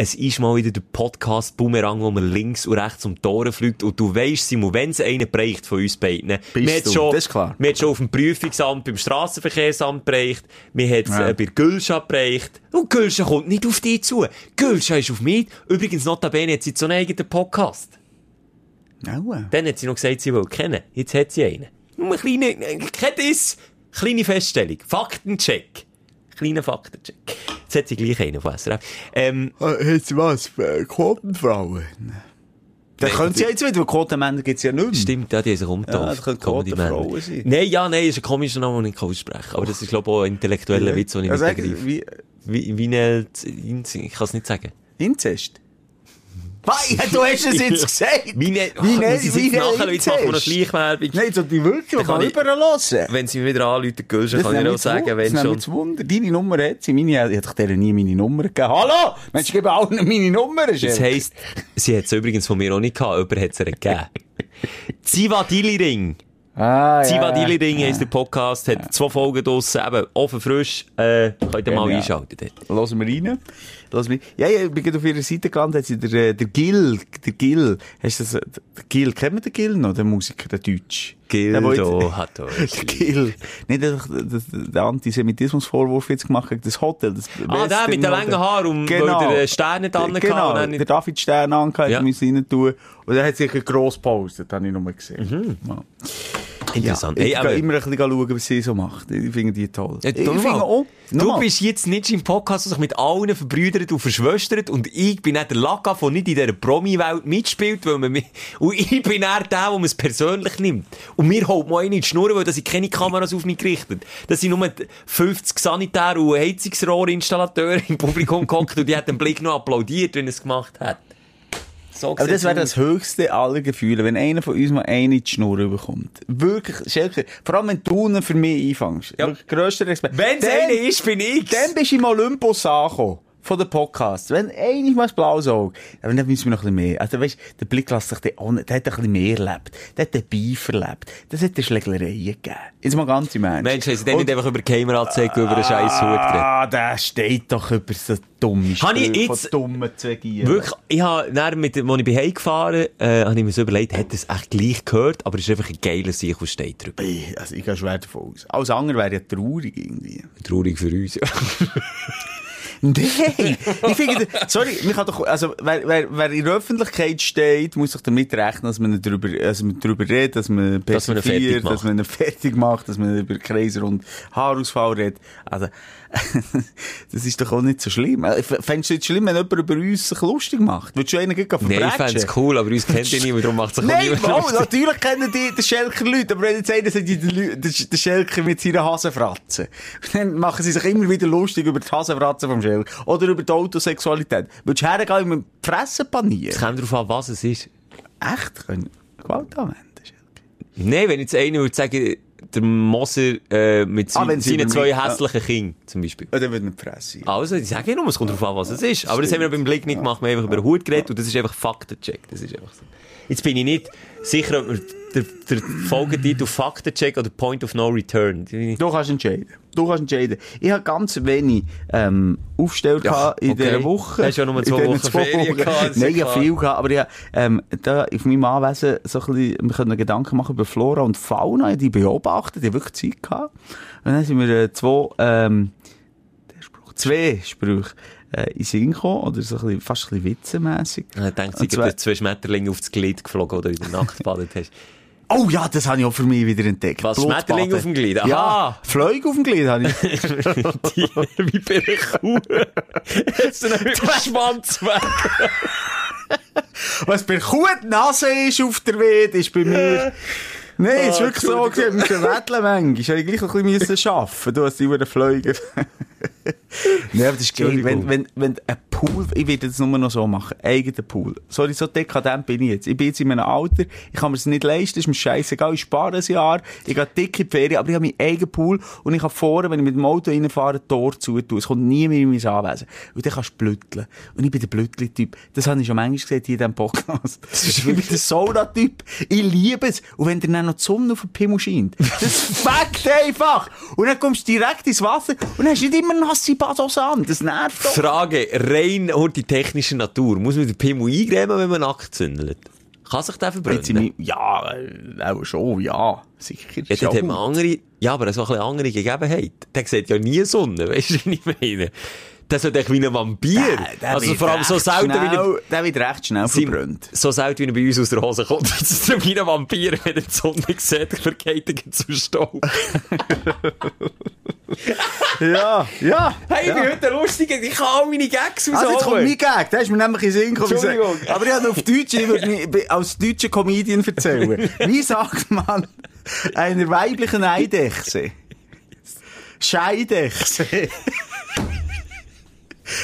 es ist mal wieder der Podcast Boomerang, wo man links und rechts um Tore fliegt. Und du weisst, Simon, wenn es einen bereicht von uns beiden, Bist wir hat's du, schon, das ist klar. wir schon auf dem Prüfungsamt, beim Strassenverkehrsamt bereicht, wir haben es Ja. äh, bei Gülscha bereicht. Und Gülscha kommt nicht auf dich zu. Gülscha ist auf mich. Übrigens, notabene hat sie so einen eigenen Podcast. Aua. Dann hat sie noch gesagt, sie will kennen. Jetzt hat sie einen. Nur ein kleiner, äh, kein Diss. Kleine Feststellung. Faktencheck. Kleiner Faktencheck. Jetzt hat sie gleich einen von SRF. Ähm, Hat sie was? Äh, Quotenfrauen? Dann Nein, können sie ja jetzt wieder, weil Quotenmänner gibt es ja nicht mehr. Stimmt, ja, die haben sich Ja, Quotenfrauen sein. Nein, ja, nein, ist ein komischer Name, den ich nicht aussprechen. Aber das ist, glaube ich, auch ein intellektueller Witz, den ich nicht sag, begreife. wie, Wie, wie eine, ich kann es nicht sagen. Inzest? Wei, du hast es jetzt gesagt! Wie eine, Wie wie ne- eine, wie ne nachher, jetzt machen wir noch? Schleichwerbung. Nein, so die wirklich kann ich- überall hören. Wenn sie wieder anrufen, Gülscha, Das kann ich mich sagen, wenn das schon. zu Wunder. Deine Nummer hat sie, meine, ich hätte dir nie meine Nummer gegeben. Hallo! Mensch, gib allen meine Nummer, Das heisst, sie hat es übrigens von mir auch nicht gehabt, jemand hat es ihr gegeben. Ziva Diliring. Ah, Ziva Diliring heisst der Podcast, hat zwei Folgen draussen, eben offen frisch, äh, könnt ihr mal einschalten dort. Hören wir rein. Hören wir. Ja, ja, ich bin auf ihrer Seite gelandet, hat sie der, äh, der Gil, der Gil, hast du das, äh, der Gil, kennt man den Gil noch, den Musiker, der Deutsch? Der, Gildo hat euch Der Gil. Nicht einfach das- der Antisemitismusvorwurf jetzt gemacht gegen das Hotel. Das Ah, der mit den langen Haaren, um, weil der äh, Stern nicht dran Genau, dann der David Stern angehabt, Ja. müssen rein tun. Und er hat sich gross gepostet, habe ich nur gesehen. Ja. Interessant. Ja, Hey, ich aber- gehe immer ein bisschen schauen, was sie so macht. Ich finde die toll. Ja, ich finde mal. auch, Du nochmal. bist jetzt nicht im Podcast, der sich mit allen verbrüdert und verschwöstert und ich bin nicht der Laka, der nicht in dieser Promi-Welt mitspielt, weil man mich, und ich bin eher der, der man es persönlich nimmt. Und mir holt mal einen in die Schnur, weil da sind keine Kameras auf mich gerichtet. Da sind nur 50 Sanitär- und Heizungsrohrinstallateure im Publikum gehockt und die hat den Blick noch applaudiert, wenn er es gemacht hat. So Aber das wäre das höchste aller Gefühle, wenn einer von uns mal eine in die Schnur bekommt. Wirklich, Schelke, vor allem wenn du ihn für mich einfangst. Ja. Wirklich, grösster Respekt. Wenn es einer ist, bin ich Dann bist du im Olympus angekommen. Von den Podcasts, wenn einmal mal das blaues Auge, dann müssen wir noch ein bisschen mehr. Also weißt, der Blick lässt sich nicht, der hat ein bisschen mehr erlebt. Der hat den Beef erlebt. Das hat eine Schlägerei gegeben. Jetzt mal ganz im Ernst. Mensch, haben sie dann nicht einfach über die Kamera gezeigt über einen scheiß Hut geredet? Ah, der steht doch über so dumme Habe ich jetzt- dummen Zwegieren. Wirklich, ich habe, dann mit, dem- als ich bin heimgefahren, äh, habe ich mir so überlegt, hat das echt gleich gehört, aber es ist einfach ein geiler Sieg, was steht drüber. Also ich gehe schwer davon aus. Alles andere wäre ja traurig irgendwie. Traurig für uns. Nein! ich finde, sorry, man kann doch, also, wer, wer, wer in der Öffentlichkeit steht, muss doch damit rechnen, dass man darüber, also man darüber redet, dass man macht. dass man ihn fertig macht, dass man über Kreiser und Haarausfall redet. Also, das ist doch auch nicht so schlimm. Äh, Fändest du es schlimm, wenn jemand über uns sich lustig macht? Würdest du einen gegen Nein, ich verbrechen? fände es cool, aber uns kennt ihr niemand, darum macht es auch Nein, niemand wow, lustig. natürlich kennen die den Schelker Leute, aber wenn jetzt einer sagt, der Schelker mit seiner Hasenfratze, dann machen sie sich immer wieder lustig über die Hasenfratze vom Schelker. Oder über die Autosexualität. Würdest du hergehen und Fressen Es panieren? kommt darauf an, was es ist. Echt? Können Gewalt anwenden? Schelker? Nein, wenn jetzt einer würde sagen, der Moser äh, mit Ah, seinen zwei mich- hässlichen Kindern zum Beispiel. Oder würde man die Fresse? Also, ich sage ja nur, es kommt darauf an, was es ist. Aber das haben wir beim Blick nicht gemacht. Wir haben einfach über den Hut geredet und das ist einfach Faktencheck. Das ist einfach so. Jetzt bin ich nicht sicher, ob wir der, der Folgetitel Faktencheck oder Point of No Return. Du kannst entscheiden. Du kannst entscheiden. Ich habe ganz wenig ähm, aufgestellt Ja, in okay. dieser Woche. Hast ja nur zwei Wochen Ferien gehabt, Nein, ich habe viel gehabt. Aber ich ähm, da auf meinem Anwesen so ein bisschen, wir können Gedanken machen über Flora und Fauna. Die beobachtet, die wirklich Zeit gehabt. Und dann sind wir zwei, ähm, zwei Sprüche äh, in Sinn gekommen. Oder so ein bisschen, fast ein bisschen witzenmässig. Ich denke, sie sind zwei Schmetterlinge aufs Glied geflogen oder in der Nacht gebadet hast. Oh ja, das habe ich auch für mich wieder entdeckt. Was. Schmetterling auf dem Glied? Aha. Ja, Fleuge auf dem Glied habe ich. Die, wie bei einer Kuh. Jetzt dann mit dem Schwanz weg. Was bei Kuh die Nase ist auf der Weide, ist bei mir... Nein, es ist Ah, wirklich so gewesen. Wir müssen wedeln manchmal. Ich gleich ein bisschen arbeiten Du hast die Uhren Fleuge. Nein, aber das ist geil. Wenn, wenn, wenn ein Pool, ich werde das nur noch so machen, eigener Pool. Sorry, so dekadent bin ich jetzt. Ich bin jetzt in einem Alter, ich kann mir das nicht leisten, ist mir scheißegal, ich spare ein Jahr, ich gehe dick in die Ferien, aber ich habe meinen eigenen Pool und ich kann vorne, wenn ich mit dem Auto reinfahre, ein Tor zu tun. Es kommt nie mehr in mein Anwesen. Und dann kannst du blütteln. Und ich bin der Blüttli-Typ. Das habe ich schon manchmal gesagt hier in diesem Podcast. ich bin der Soda-Typ. Ich liebe es. Und wenn dir dann noch die Sonne auf den Pimmel scheint, das fuckt einfach. Und dann kommst du direkt ins Wasser und dann hast du nicht immer nasse Badhose an. Das nervt doch. Frage, rein die technische Natur. Muss man den Pimmel eingrämen, wenn man nackt zündelt? Kann sich der verbrennen? Ja, äh, auch schon, ja. Sicher. Ja, dort hat man andere, ja, aber so ein bisschen andere Gegebenheit. Der sieht ja nie Sonne, weißt du, wie ich meine? Der sollte echt wie ein Vampir. Der- der also wird vor allem so selten, wie er, schnell, Der wird recht schnell verbrannt. so selten, wie er bei uns aus der Hose kommt. Jetzt ist wie ein Vampir, wenn er die Sonne sieht, vergeht er zu Staub. Ja, ja. Hey, ich bin heute lustig, ich kann all meine Gags Also jetzt kommt rausholen. mein Gag, der ist mir nämlich in Sinn gekommen. Entschuldigung. Aber ich habe auf Deutsch, ich würde als deutscher Comedian erzählen. Wie sagt man einer weiblichen Eidechse? Scheidechse.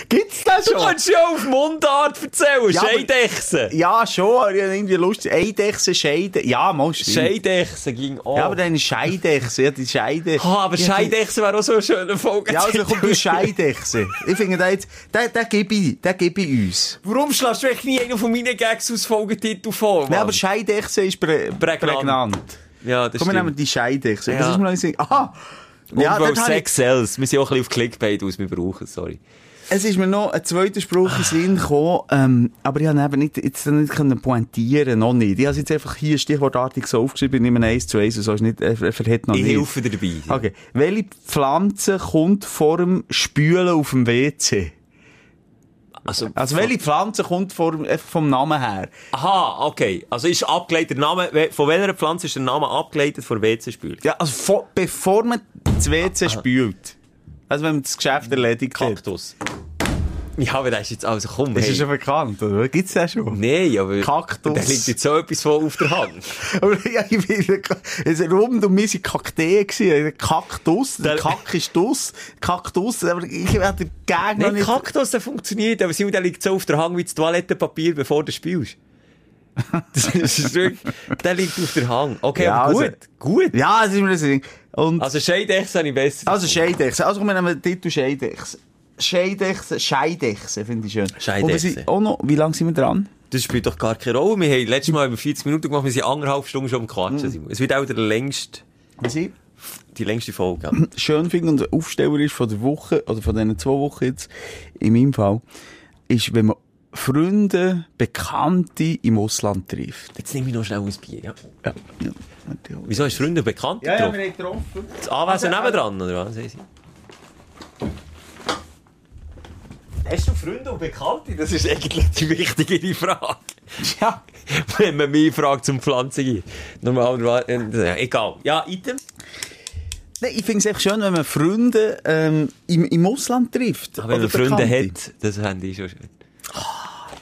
Gibt's das Du schon? kannst ja auf Mundart erzählen, Ja, Scheidechse. Ja, schon, aber ich irgendwie lustig. Eidechse, Scheide. Ja, mal stimmt. Scheidechse ging auch. Ja, aber dann Scheidechse, ja, die Scheide. Ah, aber Ja, Scheidechse wäre auch so eine schöne Folge. Ja, also kommt die Scheidechse. Ich finde, den, jetzt- den gebe ich, den gebe ich uns. Warum schlägst du echt nie einen von meinen Gags aus Folgetitel vor? Nein, aber Scheidechse ist prä Prägnant. prägnant. ja, das Komm, wir nehmen die Scheidechse. Ja. Das ist den Sinn- Aha! Und Ja, ich- Sex sells. Wir sind auch ein bisschen auf Clickbait aus, wir brauchen sorry. Es ist mir noch ein zweiter Spruch in Sinn gekommen, ähm, aber ich habe eben nicht, jetzt nicht können pointieren, noch nicht. Ich habe jetzt einfach hier stichwortartig so aufgeschrieben, ich nehme eins zu eins, so ist nicht, er er verhält noch Ich nicht. helfe dir dabei. Okay. Welche Pflanze kommt vor dem Spülen auf dem WC? Also, Also welche Pflanze kommt dem- einfach vom Namen her? Aha, okay. Also ist abgeleitet der Name, von welcher Pflanze ist der Name abgeleitet von WC-Spül? Ja, also vor, bevor man das WC spült. Also wenn man das Geschäft erledigt hat. Kaktus. Ja, aber das ist jetzt, also komm, Das hey. ist schon bekannt, oder? Gibt's das schon? Nein, aber... Kaktus. Da liegt jetzt so etwas von auf der Hand. Aber ja, ich bin, es war rund um mich sind Kakteen gewesen. Kaktus, der Kack ist dus, Kaktus, aber ich dagegen noch Nein, nicht... Kaktus, der funktioniert, aber Simon, der liegt so auf der Hand wie das Toilettenpapier, bevor du spielst. Das ist wirklich, der liegt auf der Hand. Okay, Ja, aber gut, also- gut. Ja, das ist mir das Ding. Und, Also Scheidechse habe ich besser. also Scheidechse. Also wir nehmen den Titel Scheidechse. Scheidechse, Scheidechse, finde ich schön. Scheidechse. Und auch noch, wie lange sind wir dran? Das spielt doch gar keine Rolle. Wir haben letztes Mal über 40 Minuten gemacht, wir sind anderthalb Stunden schon am Quatschen. Simon. Es wird auch der längste, Was ich die längste Folge schön finde und Aufsteller ist von der Woche, oder von diesen zwei Wochen jetzt, in meinem Fall, ist, wenn man Freunde, Bekannte im Ausland trifft. Jetzt nehme ich noch schnell ein Bier, ja. Ja. ja. Wieso hast du Freunde und Bekannte Ja, ja, wir haben getroffen. Das Anwesen nebendran, oder was? Hast du Freunde und Bekannte? Das ist eigentlich die wichtigere Frage. Ja. Wenn man mich fragt zum Pflanzen geht. Normal, äh, egal. Ja, Item? Nein, ich finde es echt schön, wenn man Freunde ähm, im, im Ausland trifft. Aber wenn man Oder Freunde Bekannte. hat, das fände ich schon schön.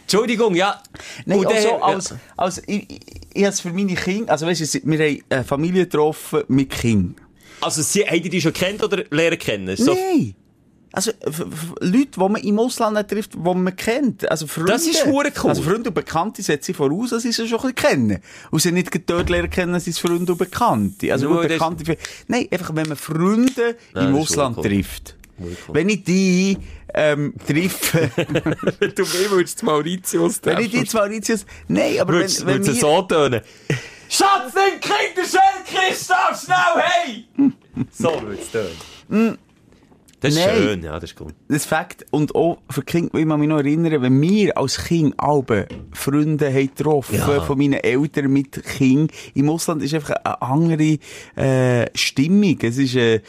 Entschuldigung, ja. Nein, Und also, als, als, ich, ich, ich habe es für meine Kinder, also weißt du, wir haben eine Familie getroffen mit Kindern. Also, sie, die schon kennt oder lernen kennen? So, Nein! Also, Leute, die man im Ausland trifft, die man kennt. Also, Freunde. Das ist cool. Also, Freunde und Bekannte setzen sie voraus, dass sie sie schon ein kennen. Und sie nicht dort lernen kennen, sind Freunde und Bekannte. Also, Bekannte. Nein, einfach, wenn man Freunde Nein, im ist Ausland cool. trifft. Cool. Wenn ich die, ähm, treffe, du mir würdest Mauritius wenn ich die zwei Mauritius, nein, aber Würdest wenn, wenn würdest du wir- so tönen? Schatz, nimm Kinderschell, Christoph, schnell, hey! so würdest du tönen. Das ist Nein. schön, ja, das ist cool. Das Fakt. Und auch für Kinder, will ich mich noch erinnern, wenn wir als Kind alle Freunde haben getroffen Ja. von meinen Eltern mit Kind im Ausland, ist einfach eine andere äh, Stimmung. Es ist, äh,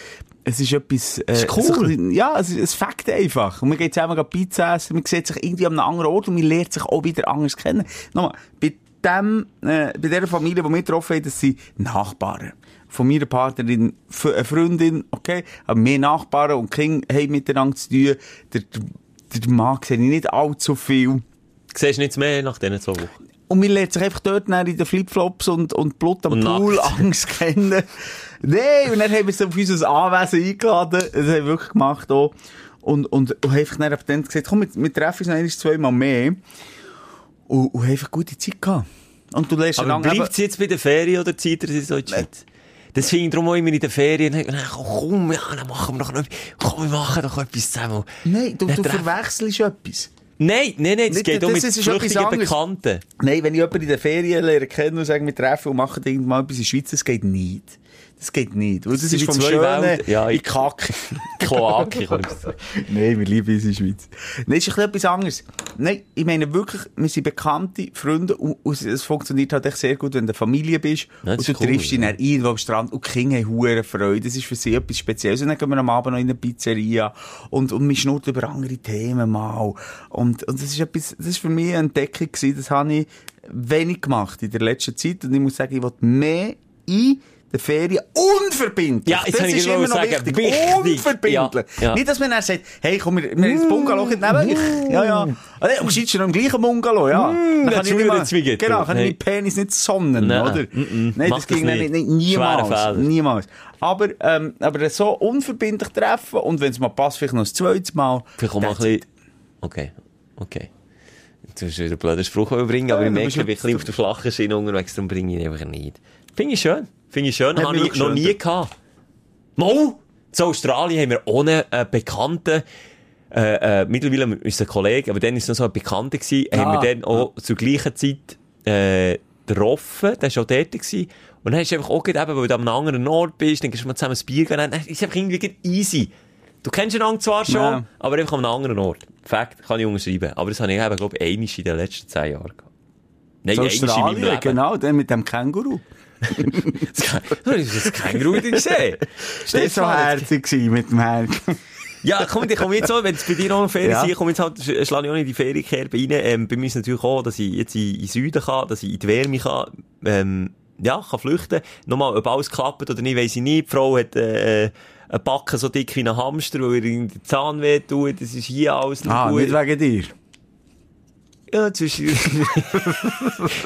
es ist etwas... Äh, ist cool. bisschen- ja, es ist ein Fakt einfach. Und man geht zusammen Pizza essen, man sieht sich irgendwie an einem anderen Ort und man lernt sich auch wieder anders kennen. Nochmal, bei dem, äh, bei der Familie, die wir getroffen haben, das sind Nachbarn. Von meiner Partnerin, eine Freundin, okay, aber mehr Nachbarn und Kinder haben miteinander zu tun. Der, der, der Mann sehe ich nicht allzu viel. Siehst nichts mehr nach diesen zwei Wochen? Und wir lernen sich einfach dort in den Flipflops und, und Blut am Und Pool. Angst kennen. Nein, und dann haben wir sie auf unser Anwesen eingeladen. Das haben wir wirklich gemacht auch. Und, und, und haben einfach dann ab dann gesagt, komm, wir, wir treffen uns noch einmal zweimal mehr. Und, und haben einfach gute Zeit gehabt. Und du lernst Aber bleibt sie jetzt bei der Ferien oder zieht er sie so in die Schweiz? Das finde ich darum auch immer in den Ferien. Dann, komm, ja, dann machen wir doch noch etwas. Komm, wir machen doch etwas zusammen. Nein, du, du verwechselst etwas. Nein, nein, nein, Nicht, geht um mit flüchtigen. Bekannten. Nein, wenn ich jemanden in der Ferien lernen kennen und sagen, wir treffen und machen irgendwann etwas in der Schweiz, das geht nicht. Das geht nicht. Das, sind ist wie vom Schönen. Ja, in ich- Kack. Kloake, kann ich sagen. Nein, wir lieben uns in der Schweiz. Nein, ist ein bisschen etwas anderes. Nein, ich meine wirklich, wir sind bekannte Freunde und, es funktioniert halt echt sehr gut, wenn du Familie bist Ja, das und du ist cool, triffst dich ja. irgendwo am Strand und die Kinder haben hure Freude. Das ist für sie etwas Spezielles. Und dann gehen wir am Abend noch in eine Pizzeria und, und wir schnurren über andere Themen mal. Und, und das ist etwas, das ist für mich eine Entdeckung gewesen, das habe ich wenig gemacht in der letzten Zeit und ich muss sagen, ich will mehr in der Ferien unverbindlich. Ja, jetzt das ich ist immer noch sagen, wichtig. wichtig. Unverbindlich. Ja, ja. Nicht, dass man dann sagt, hey, komm, wir, wir ins Bungalow neben. Ich, ja, ja. Du sitzt noch im gleichen Bungalow, ja. Dann das kann ich nicht mal, wieder genau, kann ich Hey. meinen Penis nicht sonnen, Nein, oder? mm, mm. Nein, das ging das dann nicht. nicht, niemals. Niemals. Aber, ähm, aber so unverbindlich treffen und wenn es mal passt, vielleicht noch ein zweites Mal. Vielleicht mal ein bisschen... Okay, okay. Du wieder einen blöden Spruch überbringen, aber Ja, ich merke, ich bin ein bisschen auf der flachen Schiene unterwegs, darum bringe ich ihn einfach nicht. Finde ich schön. Finde ich schön. Habe ich noch nie gehabt. Mo! In Australien haben wir ohne einen Bekannten, äh, äh, mittlerweile ist ein Kollege, aber dann ist es noch so ein Bekannter gewesen, haben Ah. wir dann auch zur gleichen Zeit, äh, getroffen, der war auch dort gewesen. Und dann ist einfach auch gerade eben, weil du an einem anderen Ort bist, dann gehst du mal zusammen ein Bier gehen, dann ist einfach irgendwie easy. Du kennst einander zwar schon, Ja. aber einfach an einem anderen Ort. Fakt, kann ich unterschreiben. Aber das habe ich eben, glaube ich, einmal in den letzten zehn Jahren gehabt. Nein, So Australien, genau, der mit dem Känguru. Das Känguru nicht gesehen. Der war so herzig mit dem Herrn. Ja, komm, ich komme jetzt so, wenn es bei dir noch Ferien Ja. sind, komm jetzt halt, sch- schlage ich auch in die Ferienkerbe rein. Ähm, bei mir ist natürlich auch, dass ich jetzt in, in den Süden kann, dass ich in die Wärme kann, ähm, ja, kann flüchten. Nochmal, ob alles klappt oder nicht, weiss ich nicht. Die Frau hat, äh, ein Backen so dick wie ein Hamster, weil ihr irgendwie den Zahn weh tut. Das ist hier alles nicht Ah, gut. nicht wegen dir. Ja, zwischen...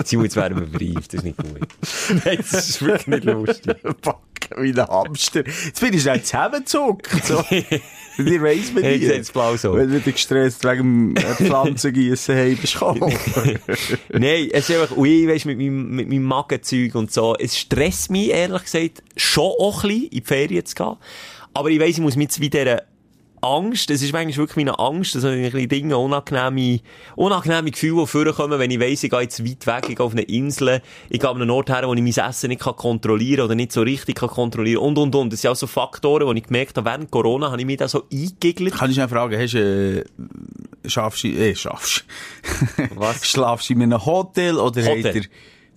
Simon, jetzt wären wir verbrieft, das ist nicht gut. Nein, das ist wirklich nicht lustig. Backen wie ein Hamster. Jetzt bin ich schnell zusammengezuckt. So. Die weiss man nie. sieht's blau so. Wenn du dich gestresst wegen äh, Pflanzengießen hey, bist du. Nein, es ist einfach, ui, weisst, mit meinem, mit meinem Magenzeug und so. Es stresst mich, ehrlich gesagt, schon auch ein bisschen, in die Ferien zu gehen. Aber ich weiss, ich muss mich jetzt wieder Angst, es ist manchmal wirklich meine Angst, dass ein bisschen Dinge, unangenehme, unangenehme Gefühle, die vorkommen, wenn ich weiss, ich gehe jetzt weit weg, ich gehe auf eine Insel, ich gehe an einen Ort her, wo ich mein Essen nicht kann kontrollieren oder nicht so richtig kann kontrollieren und, und, und. Das sind auch so Faktoren, die ich gemerkt habe, während Corona habe ich mich da so eingegelt. Kann ich noch fragen, hast du, äh, schaffst du, äh, schaffst Was? Schlafst du in einem Hotel oder Hotel.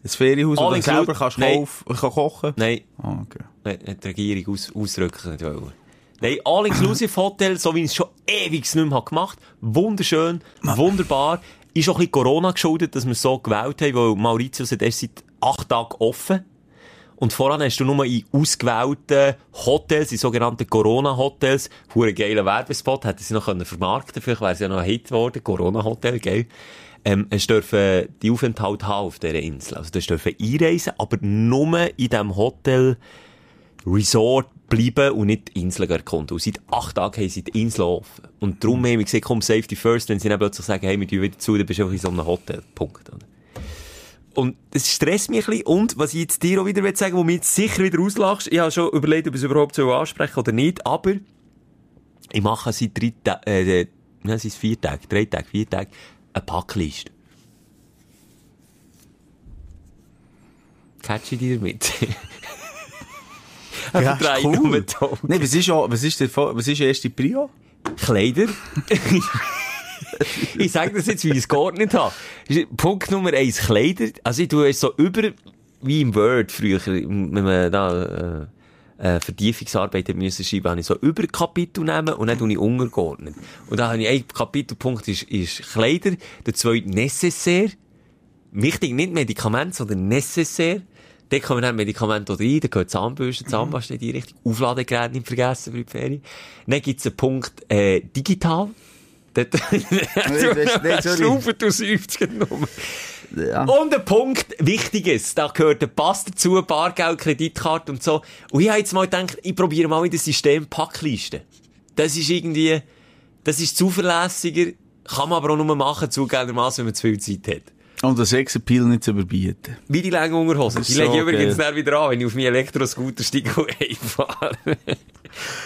ein Ferienhaus, include- selber kannst Nein. kann kochen? Nein, Ah, okay. Hat die Regierung aus, ausdrücklich nicht wollen. Nein, All-Inclusive Hotel, so wie ich es schon ewig nicht mehr habe gemacht Wunderschön, wunderbar. Ist auch ein bisschen Corona geschuldet, dass wir es so gewählt haben, weil Mauritius hat erst seit acht Tagen offen. Und voran hast du nur in ausgewählten Hotels, in sogenannten Corona-Hotels, hure geiler Werbespot, hätten sie noch können vermarkten vielleicht wäre es ja noch ein Hit geworden, Corona-Hotel, geil. Ähm, es dürfen die Aufenthalt haben auf dieser Insel. Also, du dürfen einreisen, aber nur in diesem Hotel Resort bleiben und nicht die Insel erkunden. Und seit acht Tagen haben sie die Insel offen. Und darum haben wir gesagt, komm, Safety first, wenn sie dann plötzlich sagen, hey, wir tun wieder zu, dann bist du einfach in so einem Hotel. Punkt. Und das stresst mich ein bisschen. Und was ich jetzt dir auch wieder sagen will, wo mich jetzt sicher wieder auslachst, ich habe schon überlegt, ob ich es überhaupt so ansprechen oder nicht, aber ich mache seit drei Tagen, äh, nein, es ist vier Tage, drei Tage, vier Tage, eine Packliste. Catch ich dich damit? Ja, Drei cool. um Tag. Nee, was ist, was ist, der, was ist die erste Prio? Kleider. ich sage das jetzt, weil ich es geordnet habe. Punkt Nummer eins, Kleider. Also ich tue es so über, wie im Word früher, wenn man da, äh, äh, Vertiefungsarbeit hat müssen schreiben, habe ich so über Kapitel nehmen und dann tue ich untergeordnet. Und da habe ich ein Kapitelpunkt ist, ist Kleider, der zweite Necessaire. Wichtig, nicht Medikament, sondern Necessaire. Dann kommen dann Medikamente rein, dann gehört Zahnbürste, Zahnpasta in die Richtung, Aufladegerät nicht vergessen für die Ferien. Dann gibt's einen Punkt, äh, digital. Dort. Schrauben du 50 genommen. Ja. Und ein Punkt, Wichtiges, da gehört der Pass dazu, Bargeld, Kreditkarte und so. Und ich habe jetzt mal gedacht, ich probiere mal in das System Packlisten. Das ist irgendwie, das ist zuverlässiger, kann man aber auch nur machen, zugegebenermassen, wenn man zu viel Zeit hat. Und das Sexappeal nicht zu überbieten. Wie die lange Unterhosen. Die ist lege ich so übrigens dann wieder an, wenn ich auf meinen Elektroscooter steige und einfahre.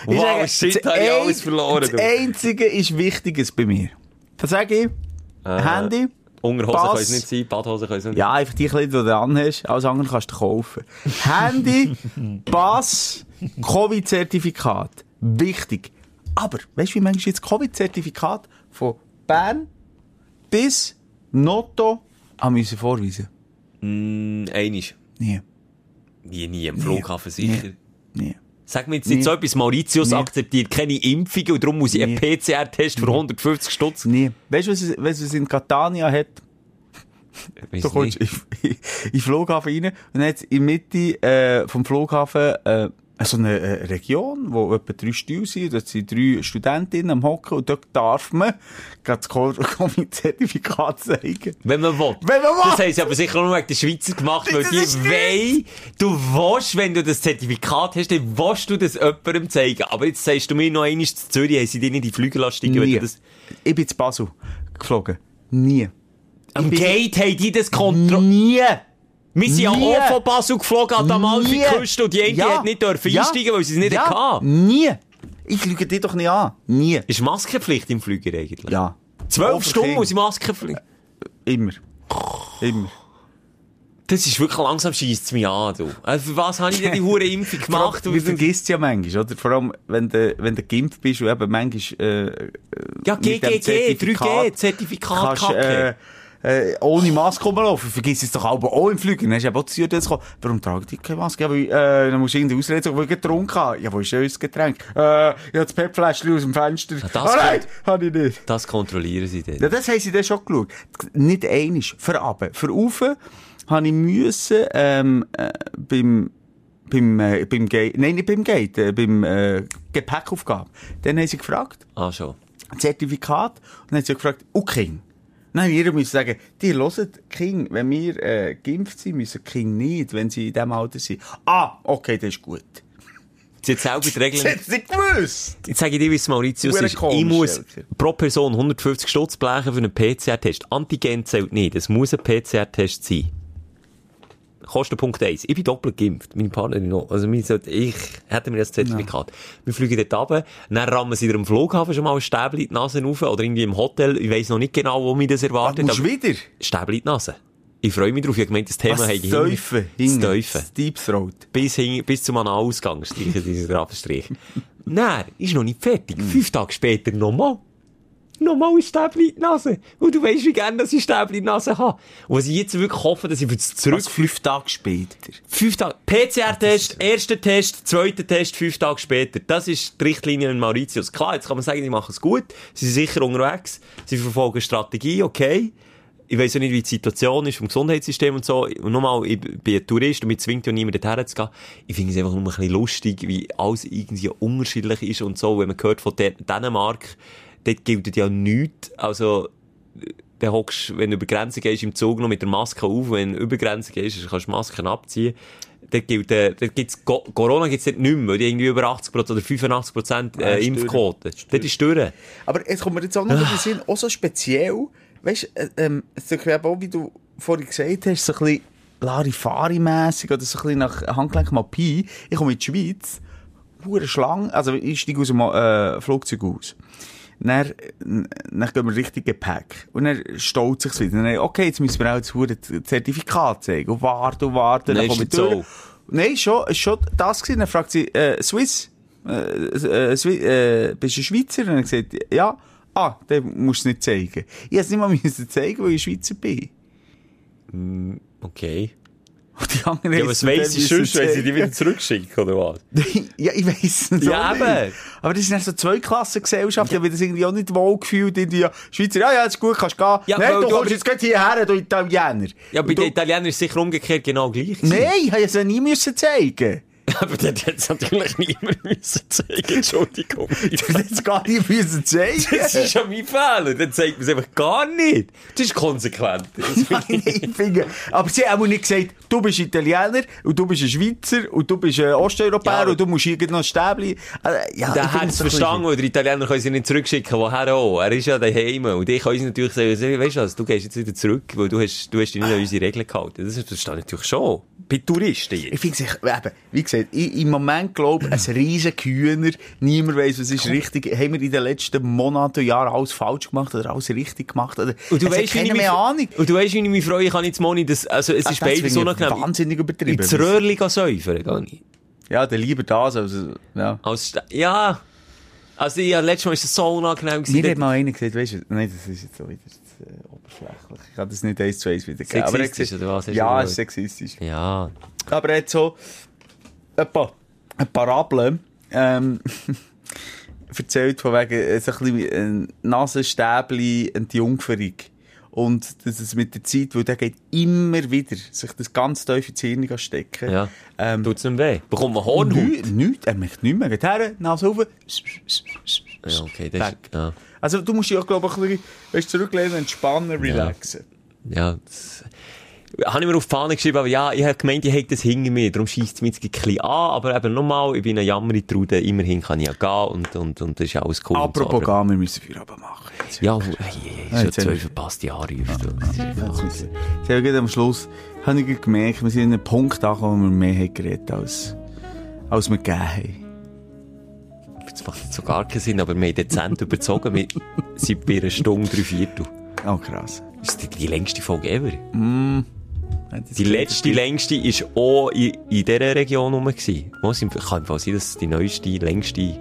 Ich wow, sage, shit, das habe ich alles verloren. Das. Einzige ist Wichtiges bei mir. Das sage ich. Handy. Unterhosen können es nicht sein, Badhosen können es nicht Ja, einfach die Kleider, die du anhast. Alles andere kannst du kaufen. Handy, Pass, Covid-Zertifikat. Wichtig. Aber, weißt du, wie manchmal jetzt Covid-Zertifikat von Bern bis Noto haben müssen vorweisen? Mm, Einisch. Nie. Wie nie, im Flughafen sicher. Nie. Sag mir jetzt Nie. nicht so etwas, Mauritius Nie. akzeptiert keine Impfungen und darum muss ich einen Nie. PCR-Test für 150 Stutz. Nie. Weißt du, was es, was es in Catania hat? Du kommst in, in, in den Flughafen rein und dann hat in der Mitte äh, vom Flughafen äh, so eine äh, Region, wo etwa drei Stühle sind, dort sind drei Studentinnen am Hocken und dort darf man gerade das Covid-Zertifikat zeigen. Wenn man will. Wenn man will. Das haben sie aber sicher nur wegen den Schweizer gemacht, weil die wollen, du willst, wenn du das Zertifikat hast, dann willst du das jemandem zeigen. Aber jetzt sagst du mir noch einmal, zu Zürich haben sie dich nicht in die Flügel lassen steigen, wenn Nie. das... Ich bin zu Basel geflogen. Nie. Am Gate haben die das kontrolliert. Nie. Wir sind ja auch von Basel geflogen an der Amalfi-Küste und die eine Ja. hat nicht dürfen Ja. einsteigen, weil sie es nicht ja. hatten. Nie. Ich lüge dich doch nicht an. Nie. Ist Maskenpflicht im Flüger eigentlich? Ja. Zwölf für Stunden muss ich Maskenpflicht. Immer. Immer. Das ist wirklich langsam scheisst mich an, du. Also für was habe ich denn die hure Impfung gemacht? Wir vergisst ja manchmal, oder? Vor allem, wenn du, wenn du geimpft bist und eben manchmal, äh, ja, GGG, 3G, Zertifikat Zertifikat kannst, äh, äh, ohne Maske rumlaufen. Vergiss es doch aber auch im Flüger. Dann hast du eben auch die Stewardess gekommen. Warum tragen die keine Maske? Ja, weil, äh, dann musst du irgendeine Ausrede sagen, weil ich getrunken habe. Ja, wo ist unser Getränk? Äh, ich habe das PET-Fläschchen aus dem Fenster. das ah, nein, habe ich nicht. Das kontrollieren sie dann. Ja, das haben sie dann schon geschaut. Nicht einisch. Für runter. Für rauf habe ich müssen, ähm, äh, beim, beim, äh, beim Gate, nein, nicht beim Gate, äh, beim, äh, Gepäckaufgabe. Dann haben sie gefragt, Ah, schon. Zertifikat, und dann haben sie gefragt, okay. Nein, wir müssen sagen, die hören King, wenn wir, äh, geimpft sind, müssen King nicht, wenn sie in diesem Alter sind. Ah, okay, das ist gut. Sie hat selber die Regeln. sie nicht gewusst! Jetzt sage ich dir, wie es Mauritius ist. Ich muss pro Person 150 Stutz blechen für einen PCR-Test. Antigen zählt nicht. Es muss ein PCR-Test sein. Kosten Punkt 1. Ich bin doppelt geimpft. Meine Partnerin noch. Also, wir sollte- ich hätte mir das Zertifikat. Wir fliegen dort runter. Dann rammen sie dir am Flughafen schon mal ein Stäbchen in die Nase rauf. Oder irgendwie im Hotel. Ich weiss noch nicht genau, wo mich das erwartet. aber- wieder? Stäbchen in die Nase. Ich freue mich drauf. Ich habe gemeint, das Thema habe ich Teufen? Teufen. Deep Throat. Bis, hin, bis zum Analausgang streichen dieser Abstrich. Nein, ist noch nicht fertig. Fünf Tage später nochmal. Nochmal ein Stäbchen in die Nase. Und du weißt, wie gerne dass ich Stäbchen in die Nase habe. Und was ich jetzt wirklich hoffe, dass ich für das zurück... Was, fünf Tage später? Fünf Tage. PCR-Test, erster Test, zweiter Test, fünf Tage später. Das ist die Richtlinie in Mauritius. Klar, jetzt kann man sagen, die machen es gut. Sie sind sicher unterwegs. Sie verfolgen Strategie, okay. Ich weiss auch nicht, wie die Situation ist vom Gesundheitssystem und so. Und nochmal, ich bin ein Tourist und mir zwingt ja niemand dorthin zu gehen. Ich finde es einfach nur ein bisschen lustig, wie alles irgendwie unterschiedlich ist und so. Wenn man hört von Dän Dänemark, dort gilt ja nichts. Also, dann hockst, wenn du über Grenzen gehst, im Zug noch mit der Maske auf, wenn du über Grenzen gehst, kannst du Masken abziehen. Dort gilt, äh, dort gibt's, Go Corona gibt's dort nicht mehr, weil die irgendwie über 80% oder 85% Ja, äh, ist Impfquote. Dort ist durch. Aber jetzt kommt mir jetzt auch noch in den Sinn, auch so speziell, weißt du, äh, ähm, auch, wie du vorhin gesagt hast, so ein bisschen Larifari-mässig oder so ein bisschen nach Handgelenk mal Pi. Ich komme in die Schweiz, hure Schlange, also ich steige aus dem äh, Flugzeug aus. Dann, dann gehen wir richtig Gepäck. Und dann staut sich's wieder. Dann, okay, jetzt müssen wir auch das hure Zertifikat zeigen. Und warten und warten. Nein, dann nicht durch. Nein, schon, schon das gewesen. Dann fragt sie, äh, Swiss, äh, äh, Swi äh, bist du Schweizer? Und dann sie gesagt, ja. Ah, dann musst du es nicht zeigen. Ich musste es nicht mal müssen zeigen, weil ich Schweizer bin. Okay. Die anderen Ja, was es weiss ich sonst, wenn sie die wieder zurückschicken, oder was? ja, ich weiss es Ja, auch eben. nicht. Aber das ist dann so zwei Klassengesellschaft. Ich habe das irgendwie auch nicht wohl gefühlt. In die Schweizer, ja, ja, ist gut, kannst gehen. Ja, Nein, du du kommst jetzt gleich hierher, du Italiener. Ja, bei du- den Italienern ist es sicher umgekehrt genau gleich. gewesen. Nein, ich habe es ja nie müssen zeigen. Aber dort hat es natürlich niemand müssen zeigen. Entschuldigung. Ich hätte jetzt gar nicht müssen zeigen. Das ist ja mein Fehler. Dann zeigt man es einfach gar nicht. Das ist konsequent. Das Nein, ich- finde, aber sie haben auch nicht gesagt, du bist Italiener und du bist ein Schweizer und du bist ein Osteuropäer Ja, und du musst irgend noch ein Stäbli. Also, ja, Der hat es es verstanden, weil der Italiener können sie nicht zurückschicken, woher auch. Er ist ja daheim. Und ich kann uns natürlich sagen, weißt du was, du gehst jetzt wieder zurück, weil du hast, du hast dich nicht an unsere Regeln gehalten. Das verstehe ich natürlich schon. Bei Touristen. Ich finde eben, wie gesagt, ich, im Moment glaube ein riesen Kühner, niemand weiss, was ist richtig. Haben wir in den letzten Monaten und Jahren alles falsch gemacht oder alles richtig gemacht? Oder, Und du weißt, ich mich, mehr Ahnung. und du weißt, wie ich mich freue, ich kann jetzt Moni, das, also, es ist beides ich unangenehm. wahnsinnig übertrieben. Ins Röhrli gehen säufern, gehe ich. Ja, dann lieber das, also, ja. Als, ja. Also, ja, letztes Mal war es so unangenehm. gewesen. Mir hat mal einer gesagt, weißt du, nein, das ist jetzt so wieder äh, oberflächlich. Ich kann das nicht eins zu eins wiedergeben. Aber er Sexistisch, gesagt- oder was Ja, es ist sexistisch. Ja. Aber er hat so ein paar, ein Parabel ähm, erzählt von wegen äh, so ein bisschen ein Nasenstäbli, Entjungferung. Und dass es mit der Zeit, weil der geht immer wieder sich das ganz tief ins Hirn stecken. Ja. Ähm, Tut's nicht weh? Bekommt man Hornhaut? Nichts, nichts, er möchte nichts mehr. Geht her, Nase rauf. Ja, okay, das ist, ja. Also du musst dich auch, glaube ich, ein bisschen weißt, zurücklehnen, entspannen, relaxen. Ja, das habe ich mir auf die Fahne geschrieben, aber ja, ich habe gemeint, ich hätte das hinter mir, darum schießt es mich jetzt ein bisschen an, aber eben nochmal, ich bin eine Jammertrude, immerhin kann ich ja gehen und, und, und das ist alles cool. Apropos so, gehen, wir müssen Feierabend machen. Jetzt. Ja, hey, hey, Ja, schon haben zwei verpasste ist Ja, haben gerade am Schluss habe ich gemerkt, wir sind an einem Punkt angekommen, wo wir mehr haben geredet als, als wir gegeben haben. Das macht jetzt so gar keinen Sinn, aber wir haben dezent überzogen, wir sind bei einer Stunde, drei Viertel. Oh, krass. Das ist die, die längste Folge ever. Das Die letzte, längste war auch in, in dieser Region rum. gewesen. Oh, es kann im Fall sein, dass es die neueste, längste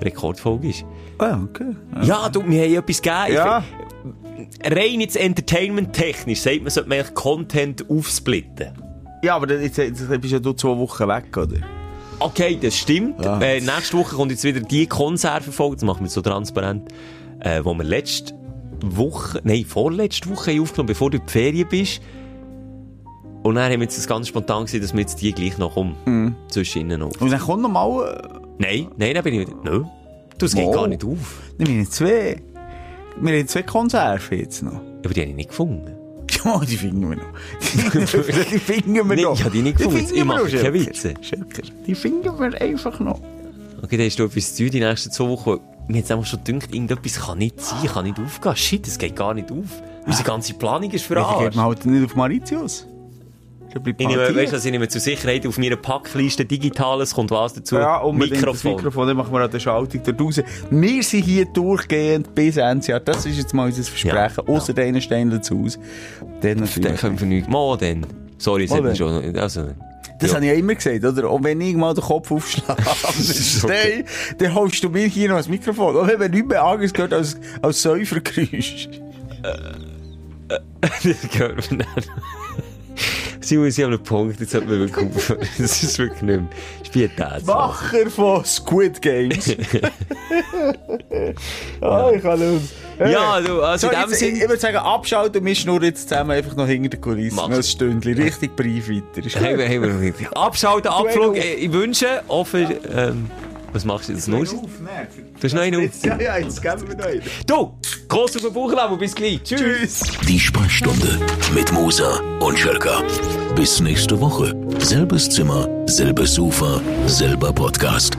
Rekordfolge ist. Ah, okay. Ja, du, wir haben etwas gegeben. Ja. Rein jetzt entertainment-technisch sagt man, sollte man eigentlich Content aufsplitten. Ja, aber jetzt, jetzt bist ja du zwei Wochen weg, oder? Okay, das stimmt. Ja. Äh, nächste Woche kommt jetzt wieder die Konservenfolge, das machen wir so transparent, äh, wo wir letzte Woche, nein, vorletzte Woche haben aufgenommen, bevor du in die Ferien bist. Und dann haben wir jetzt das ganz spontan gesehen, dass wir jetzt die gleich noch um, Mhm. zwischen ihnen auf. Und dann kommt noch mal, Nein, nein, dann bin ich wieder, nö. Du, es geht gar nicht auf. äh, wir haben zwei, wir haben zwei Konserven jetzt noch. Aber die habe ich nicht gefunden. Ja, die finden wir noch. die finden wir Nee, noch. ich habe die nicht gefunden. finden Ich mache keine. Witze. Schelker. Die finden wir einfach noch. Okay, dann hast du etwas zu tun die nächsten zwei Wochen. Mir jetzt einfach schon gedacht, irgendetwas kann nicht sein, kann nicht aufgehen. Shit, es geht gar nicht auf. Unsere ganze Planung ist für Vielleicht geht Arsch. man halt nicht auf Mauritius. Ich nehme, weißt was ich nehme zur Sicherheit auf meiner Packliste Digitales kommt was dazu? Ja, unbedingt Mikrofon. das Mikrofon, dann machen wir an der Schaltung dort raus. Wir sind hier durchgehend bis Ende Jahr. Das ist jetzt mal unser Versprechen. Ja. Außer denen stehen zu Hause. Dann Dann natürlich. können wir nichts. Mal dann. Sorry, das dann. schon. Also, Das Ja. habe ich ja immer gesagt, oder? Und wenn ich mal den Kopf aufschlage, okay. dann, dann holst du mir hier noch ein Mikrofon. Und wenn man nichts mehr anderes gehört als, als Säufergeräusch. das gehört mir nicht. Sie haben einen Punkt, jetzt hat mir wirklich. Das ist wirklich nicht mehr. Spieltät. Macher von Squid Games. ah, ich kann los. Ja, du, also So, in dem jetzt, Sinn. ich, würde sagen, abschalten, wir schnurren jetzt zusammen einfach noch hinter den Kulissen. Mach's. Noch ein Stündchen, richtig Brief weiter. Ist wir noch nicht. Abschalten, Abflug. Äh, Ich wünsche, für, ähm, was machst du jetzt noch? Du hast noch einen auf. Ja, ja, jetzt geben wir noch einen. Du, groß auf den Bauchladen, bis gleich. Tschüss. Tschüss. Die Sprechstunde mit Musa und Schelka. Bis nächste Woche. Selbes Zimmer, selbes Sofa, selber Podcast.